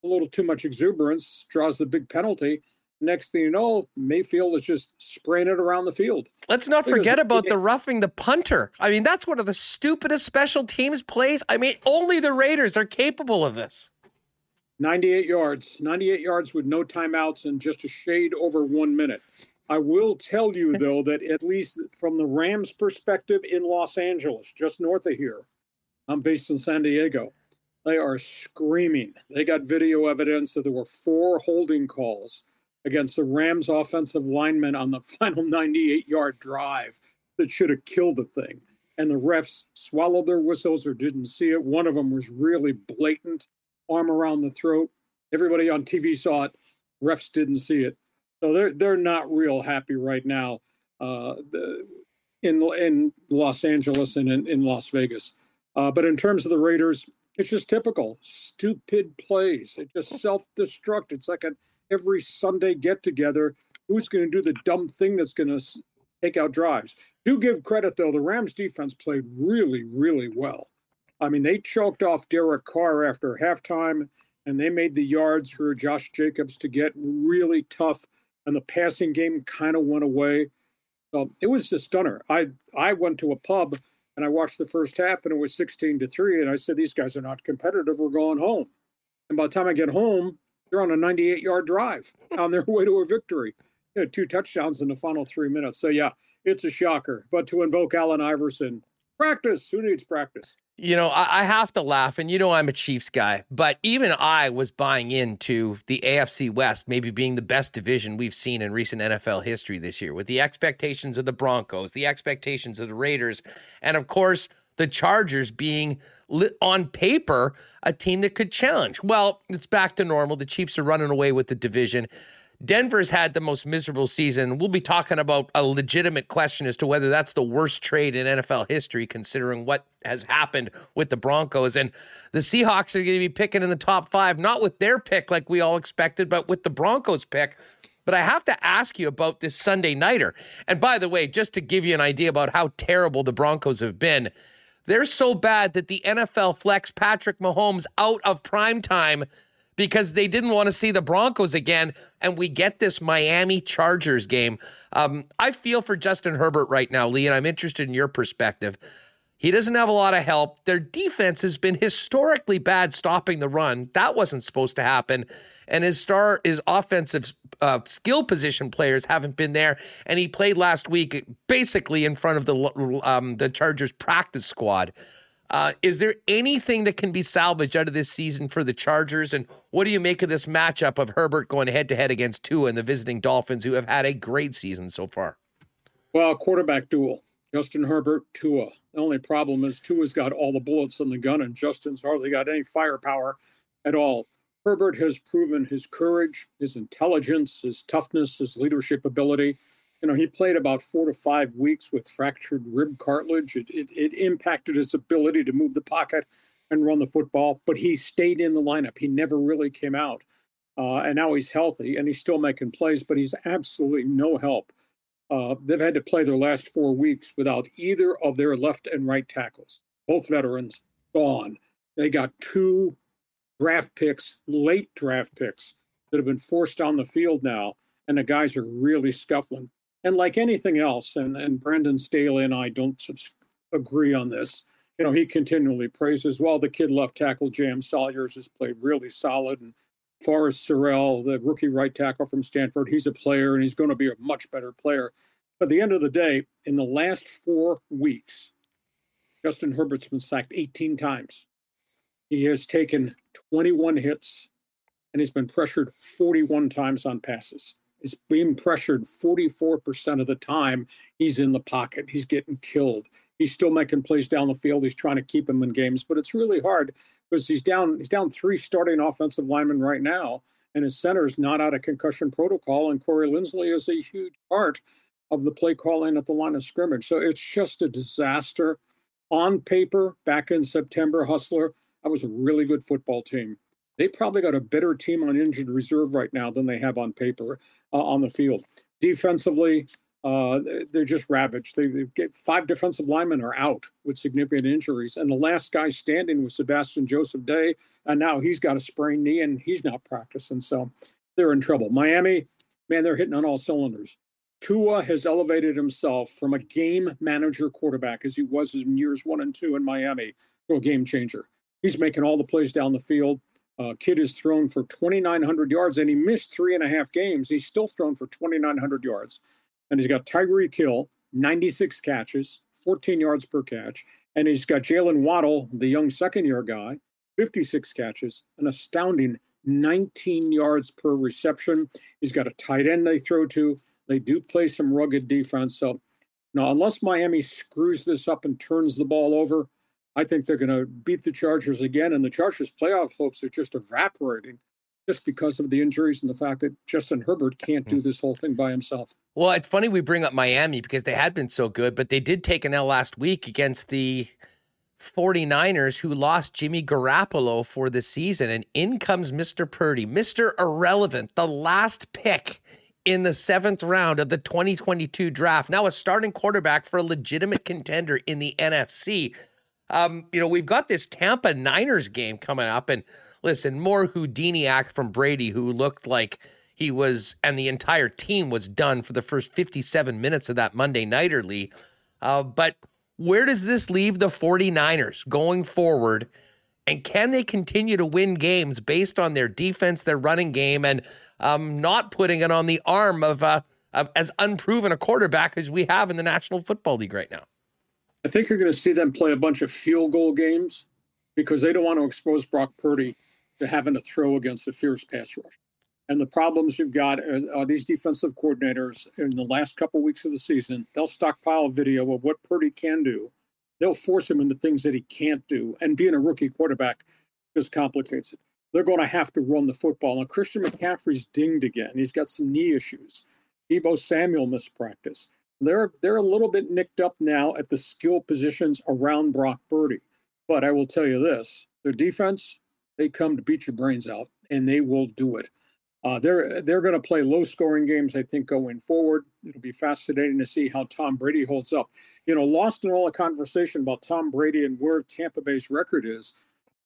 a little too much exuberance, draws the big penalty. Next thing you know, Mayfield is just spraying it around the field. Let's not forget about the roughing the punter. I mean, that's one of the stupidest special teams plays. I mean, only the Raiders are capable of this. 98 yards, 98 yards with no timeouts and just a shade over one minute. I will tell you though that at least from the Rams' perspective in Los Angeles, just north of here, I'm based in San Diego. They are screaming. They got video evidence that there were four holding calls against the Rams offensive linemen on the final 98 yard drive that should have killed the thing. And the refs swallowed their whistles or didn't see it. One of them was really blatant, arm around the throat. Everybody on TV saw it. Refs didn't see it. So they're they're not real happy right now uh, in in Los Angeles and in, in Las Vegas. Uh, but in terms of the Raiders, it's just typical stupid plays. It just self destruct. It's like a every Sunday get together. Who's going to do the dumb thing that's going to take out drives? Do give credit though. The Rams defense played really really well. I mean, they choked off Derek Carr after halftime, and they made the yards for Josh Jacobs to get really tough and the passing game kind of went away. So it was a stunner. I I went to a pub and I watched the first half and it was 16 to 3 and I said these guys are not competitive we're going home. And by the time I get home they're on a 98 yard drive on their way to a victory. You know, two touchdowns in the final three minutes. So yeah, it's a shocker. But to invoke Allen Iverson, practice. Who needs practice? You know, I, I, have to laugh, and you know I'm a Chiefs guy, but even I was buying into the AFC West maybe being the best division we've seen in recent NFL history this year, with the expectations of the Broncos, the expectations of the Raiders, and of course the Chargers being on paper a team that could challenge. Well, it's back to normal. The Chiefs are running away with the division. Denver's had the most miserable season. We'll be talking about a legitimate question as to whether that's the worst trade in NFL history, considering what has happened with the Broncos. And the Seahawks are going to be picking in the top five, not with their pick like we all expected, but with the Broncos pick. But I have to ask you about this Sunday Nighter. And by the way, just to give you an idea about how terrible the Broncos have been, they're so bad that the NFL flex Patrick Mahomes out of prime time because they didn't want to see the Broncos again. And we get this Miami Chargers game. Um, I feel for Justin Herbert right now, Lee, and I'm interested in your perspective. He doesn't have a lot of help. Their defense has been historically bad stopping the run. That wasn't supposed to happen. And his star, his offensive uh, skill position players haven't been there. And he played last week basically in front of the um, the Chargers practice squad. Uh, is there anything that can be salvaged out of this season for the Chargers? And what do you make of this matchup of Herbert going head to head against Tua and the visiting Dolphins, who have had a great season so far? Well, quarterback duel. Justin Herbert, Tua. The only problem is Tua's got all the bullets in the gun, and Justin's hardly got any firepower at all. Herbert has proven his courage, his intelligence, his toughness, his leadership ability you know, he played about four to five weeks with fractured rib cartilage. It, it, it, impacted his ability to move the pocket and run the football, but he stayed in the lineup. He never really came out. Uh, and now he's healthy and he's still making plays, but he's absolutely no help. Uh, they've had to play their last four weeks without either of their left and right tackles, both veterans gone. They got two draft picks, late draft picks, that have been forced on the field now, and the guys are really scuffling. And like anything else, and, and Brandon Staley and I don't agree on this. You know, he continually praises, well, the kid left tackle, J.M. Salyers, has played really solid. And Foster Sarell, the rookie right tackle from Stanford, he's a player and he's going to be a much better player. But at the end of the day, in the last four weeks, Justin Herbert's been sacked 18 times. He has taken 21 hits and he's been pressured 41 times on passes is being pressured 44% of the time he's in the pocket. He's getting killed. He's still making plays down the field. He's trying to keep him in games, but it's really hard because he's down he's down three starting offensive linemen right now, and his center is not out of concussion protocol, and Corey Linsley is a huge part of the play calling at the line of scrimmage. So it's just a disaster. On paper, back in September, Hustler, that was a really good football team. They probably got a better team on injured reserve right now than they have on paper uh, on the field. Defensively, uh, they're just ravaged. They, they, get five defensive linemen are out with significant injuries, and the last guy standing was Sebastian Joseph Day, and now he's got a sprained knee and he's not practicing, so they're in trouble. Miami, man, they're hitting on all cylinders. Tua has elevated himself from a game manager quarterback, as he was in years one and two in Miami, to a game changer. He's making all the plays down the field. Uh, Kid has thrown for 2,900 yards and he missed three and a half games. He's still thrown for 2,900 yards. And he's got Tyreek Hill, 96 catches, 14 yards per catch. And he's got Jalen Waddle, the young second year guy, 56 catches, an astounding 19 yards per reception. He's got a tight end they throw to. They do play some rugged defense. So now, unless Miami screws this up and turns the ball over, I think they're going to beat the Chargers again, and the Chargers' playoff hopes are just evaporating just because of the injuries and the fact that Justin Herbert can't do hmm. this whole thing by himself. Well, it's funny we bring up Miami because they had been so good, but they did take an L last week against the 49ers who lost Jimmy Garoppolo for the season. And in comes Mr. Purdy, Mr. Irrelevant, the last pick in the seventh round of the 2022 draft. Now a starting quarterback for a legitimate contender in the NFC. Um, you know, we've got this Tampa Niners game coming up, and listen, more Houdini act from Brady, who looked like he was, and the entire team was done for the first 57 minutes of that Monday Nighter Lee. Uh, but where does this leave the 49ers going forward? And can they continue to win games based on their defense, their running game, and um, not putting it on the arm of, uh, of as unproven a quarterback as we have in the National Football League right now? I think you're going to see them play a bunch of field goal games because they don't want to expose Brock Purdy to having to throw against a fierce pass rush. And the problems you've got are, are these defensive coordinators in the last couple weeks of the season. They'll stockpile video of what Purdy can do. They'll force him into things that he can't do. And being a rookie quarterback just complicates it. They're going to have to run the football. Now, Christian McCaffrey's dinged again. He's got some knee issues. Deebo Samuel missed practice. They're they're a little bit nicked up now at the skill positions around Brock Purdy. But I will tell you this: their defense, they come to beat your brains out, and they will do it. Uh, they're they're going to play low scoring games, I think, going forward. It'll be fascinating to see how Tom Brady holds up. You know, lost in all the conversation about Tom Brady and where Tampa Bay's record is,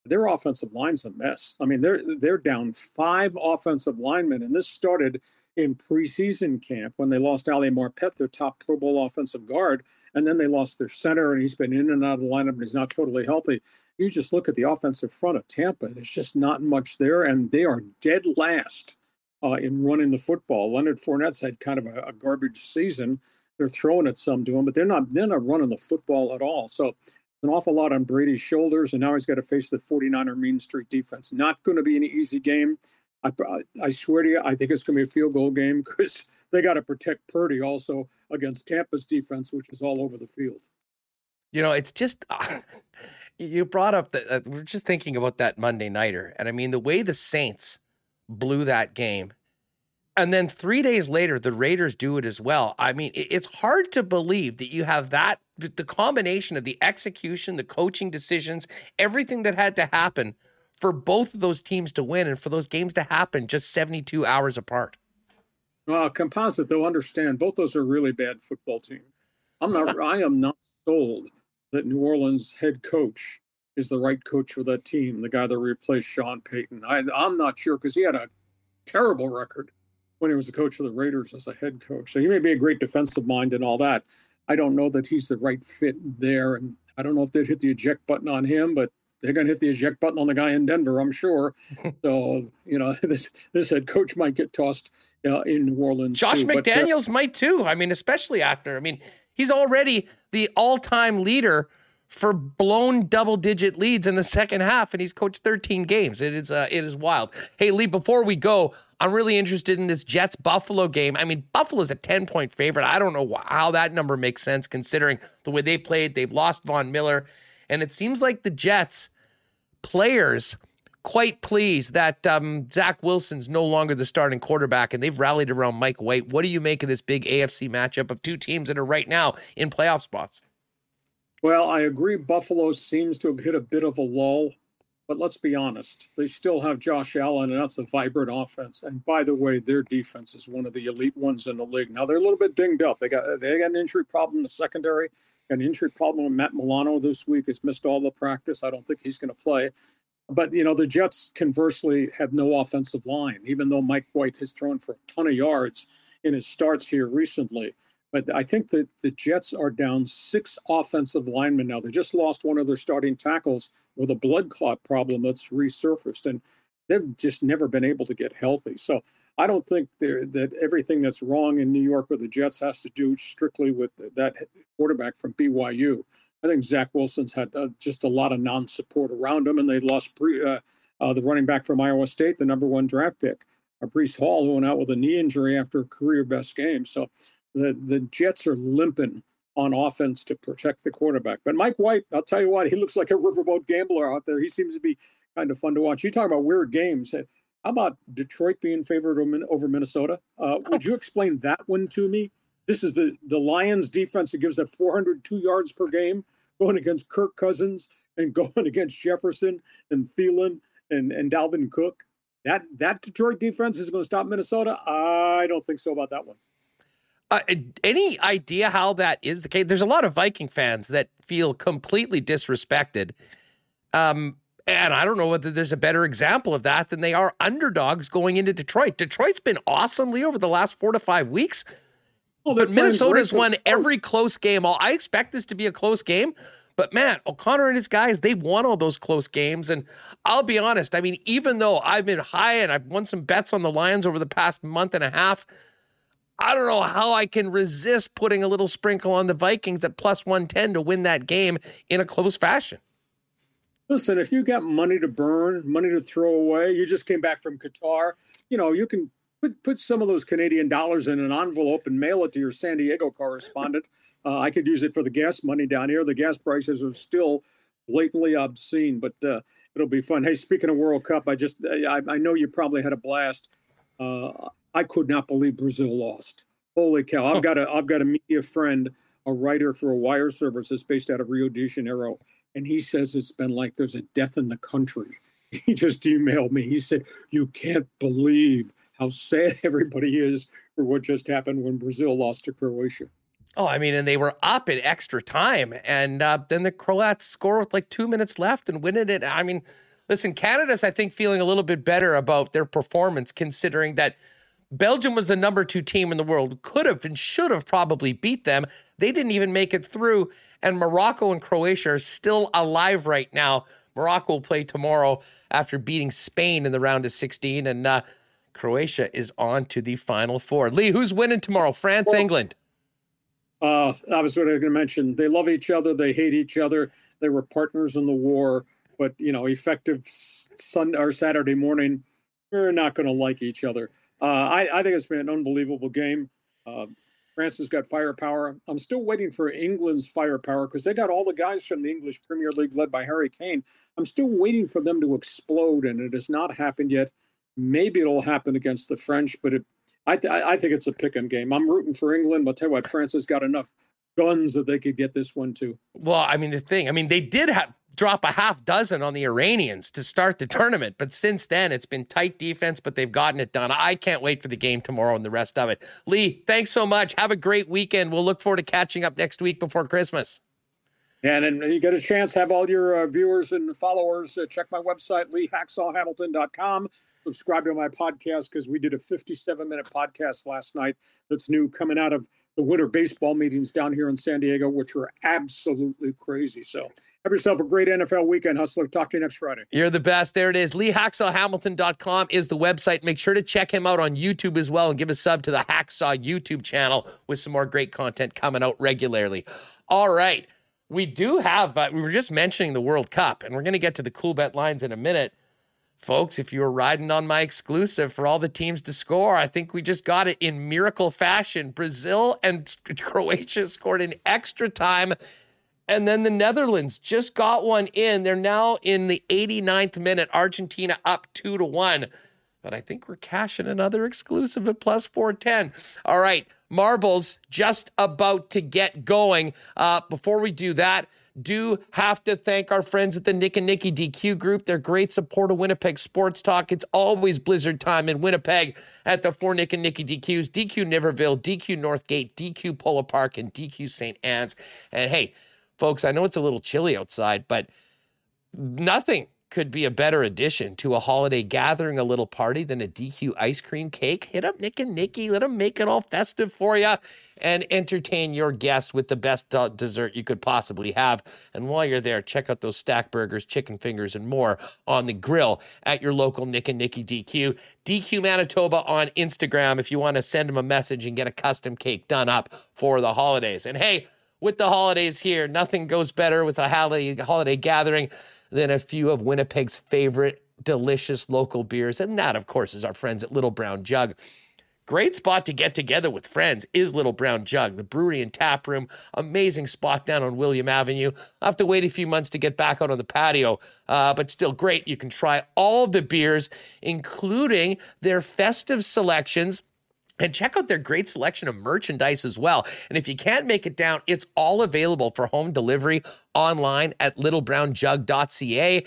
their offensive line's a mess. I mean, they're they're down five offensive linemen, and this started in preseason camp when they lost Ali Marpet, their top Pro Bowl offensive guard, and then they lost their center, and he's been in and out of the lineup, and he's not totally healthy. You just look at the offensive front of Tampa; there's just not much there, and they are dead last uh, in running the football. Leonard Fournette's had kind of a, a, garbage season. They're throwing it some to him, but they're not they're not running the football at all. So an awful lot on Brady's shoulders, and now he's got to face the 49er Mean Street defense. Not going to be an easy game. I, I swear to you, I think it's going to be a field goal game because they got to protect Purdy also against Tampa's defense, which is all over the field. You know, it's just uh, you brought up that uh, we're just thinking about that Monday nighter, and I mean the way the Saints blew that game. And then three days later, the Raiders do it as well. I mean, it's hard to believe that you have that, the combination of the execution, the coaching decisions, everything that had to happen for both of those teams to win and for those games to happen just 72 hours apart. Well, composite, they'll understand both those are really bad football teams. I'm not, I am not sold that New Orleans head coach is the right coach for that team, the guy that replaced Sean Payton. I, I'm not sure because he had a terrible record when he was the coach of the Raiders as a head coach. So he may be a great defensive mind and all that. I don't know that he's the right fit there. And I don't know if they'd hit the eject button on him, but they're going to hit the eject button on the guy in Denver, I'm sure. so, you know, this this head coach might get tossed uh, in New Orleans. Josh too. McDaniels but, uh, might too. I mean, especially after, I mean, he's already the all time leader for blown double digit leads in the second half and he's coached 13 games. It is uh, it is wild. Hey Lee, before we go, I'm really interested in this Jets Buffalo game. I mean, Buffalo's a 10 point favorite. I don't know how that number makes sense considering the way they played. They've lost Von Miller and it seems like the Jets players quite pleased that um, Zach Wilson's no longer the starting quarterback and they've rallied around Mike White. What do you make of this big AFC matchup of two teams that are right now in playoff spots? Well, I agree. Buffalo seems to have hit a bit of a lull, but let's be honest. They still have Josh Allen, and that's a vibrant offense. And by the way, their defense is one of the elite ones in the league. Now they're a little bit dinged up. They got they got an injury problem in the secondary, an injury problem with Matt Milano this week. Has missed all the practice. I don't think he's going to play. But you know the Jets conversely have no offensive line, even though Mike White has thrown for a ton of yards in his starts here recently. But I think that the Jets are down six offensive linemen now. They just lost one of their starting tackles with a blood clot problem that's resurfaced, and they've just never been able to get healthy. So I don't think that everything that's wrong in New York with the Jets has to do strictly with that quarterback from BYU. I think Zach Wilson's had uh, just a lot of non-support around him, and they lost pre, uh, uh, the running back from Iowa State, the number one draft pick, uh, Breece Hall, who went out with a knee injury after a career best game. So the the Jets are limping on offense to protect the quarterback. But Mike White, I'll tell you what, he looks like a riverboat gambler out there. He seems to be kind of fun to watch. You talk about weird games. How about Detroit being favored over Minnesota? Uh, would you explain that one to me? This is the the Lions defense that gives up 402 yards per game, going against Kirk Cousins and going against Jefferson and Thielen and and Dalvin Cook. That that Detroit defense is going to stop Minnesota. I don't think so about that one. Uh, any idea how that is the case? There's a lot of Viking fans that feel completely disrespected. Um, and I don't know whether there's a better example of that than they are underdogs going into Detroit. Detroit's been awesomely over the last four to five weeks. Oh, but Minnesota's won every close game. I expect this to be a close game, But man, O'Connell and his guys, they've won all those close games. And I'll be honest, I mean, even though I've been high and I've won some bets on the Lions over the past month and a half, I don't know how I can resist putting a little sprinkle on the Vikings at plus 110 to win that game in a close fashion. Listen, if you got money to burn, money to throw away, you just came back from Qatar, you know, you can put, put some of those Canadian dollars in an envelope and mail it to your San Diego correspondent. Uh, I could use it for the gas money down here. The gas prices are still blatantly obscene, but uh, it'll be fun. Hey, speaking of World Cup, I just I, I know you probably had a blast. Uh, I could not believe Brazil lost. Holy cow! I've got a I've got a media friend, a writer for a wire service that's based out of Rio de Janeiro, and he says it's been like there's a death in the country. He just emailed me. He said, "You can't believe how sad everybody is for what just happened when Brazil lost to Croatia." Oh, I mean, and they were up in extra time, and uh, then the Croats score with like two minutes left and win it. I mean, listen, Canada's I think feeling a little bit better about their performance, considering that Belgium was the number two team in the world, could have and should have probably beat them. They didn't even make it through, and Morocco and Croatia are still alive right now. Morocco will play tomorrow after beating Spain in the round of 16, and uh, Croatia is on to the final four. Lee, who's winning tomorrow? France, well, England. Uh, I was going to mention they love each other, they hate each other. They were partners in the war, but you know, effective Sunday or Saturday morning, we're not going to like each other. Uh, I, I, think it's been an unbelievable game. Uh, France has got firepower. I'm still waiting for England's firepower because they got all the guys from the English Premier League led by Harry Kane. I'm still waiting for them to explode, and it has not happened yet. Maybe it'll happen against the French, but it I, th- I think it's a pick 'em game. I'm rooting for England, but I'll tell you what, France has got enough guns that they could get this one too. Well, I mean, the thing, I mean, they did have drop a half dozen on the Iranians to start the tournament, but since then it's been tight defense, but they've gotten it done. I can't wait for the game tomorrow and the rest of it. Lee, thanks so much. Have a great weekend. We'll look forward to catching up next week before Christmas. And then you get a chance, have all your uh, viewers and followers uh, check my website, leehacksawhamilton.com subscribe to my podcast because we did a 57 minute podcast last night that's new coming out of the winter baseball meetings down here in San Diego, which were absolutely crazy. So have yourself a great NFL weekend, Hustler. Talk to you next Friday. You're the best. There it is. LeeHacksawHamilton.com is the website. Make sure to check him out on YouTube as well and give a sub to the Hacksaw YouTube channel with some more great content coming out regularly. All right. We do have, uh, we were just mentioning the World Cup, and we're going to get to the cool bet lines in a minute. Folks, if you were riding on my exclusive for all the teams to score, I think we just got it in miracle fashion. Brazil and Croatia scored in extra time. And then the Netherlands just got one in. They're now in the 89th minute. Argentina up two to one. But I think we're cashing another exclusive at plus 410. All right, marbles just about to get going. Uh, before we do that, do have to thank our friends at the Nick and Nicky DQ group. They're great support of Winnipeg Sports Talk. It's always blizzard time in Winnipeg at the four Nick and Nicky DQs DQ Niverville, DQ Northgate, DQ Polo Park, and DQ St. Anne's. And hey, folks, I know it's a little chilly outside, but nothing could be a better addition to a holiday gathering, a little party than a DQ ice cream cake. Hit up Nick and Nikki, let them make it all festive for you and entertain your guests with the best dessert you could possibly have. And while you're there, check out those stack burgers, chicken fingers, and more on the grill at your local Nick and Nikki DQ. DQ Manitoba on Instagram if you want to send them a message and get a custom cake done up for the holidays. And hey, with the holidays here, nothing goes better with a holiday, holiday gathering than a few of Winnipeg's favorite delicious local beers. And that, of course, is our friends at Little Brown Jug. Great spot to get together with friends is Little Brown Jug, the brewery and tap room. Amazing spot down on William Avenue. i have to wait a few months to get back out on the patio, uh, but still great. You can try all the beers, including their festive selections. And check out their great selection of merchandise as well. And if you can't make it down, it's all available for home delivery online at littlebrownjug.ca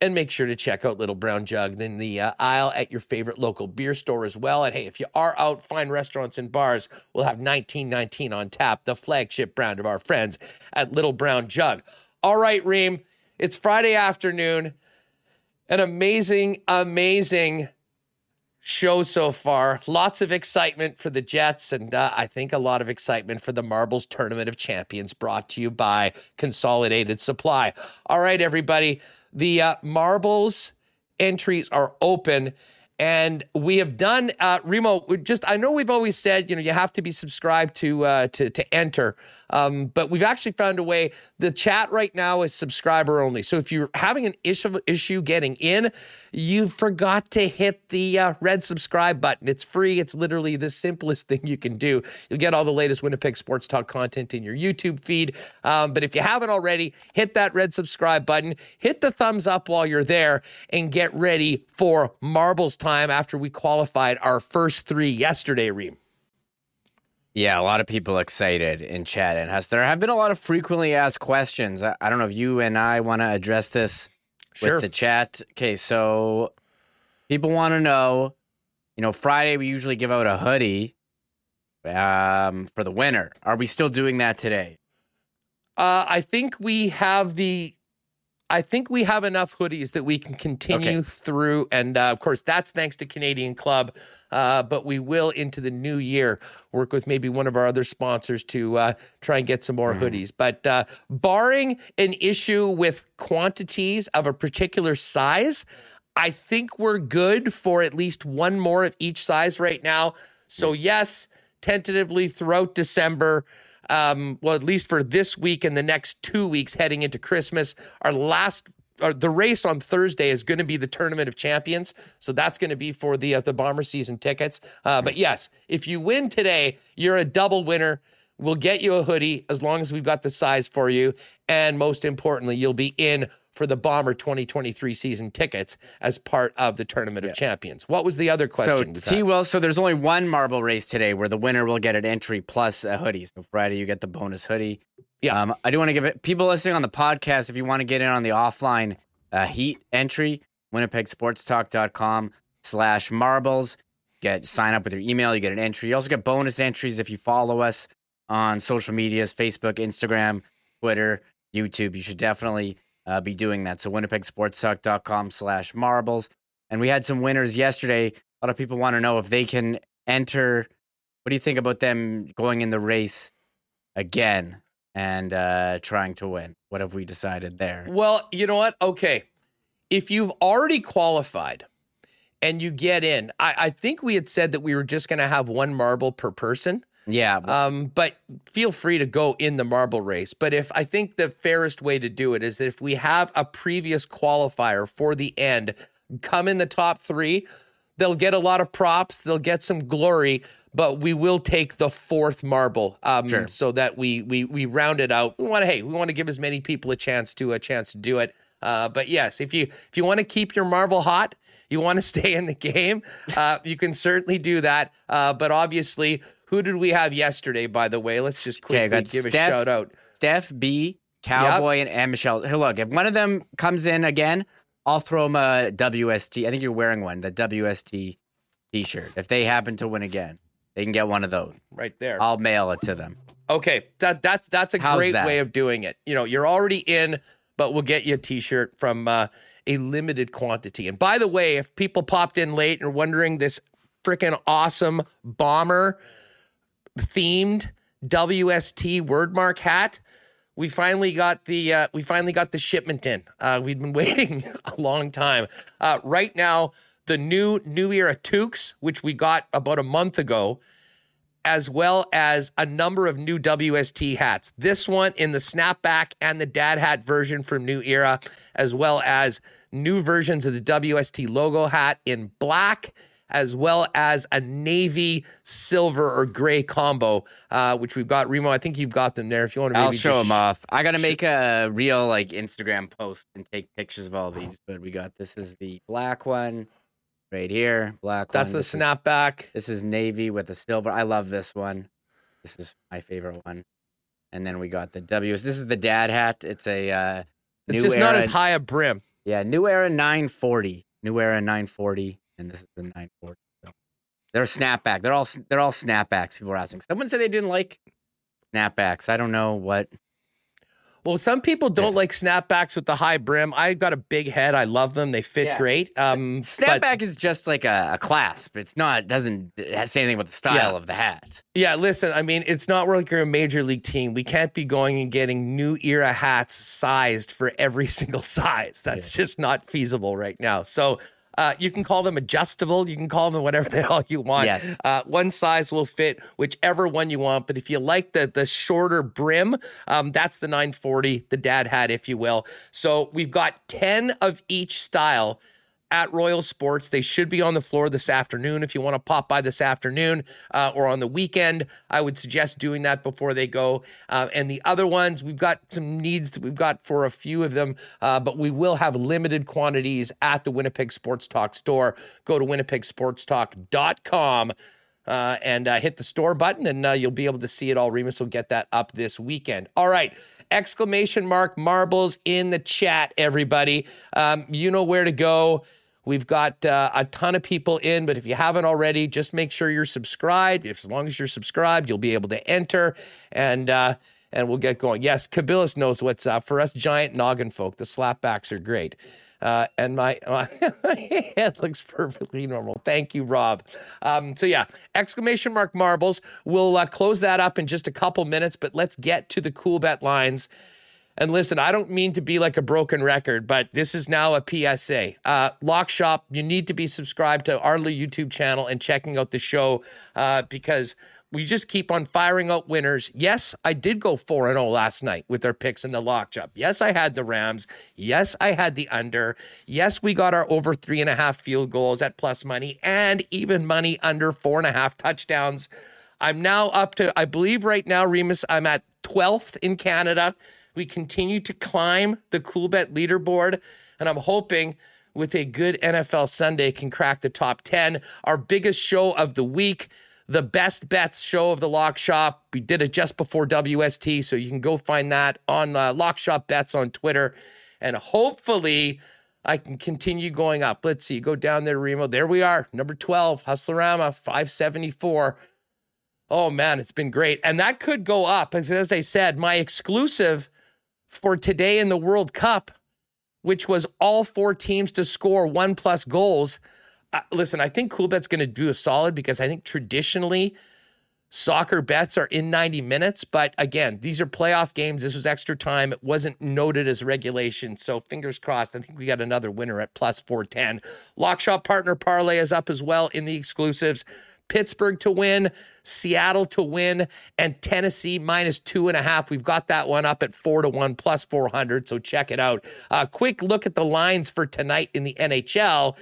and make sure to check out Little Brown Jug in the uh, aisle at your favorite local beer store as well. And hey, if you are out, fine restaurants and bars we will have 1919 on tap, the flagship brand of our friends at Little Brown Jug. All right, Reem, it's Friday afternoon. An amazing, amazing show so far. Lots of excitement for the Jets, and uh, I think a lot of excitement for the Marbles Tournament of Champions brought to you by Consolidated Supply. All right, everybody. The uh, Marbles entries are open. And we have done uh, Remo. Just I know we've always said you know you have to be subscribed to uh, to to enter, um, but we've actually found a way. The chat right now is subscriber only. So if you're having an issue issue getting in, you forgot to hit the uh, red subscribe button. It's free. It's literally the simplest thing you can do. You'll get all the latest Winnipeg Sports Talk content in your YouTube feed. Um, but if you haven't already, hit that red subscribe button. Hit the thumbs up while you're there, and get ready for marbles time after we qualified our first three yesterday. Reem. Yeah, a lot of people excited in chat and has there have been a lot of frequently asked questions. I, I don't know if you and I want to address this Sure. with the chat. Okay, so people want to know, you know, Friday we usually give out a hoodie um, for the winner. Are we still doing that today? Uh, I think we have the. I think we have enough hoodies that we can continue Okay. through, and uh, of course that's thanks to Canadian Club. Uh, but we will into the new year work with maybe one of our other sponsors to uh, try and get some more hoodies. But uh, barring an issue with quantities of a particular size, I think we're good for at least one more of each size right now. So yes, tentatively throughout December um, well, at least for this week and the next two weeks heading into Christmas. Our last, or the race on Thursday is going to be the Tournament of Champions, so that's going to be for the uh, the Bomber season tickets. Uh, but yes, if you win today, you're a double winner. We'll get you a hoodie as long as we've got the size for you, and most importantly, you'll be in for the Bomber 2023 season tickets as part of the Tournament of Champions. What was the other question? So T will. So there's only one marble race today where the winner will get an entry plus a hoodie. So Friday you get the bonus hoodie. Yeah. Um, I do want to give it people listening on the podcast if you want to get in on the offline uh, heat entry, winnipegsportstalk.com slash marbles. Get sign up with your email. You get an entry. You also get bonus entries if you follow us on social medias, Facebook, Instagram, Twitter, YouTube. You should definitely uh, be doing that. So winnipegsportstalk.com slash marbles. And we had some winners yesterday. A lot of people want to know if they can enter. What do you think about them going in the race again and uh, trying to win? What have we decided there? Well, you know what? Okay. If you've already qualified and you get in, I, I think we had said that we were just going to have one marble per person. Yeah, Um, but feel free to go in the marble race. But if I think the fairest way to do it is that if we have a previous qualifier for the end come in the top three, they'll get a lot of props, they'll get some glory, but we will take the fourth marble um, Sure. so that we we we round it out. We want to hey, we want to give as many people a chance to a chance to do it. Uh, but yes, if you if you want to keep your marble hot, you want to stay in the game, uh, you can certainly do that. Uh, but obviously, who did we have yesterday? By the way, let's just quickly got give a shout out. Steph B, Cowboy, and, and Michelle. Hey, look, if one of them comes in again, I'll throw them a WST. I think you're wearing one, the WST t-shirt. If they happen to win again, they can get one of those. Right there. I'll mail it to them. Okay, that that's that's a How's great that? way of doing it. You know, you're already in, but we'll get you a T-shirt from uh, a limited quantity. And by the way, if people popped in late and are wondering this freaking awesome bomber themed WST wordmark hat, we finally got the uh, we finally got the shipment in. Uh, we've been waiting a long time. Uh, right now, the new New Era toques, which we got about a month ago, as well as a number of new WST hats. This one in the snapback and the dad hat version from New Era, as well as new versions of the WST logo hat in black, as well as a navy, silver, or gray combo, uh, which we've got. Remo, I think you've got them there. If you want to maybe I'll show them off. I got to make a real like Instagram post and take pictures of all these. But we got this is the black one right here. Black That's one. the This is- snapback. This is navy with the silver. I love this one. This is my favorite one. And then we got the W's. This is the dad hat. It's a uh, It's just not as high a brim. yeah, New Era 940. New Era 940, and this is the 940. So they're snapback. They're all they're all snapbacks. People are asking. Someone said they didn't like snapbacks. I don't know what. Well, some people don't like snapbacks with the high brim. I've got a big head. I love them. They fit Yeah. great. Um, but- Snapback is just like a, a clasp. It's not doesn't say anything about the style Yeah. of the hat. Yeah, listen, I mean, it's not like you're a major league team. We can't be going and getting new era hats sized for every single size. That's just not feasible right now. So uh, you can call them adjustable. You can call them whatever the hell you want. Yes. Uh, one size will fit whichever one you want. But if you like the the shorter brim, um, that's the 940, the dad hat, if you will. So we've got 10 of each style at Royal Sports. They should be on the floor this afternoon. If you want to pop by this afternoon uh, or on the weekend, I would suggest doing that before they go. Uh, and the other ones, we've got some needs that we've got for a few of them, uh, but we will have limited quantities at the Winnipeg Sports Talk store. Go to winnipegsportstalk.com. Uh, and uh, hit the store button, and uh, you'll be able to see it all. Remis will get that up this weekend. All right, exclamation mark marbles in the chat, everybody. Um, you know where to go. We've got uh, a ton of people in, but if you haven't already, just make sure you're subscribed. If as long as you're subscribed, you'll be able to enter, and uh, and we'll get going. Yes, Kabilis knows what's up. For us giant noggin folk, the slapbacks are great. Uh, and my, my head looks perfectly normal. Thank you, Rob. Um, so yeah, exclamation mark marbles. We'll uh, close that up in just a couple minutes, but let's get to the cool bet lines. And listen, I don't mean to be like a broken record, but this is now a PSA. Uh, Lock Shop, you need to be subscribed to our YouTube channel and checking out the show uh, because we just keep on firing out winners. Yes, I did go 4 0 last night with our picks in the lock shop. Yes, I had the Rams. Yes, I had the under. Yes, we got our over three and a half field goals at plus money and even money under four and a half touchdowns. I'm now up to, I believe right now, Remis, I'm at 12th in Canada. We continue to climb the cool bet leaderboard, and I'm hoping with a good NFL Sunday can crack the top 10. Our biggest show of the week, the best bets show of the Lock Shop. We did it just before WST, so you can go find that on uh, Lock Shop Bets on Twitter, and hopefully. I can continue going up. Let's see. Go down there, Remo. There we are. Number 12, Hustlerama, 574. Oh man, it's been great. And that could go up. As, as I said, my exclusive for today in the World Cup, which was all four teams to score one plus goals. Uh, listen, I think Coolbet's going to do a solid because I think traditionally soccer bets are in 90 minutes. But again, these are playoff games. This was extra time. It wasn't noted as regulation. So fingers crossed. I think we got another winner at plus 410. Lockshop partner parlay is up as well in the exclusives. Pittsburgh to win, Seattle to win, and Tennessee minus two and a half. We've got that one up at four to one plus 400. So check it out. A quick look at the lines for tonight in the NHL.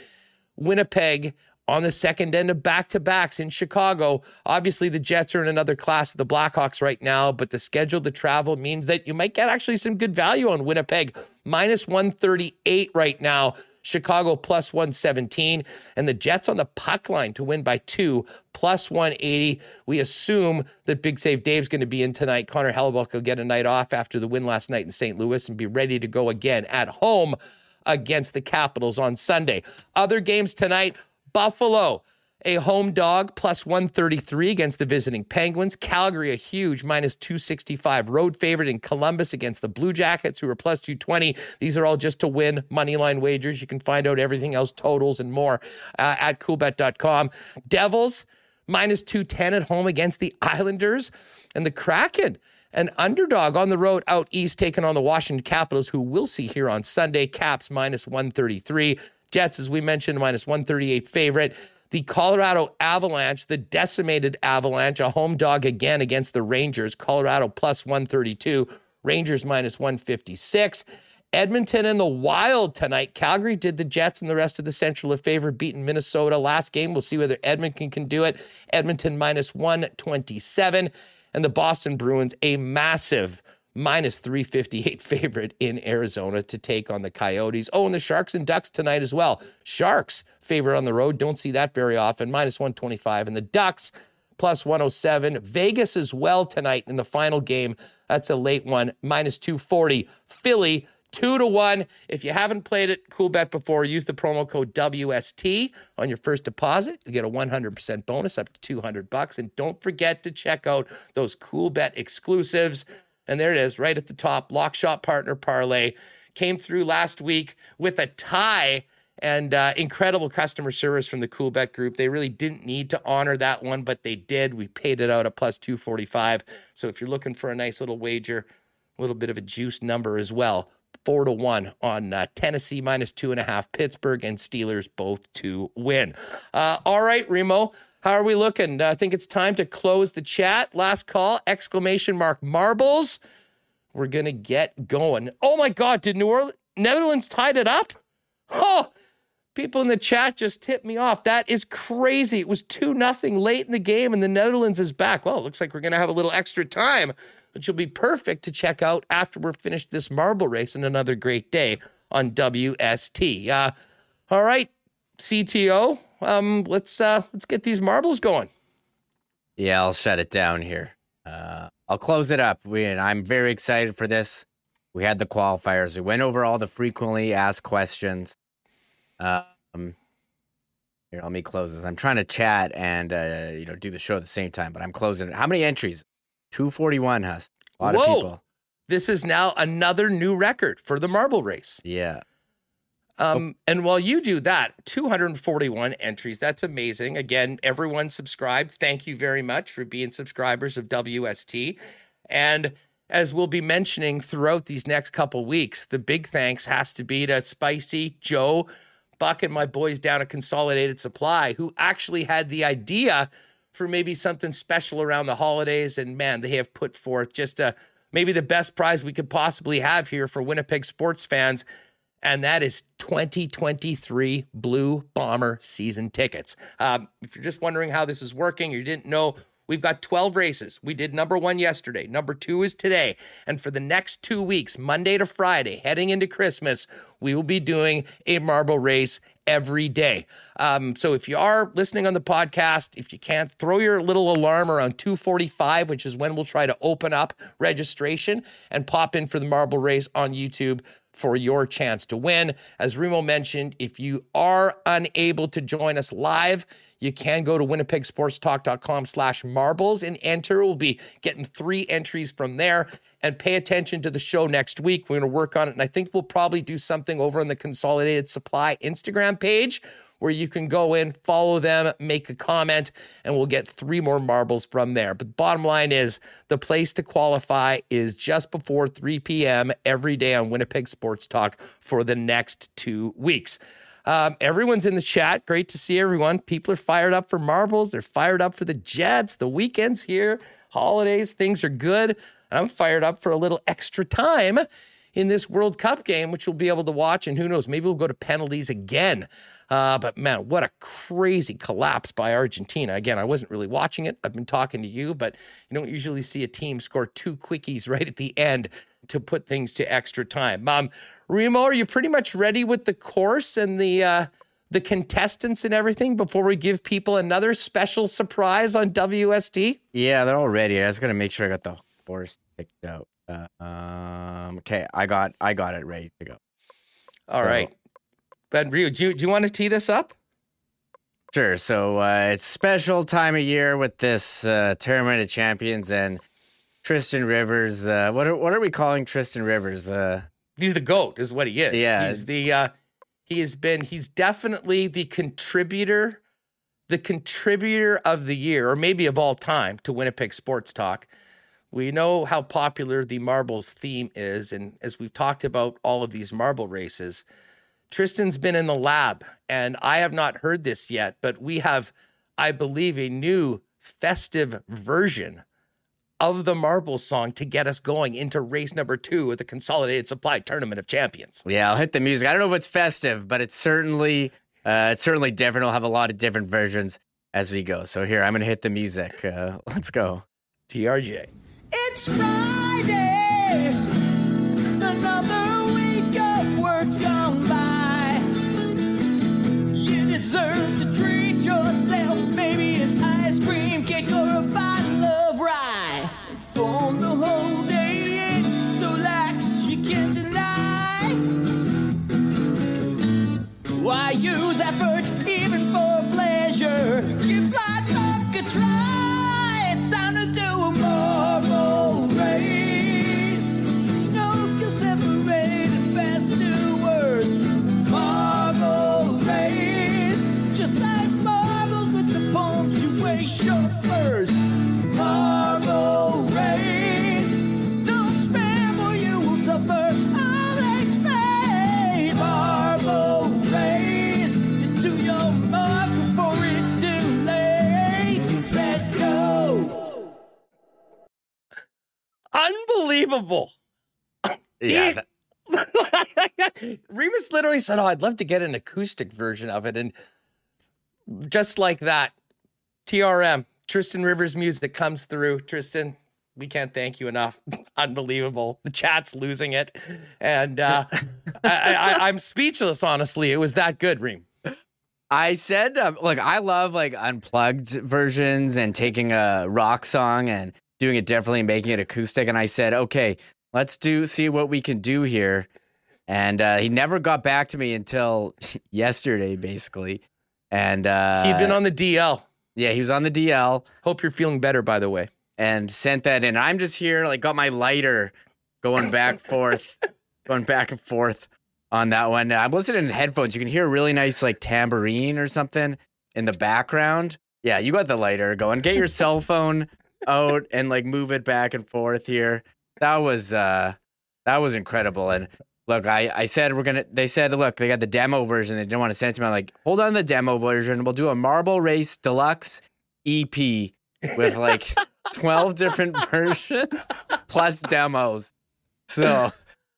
Winnipeg on the second end of back to backs in Chicago. Obviously, the Jets are in another class of the Blackhawks right now, but the schedule to travel means that you might get actually some good value on Winnipeg. Minus 138 right now. Chicago plus 117, and the Jets on the puck line to win by two, plus 180. We assume that Big Save Dave's going to be in tonight. Connor Hellebuyck will get a night off after the win last night in St. Louis and be ready to go again at home against the Capitals on Sunday. Other games tonight Buffalo, a home dog, plus 133 against the visiting Penguins. Calgary, a huge minus 265 road favorite in Columbus against the Blue Jackets, who are plus 220. These are all just to win money line wagers. You can find out everything else, totals and more uh, at coolbet.com. Devils, minus 210 at home against the Islanders. And the Kraken, an underdog on the road out east, taking on the Washington Capitals, who we'll see here on Sunday. Caps minus 133. Jets, as we mentioned, minus 138 favorite. The Colorado Avalanche, the decimated Avalanche, a home dog again against the Rangers. Colorado plus 132, Rangers minus 156. Edmonton and the Wild tonight. Calgary did the Jets and the rest of the Central a favor, beating Minnesota last game. We'll see whether Edmonton can do it. Edmonton minus 127. And the Boston Bruins, a massive minus 358 favorite in Arizona to take on the Coyotes. Oh, and the Sharks and Ducks tonight as well. Sharks favorite on the road. Don't see that very often. Minus 125. And the Ducks plus 107. Vegas as well tonight in the final game. That's a late one. Minus 240. Philly. Two to one. If you haven't played it, cool bet before, use the promo code WST on your first deposit. You get a 100% bonus up to 200 bucks. And don't forget to check out those cool bet exclusives. And there it is, right at the top. Lock Shop partner parlay came through last week with a tie and uh, incredible customer service from the Coolbet Group. They really didn't need to honor that one, but they did. We paid it out at plus 245. So if you're looking for a nice little wager, a little bit of a juice number as well, four to one on uh, Tennessee minus two and a half, Pittsburgh and Steelers both to win. Uh, all right, Remo. How are we looking? I think it's time to close the chat. Last call, exclamation mark marbles. We're going to get going. Oh my God, did New Orleans, Netherlands tied it up? Oh, people in the chat just tipped me off. That is crazy. It was 2 nothing late in the game, and the Netherlands is back. Well, it looks like we're going to have a little extra time, which will be perfect to check out after we're finished this marble race and another great day on WST. Uh, all right, CTO, um, let's uh, let's get these marbles going. Yeah, I'll shut it down here. Uh, I'll close it up. We and I'm very excited for this. We had the qualifiers. We went over all the frequently asked questions. Um, here, let me close this. I'm trying to chat and uh, you know do the show at the same time, but I'm closing it. How many entries? 241 has a lot Whoa. of people. This is now another new record for the marble race. Yeah. Um, and while you do that, 241 entries. That's amazing. Again, everyone subscribed. Thank you very much for being subscribers of WST. And as we'll be mentioning throughout these next couple weeks, the big thanks has to be to Spicy, Joe, Buck, and my boys down at Consolidated Supply, who actually had the idea for maybe something special around the holidays. And man, they have put forth just a maybe the best prize we could possibly have here for Winnipeg sports fans and that is 2023 Blue Bomber season tickets. Um, if you're just wondering how this is working, you didn't know, we've got 12 races. We did number one yesterday, number two is today. And for the next two weeks, Monday to Friday, heading into Christmas, we will be doing a marble race every day. Um, so if you are listening on the podcast, if you can't, throw your little alarm around 2:45, which is when we'll try to open up registration and pop in for the marble race on YouTube for your chance to win. As Remo mentioned, if you are unable to join us live, you can go to winnipegsportstalk.com slash marbles and enter. We'll be getting three entries from there and pay attention to the show next week. We're going to work on it. And I think we'll probably do something over on the Consolidated Supply Instagram page where you can go in, follow them, make a comment, and we'll get three more marbles from there. But the bottom line is the place to qualify is just before 3 p.m. every day on Winnipeg Sports Talk for the next two weeks. Um, everyone's in the chat. Great to see everyone. People are fired up for marbles. They're fired up for the Jets. The weekend's here, holidays, things are good. And I'm fired up for a little extra time in this World Cup game, which we'll be able to watch. And who knows, maybe we'll go to penalties again. Uh, but man, what a crazy collapse by Argentina. Again, I wasn't really watching it. I've been talking to you, but you don't usually see a team score two quickies right at the end to put things to extra time. Um, Remo, are you pretty much ready with the course and the uh, the contestants and everything before we give people another special surprise on WST? Yeah, they're all ready. I was gonna make sure I got the course picked out. Uh, um, okay, I got I got it ready to go. All so, right. Ryu, do you, do you want to tee this up? Sure. So uh, it's special time of year with this uh, tournament of champions and Tristan Rivers. Uh, what are what are we calling Tristan Rivers? Uh, he's the goat, is what he is. Yeah, he's the uh, he has been. He's definitely the contributor, the contributor of the year, or maybe of all time, to Winnipeg Sports Talk. We know how popular the marbles theme is, and as we've talked about all of these marble races Tristan's been in the lab, and I have not heard this yet, but we have, I believe, a new festive version of the marbles song to get us going into race number two of the Consolidated Supply Tournament of Champions. Yeah, I'll hit the music. I don't know if it's festive, but it's certainly uh, it's certainly different. I'll have a lot of different versions as we go. So here, I'm gonna hit the music. Uh, let's go. TRJ. It's Friday. Unbelievable. Yeah. He- Remus literally said, "Oh, I'd love to get an acoustic version of it," and just like that, TRM Tristan Rivers music comes through. Tristan, we can't thank you enough. Unbelievable. The chat's losing it, and uh, I, I, I'm speechless. Honestly, it was that good, Reem. I said, um, look, I love like unplugged versions and taking a rock song and doing it differently and making it acoustic. And I said, okay, let's do see what we can do here. And uh, he never got back to me until yesterday, basically. And uh, He'd been on the DL. yeah, he was on the DL Hope you're feeling better, by the way. and sent that in. I'm just here, like, got my lighter going back forth, going back and forth on that one. I'm listening in headphones. You can hear a really nice, like, tambourine or something in the background. Yeah, you got the lighter going. Get your cell phone out and like move it back and forth here. That was uh that was incredible. And look, I I said we're gonna. They said, look, they got the demo version. They didn't want to send it to me. I'm like, hold on, the demo version. We'll do a Marble Race Deluxe EP with like 12 different versions plus demos. So,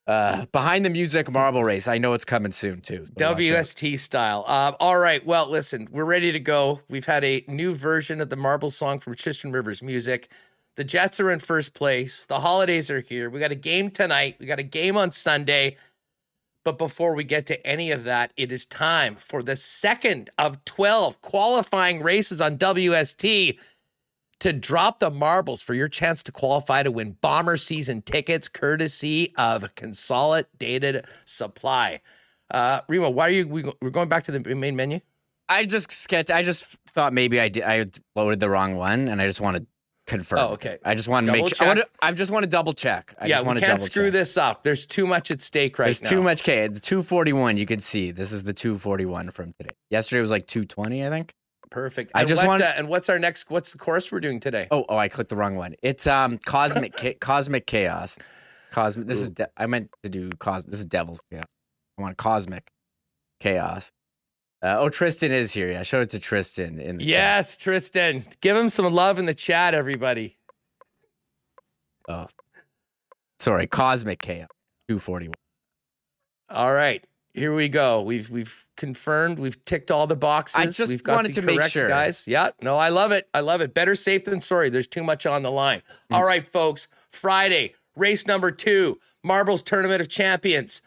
uh, behind the music, Marble Race. I know it's coming soon too. WST style. Um, all right. Well, listen, we're ready to go. We've had a new version of the Marble song from Tristan Rivers Music. The Jets are in first place. The holidays are here. We got a game tonight. We got a game on Sunday. But before we get to any of that, it is time for the second of 12 qualifying races on WST to drop the marbles for your chance to qualify to win bomber season tickets courtesy of consolidated supply uh remo why are you we, we're going back to the main menu I just sketch. I just thought maybe I did. I loaded the wrong one, and I just want to confirm. Oh, okay. I just want to Double make. sure. I, wanna, I just want to double check. I yeah just we want can't double screw check. this up there's too much at stake right There's now There's too much K. The 241 you can see. This is the 241 from today. Yesterday was like 220, I think. Perfect I just want- uh, and what's our next what's the course we're doing today Oh, oh, I clicked the wrong one. It's um cosmic cha- cosmic chaos. Cosmic. This is de- I meant to do cos. This is devil's chaos. I want cosmic chaos. Uh, oh, Tristan is here. Yeah, I showed it to Tristan in the chat. yes tristan give him some love in the chat everybody Oh, sorry, cosmic chaos. 241. all right here we go. We've we've confirmed we've ticked all the boxes. I just we've got wanted the to make correct sure. guys. Yeah no i love it. I love it. Better safe than sorry. There's too much on the line. Hmm. all right folks. Friday race number two marbles tournament of champions.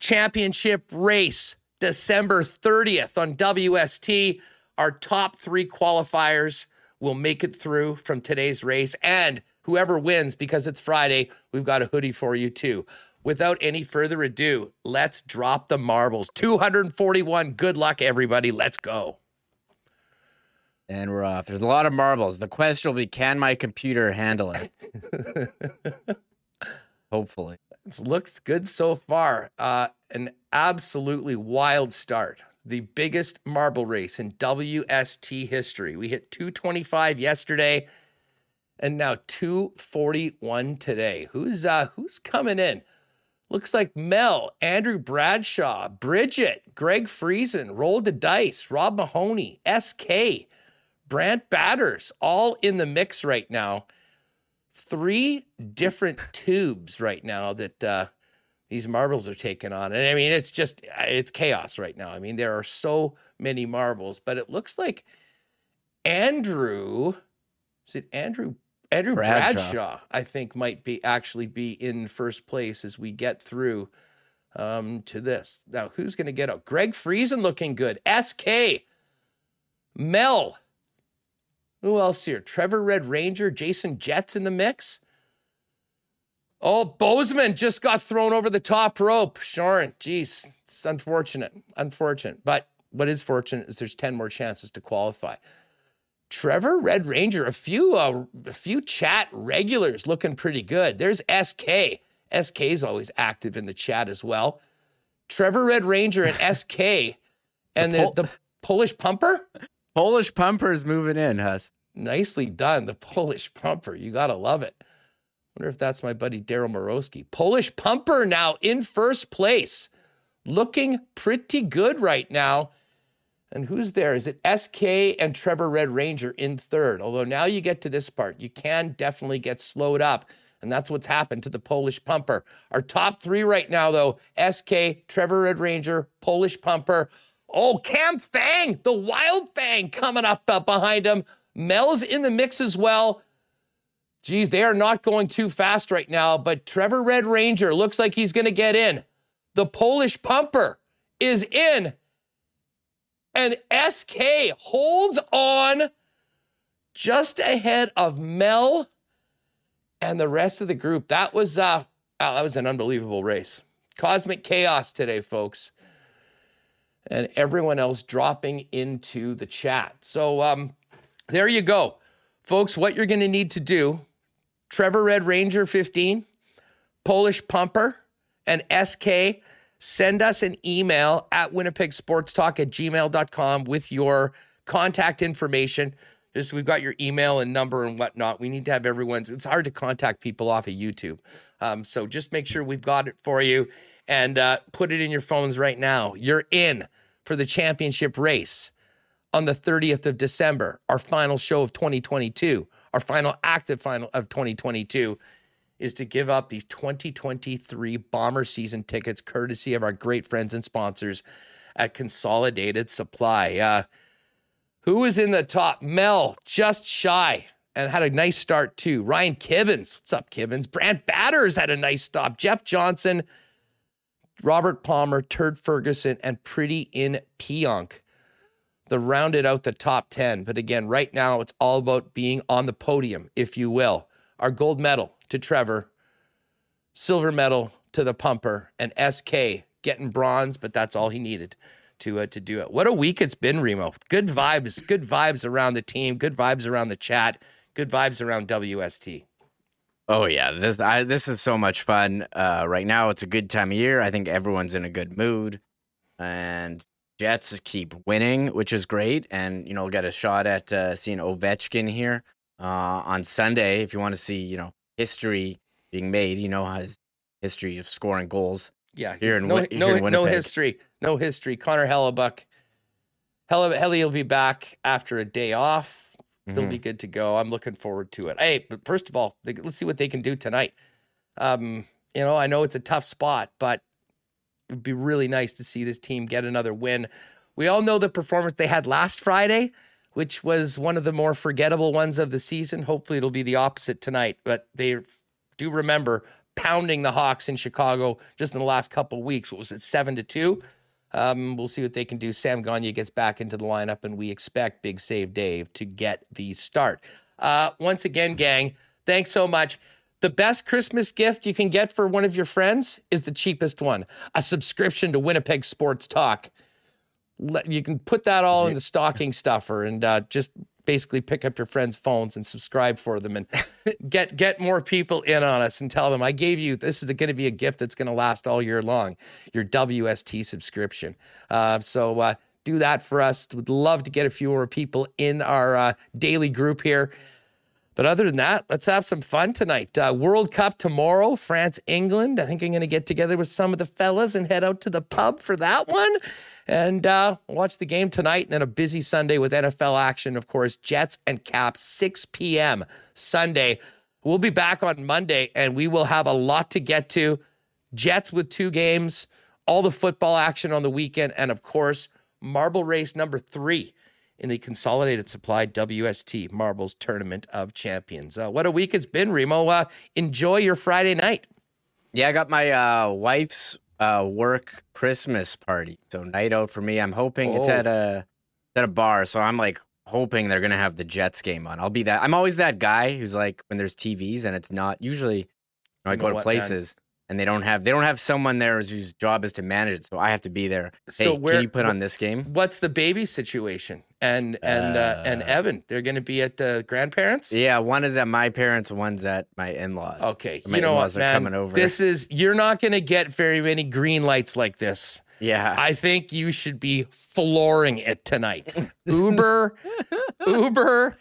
Championship race december 30th on wst our top three qualifiers will make it through from today's race. And whoever wins because it's friday we've got a hoodie for you too without any further ado let's drop the marbles 241 good luck everybody let's go And we're off. There's a lot of marbles. The question will be can my computer handle it? Hopefully. It's looks good so far. Uh, an absolutely wild start. The biggest marble race in WST history. We hit 225 yesterday, and now 241 today. Who's uh who's coming in? Looks like Mel, Andrew Bradshaw, Bridget, Greg Friesen, Roll the Dice, Rob Mahoney, SK, Brant Batters, all in the mix right now three different tubes right now that uh, these marbles are taking on. And I mean, it's just, it's chaos right now. I mean, there are so many marbles, but it looks like Andrew, is it Andrew? Andrew Bradshaw. Bradshaw, I think, might be actually be in first place as we get through um, to this. Now, who's going to get out? Greg Friesen looking good. SK, Mel, who else here? Trevor Red Ranger, Jason Jets in the mix. Oh, Bozeman just got thrown over the top rope. Shorin, geez, it's unfortunate. Unfortunate. But what is fortunate is there's 10 more chances to qualify. Trevor Red Ranger, a few uh, a few chat regulars looking pretty good. There's SK. SK is always active in the chat as well. Trevor Red Ranger and SK and the, Pol- the Polish pumper. Polish pumper is moving in, Huss. Nicely done. The Polish pumper. You got to love it. Wonder if that's my buddy Daryl Morowski. Polish pumper now in first place. Looking pretty good right now. And who's there? Is it SK and Trevor Red Ranger in third? Although now you get to this part, you can definitely get slowed up. And that's what's happened to the Polish pumper. Our top three right now, though SK, Trevor Red Ranger, Polish pumper. Oh, Cam Fang, the wild Fang coming up, up behind him. Mel's in the mix as well. Geez, they are not going too fast right now, but Trevor Red Ranger looks like he's going to get in. The Polish pumper is in. And SK holds on just ahead of Mel and the rest of the group. That was uh that was an unbelievable race. Cosmic chaos today, folks. And everyone else dropping into the chat. So um there you go. Folks, what you're going to need to do Trevor Red Ranger 15, Polish Pumper, and SK. Send us an email at Winnipeg Sports Talk at gmail.com with your contact information. Just we've got your email and number and whatnot. We need to have everyone's. It's hard to contact people off of YouTube. Um, so just make sure we've got it for you and uh, put it in your phones right now. You're in for the championship race on the 30th of December, our final show of 2022, our final active final of 2022 is to give up these 2023 Bomber season tickets courtesy of our great friends and sponsors at Consolidated Supply. Uh, who was in the top? Mel, just shy and had a nice start too. Ryan Kibbins, what's up, Kibbins? Brant Batters had a nice stop. Jeff Johnson, Robert Palmer, Turd Ferguson, and Pretty in Pionk the rounded out the top 10. But again, right now it's all about being on the podium, if you will. Our gold medal to Trevor, silver medal to the pumper, and SK getting bronze, but that's all he needed to uh, to do it. What a week it's been, Remo. Good vibes, good vibes around the team, good vibes around the chat, good vibes around WST. Oh yeah, this I, this is so much fun. Uh, right now, it's a good time of year. I think everyone's in a good mood, and Jets keep winning, which is great, and you know get a shot at uh, seeing Ovechkin here uh, on Sunday. If you want to see, you know, history being made, you know, his history of scoring goals. Yeah, here in no, Wi- no, here in no history, no history. Connor Hellebuyck, Helle, Helly will be back after a day off. They'll Mhm. be good to go. I'm looking forward to it. Hey, but first of all, they- let's see what they can do tonight. Um, you know, I know it's a tough spot, but it'd be really nice to see this team get another win. We all know the performance they had last Friday, which was one of the more forgettable ones of the season. Hopefully, it'll be the opposite tonight. But they do remember pounding the Hawks in Chicago just in the last couple of weeks. What was it, seven to two? Um, we'll see what they can do. Sam Gagner gets back into the lineup, and we expect Big Save Dave to get the start. Uh, once again, gang, thanks so much. The best Christmas gift you can get for one of your friends is the cheapest one a subscription to Winnipeg Sports Talk. Let, you can put that all in the stocking stuffer and uh, just basically pick up your friends' phones and subscribe for them and get get more people in on us and tell them I gave you this is going to be a gift that's going to last all year long. Your WST subscription. Uh, so uh, do that for us. Would love to get a few more people in our uh, daily group here. But other than that, let's have some fun tonight. Uh, World Cup tomorrow, France, England. I think I'm going to get together with some of the fellas and head out to the pub for that one and uh, watch the game tonight. And then a busy Sunday with NFL action, of course, Jets and Caps, 6 p.m. Sunday. We'll be back on Monday and we will have a lot to get to. Jets with two games, all the football action on the weekend, and of course, marble race number three in the Consolidated Supply WST Marbles Tournament of Champions. Uh, what a week it's been, Remo. Uh, enjoy your Friday night. Yeah, I got my uh, wife's uh, work Christmas party, so night out for me. I'm hoping it's Oh. at a it's at a bar, so I'm like hoping they're gonna have the Jets game on. I'll be that. I'm always that guy who's like when there's TVs and it's not usually. I You go know to what, man? places and they don't have they don't have someone there whose job is to manage it. So I have to be there. Hey, So where- can you put on this game? What's the baby situation? And and uh, and Uh, Evan, they're going to be at the grandparents. Yeah, one is at my parents, one's at my in-laws. Okay, My you know what, man? coming over. This is you're not going to get very many green lights like this. Yeah, I think you should be flooring it tonight. Uber, Uber,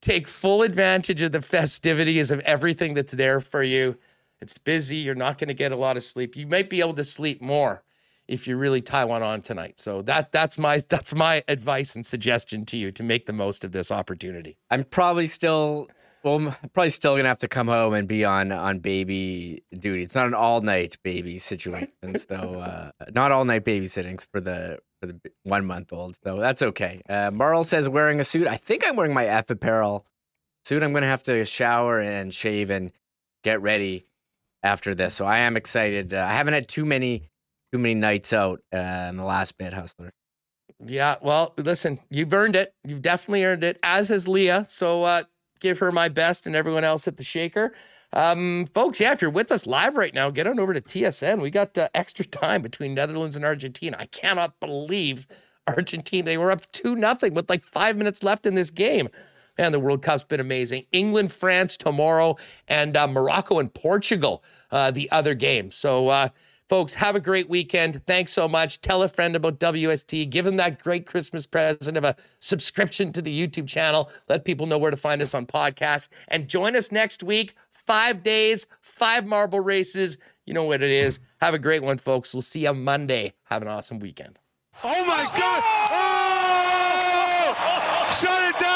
take full advantage of the festivities of everything that's there for you. It's busy. You're not going to get a lot of sleep. You might be able to sleep more if you really tie one on tonight. So that that's my that's my advice and suggestion to you to make the most of this opportunity. I'm probably still well, I'm probably still gonna have to come home and be on on baby duty. It's not an all night baby situation, so uh, not all night babysittings for the for the one month old. So that's okay. Uh, Marl says wearing a suit. I think I'm wearing my Eph Apparel suit. I'm gonna have to shower and shave and get ready after this. So I am excited. Uh, I haven't had too many too many nights out uh, in the last bit, hustler. Yeah, well, listen, you've earned it. You've definitely earned it, as has Leah. So uh, give her my best and everyone else at the Shaker. Um, folks, yeah, if you're with us live right now, get on over to TSN. We got uh, extra time between Netherlands and Argentina. I cannot believe Argentina. They were up 2 nothing with like five minutes left in this game. Man, the World Cup's been amazing. England, France tomorrow, and uh, Morocco and Portugal uh, the other game. So, uh, folks, have a great weekend. Thanks so much. Tell a friend about WST. Give them that great Christmas present of a subscription to the YouTube channel. Let people know where to find us on podcasts. And join us next week. Five days, five marble races. You know what it is. Have a great one, folks. We'll see you Monday. Have an awesome weekend. Oh my God! Oh! Shut it down!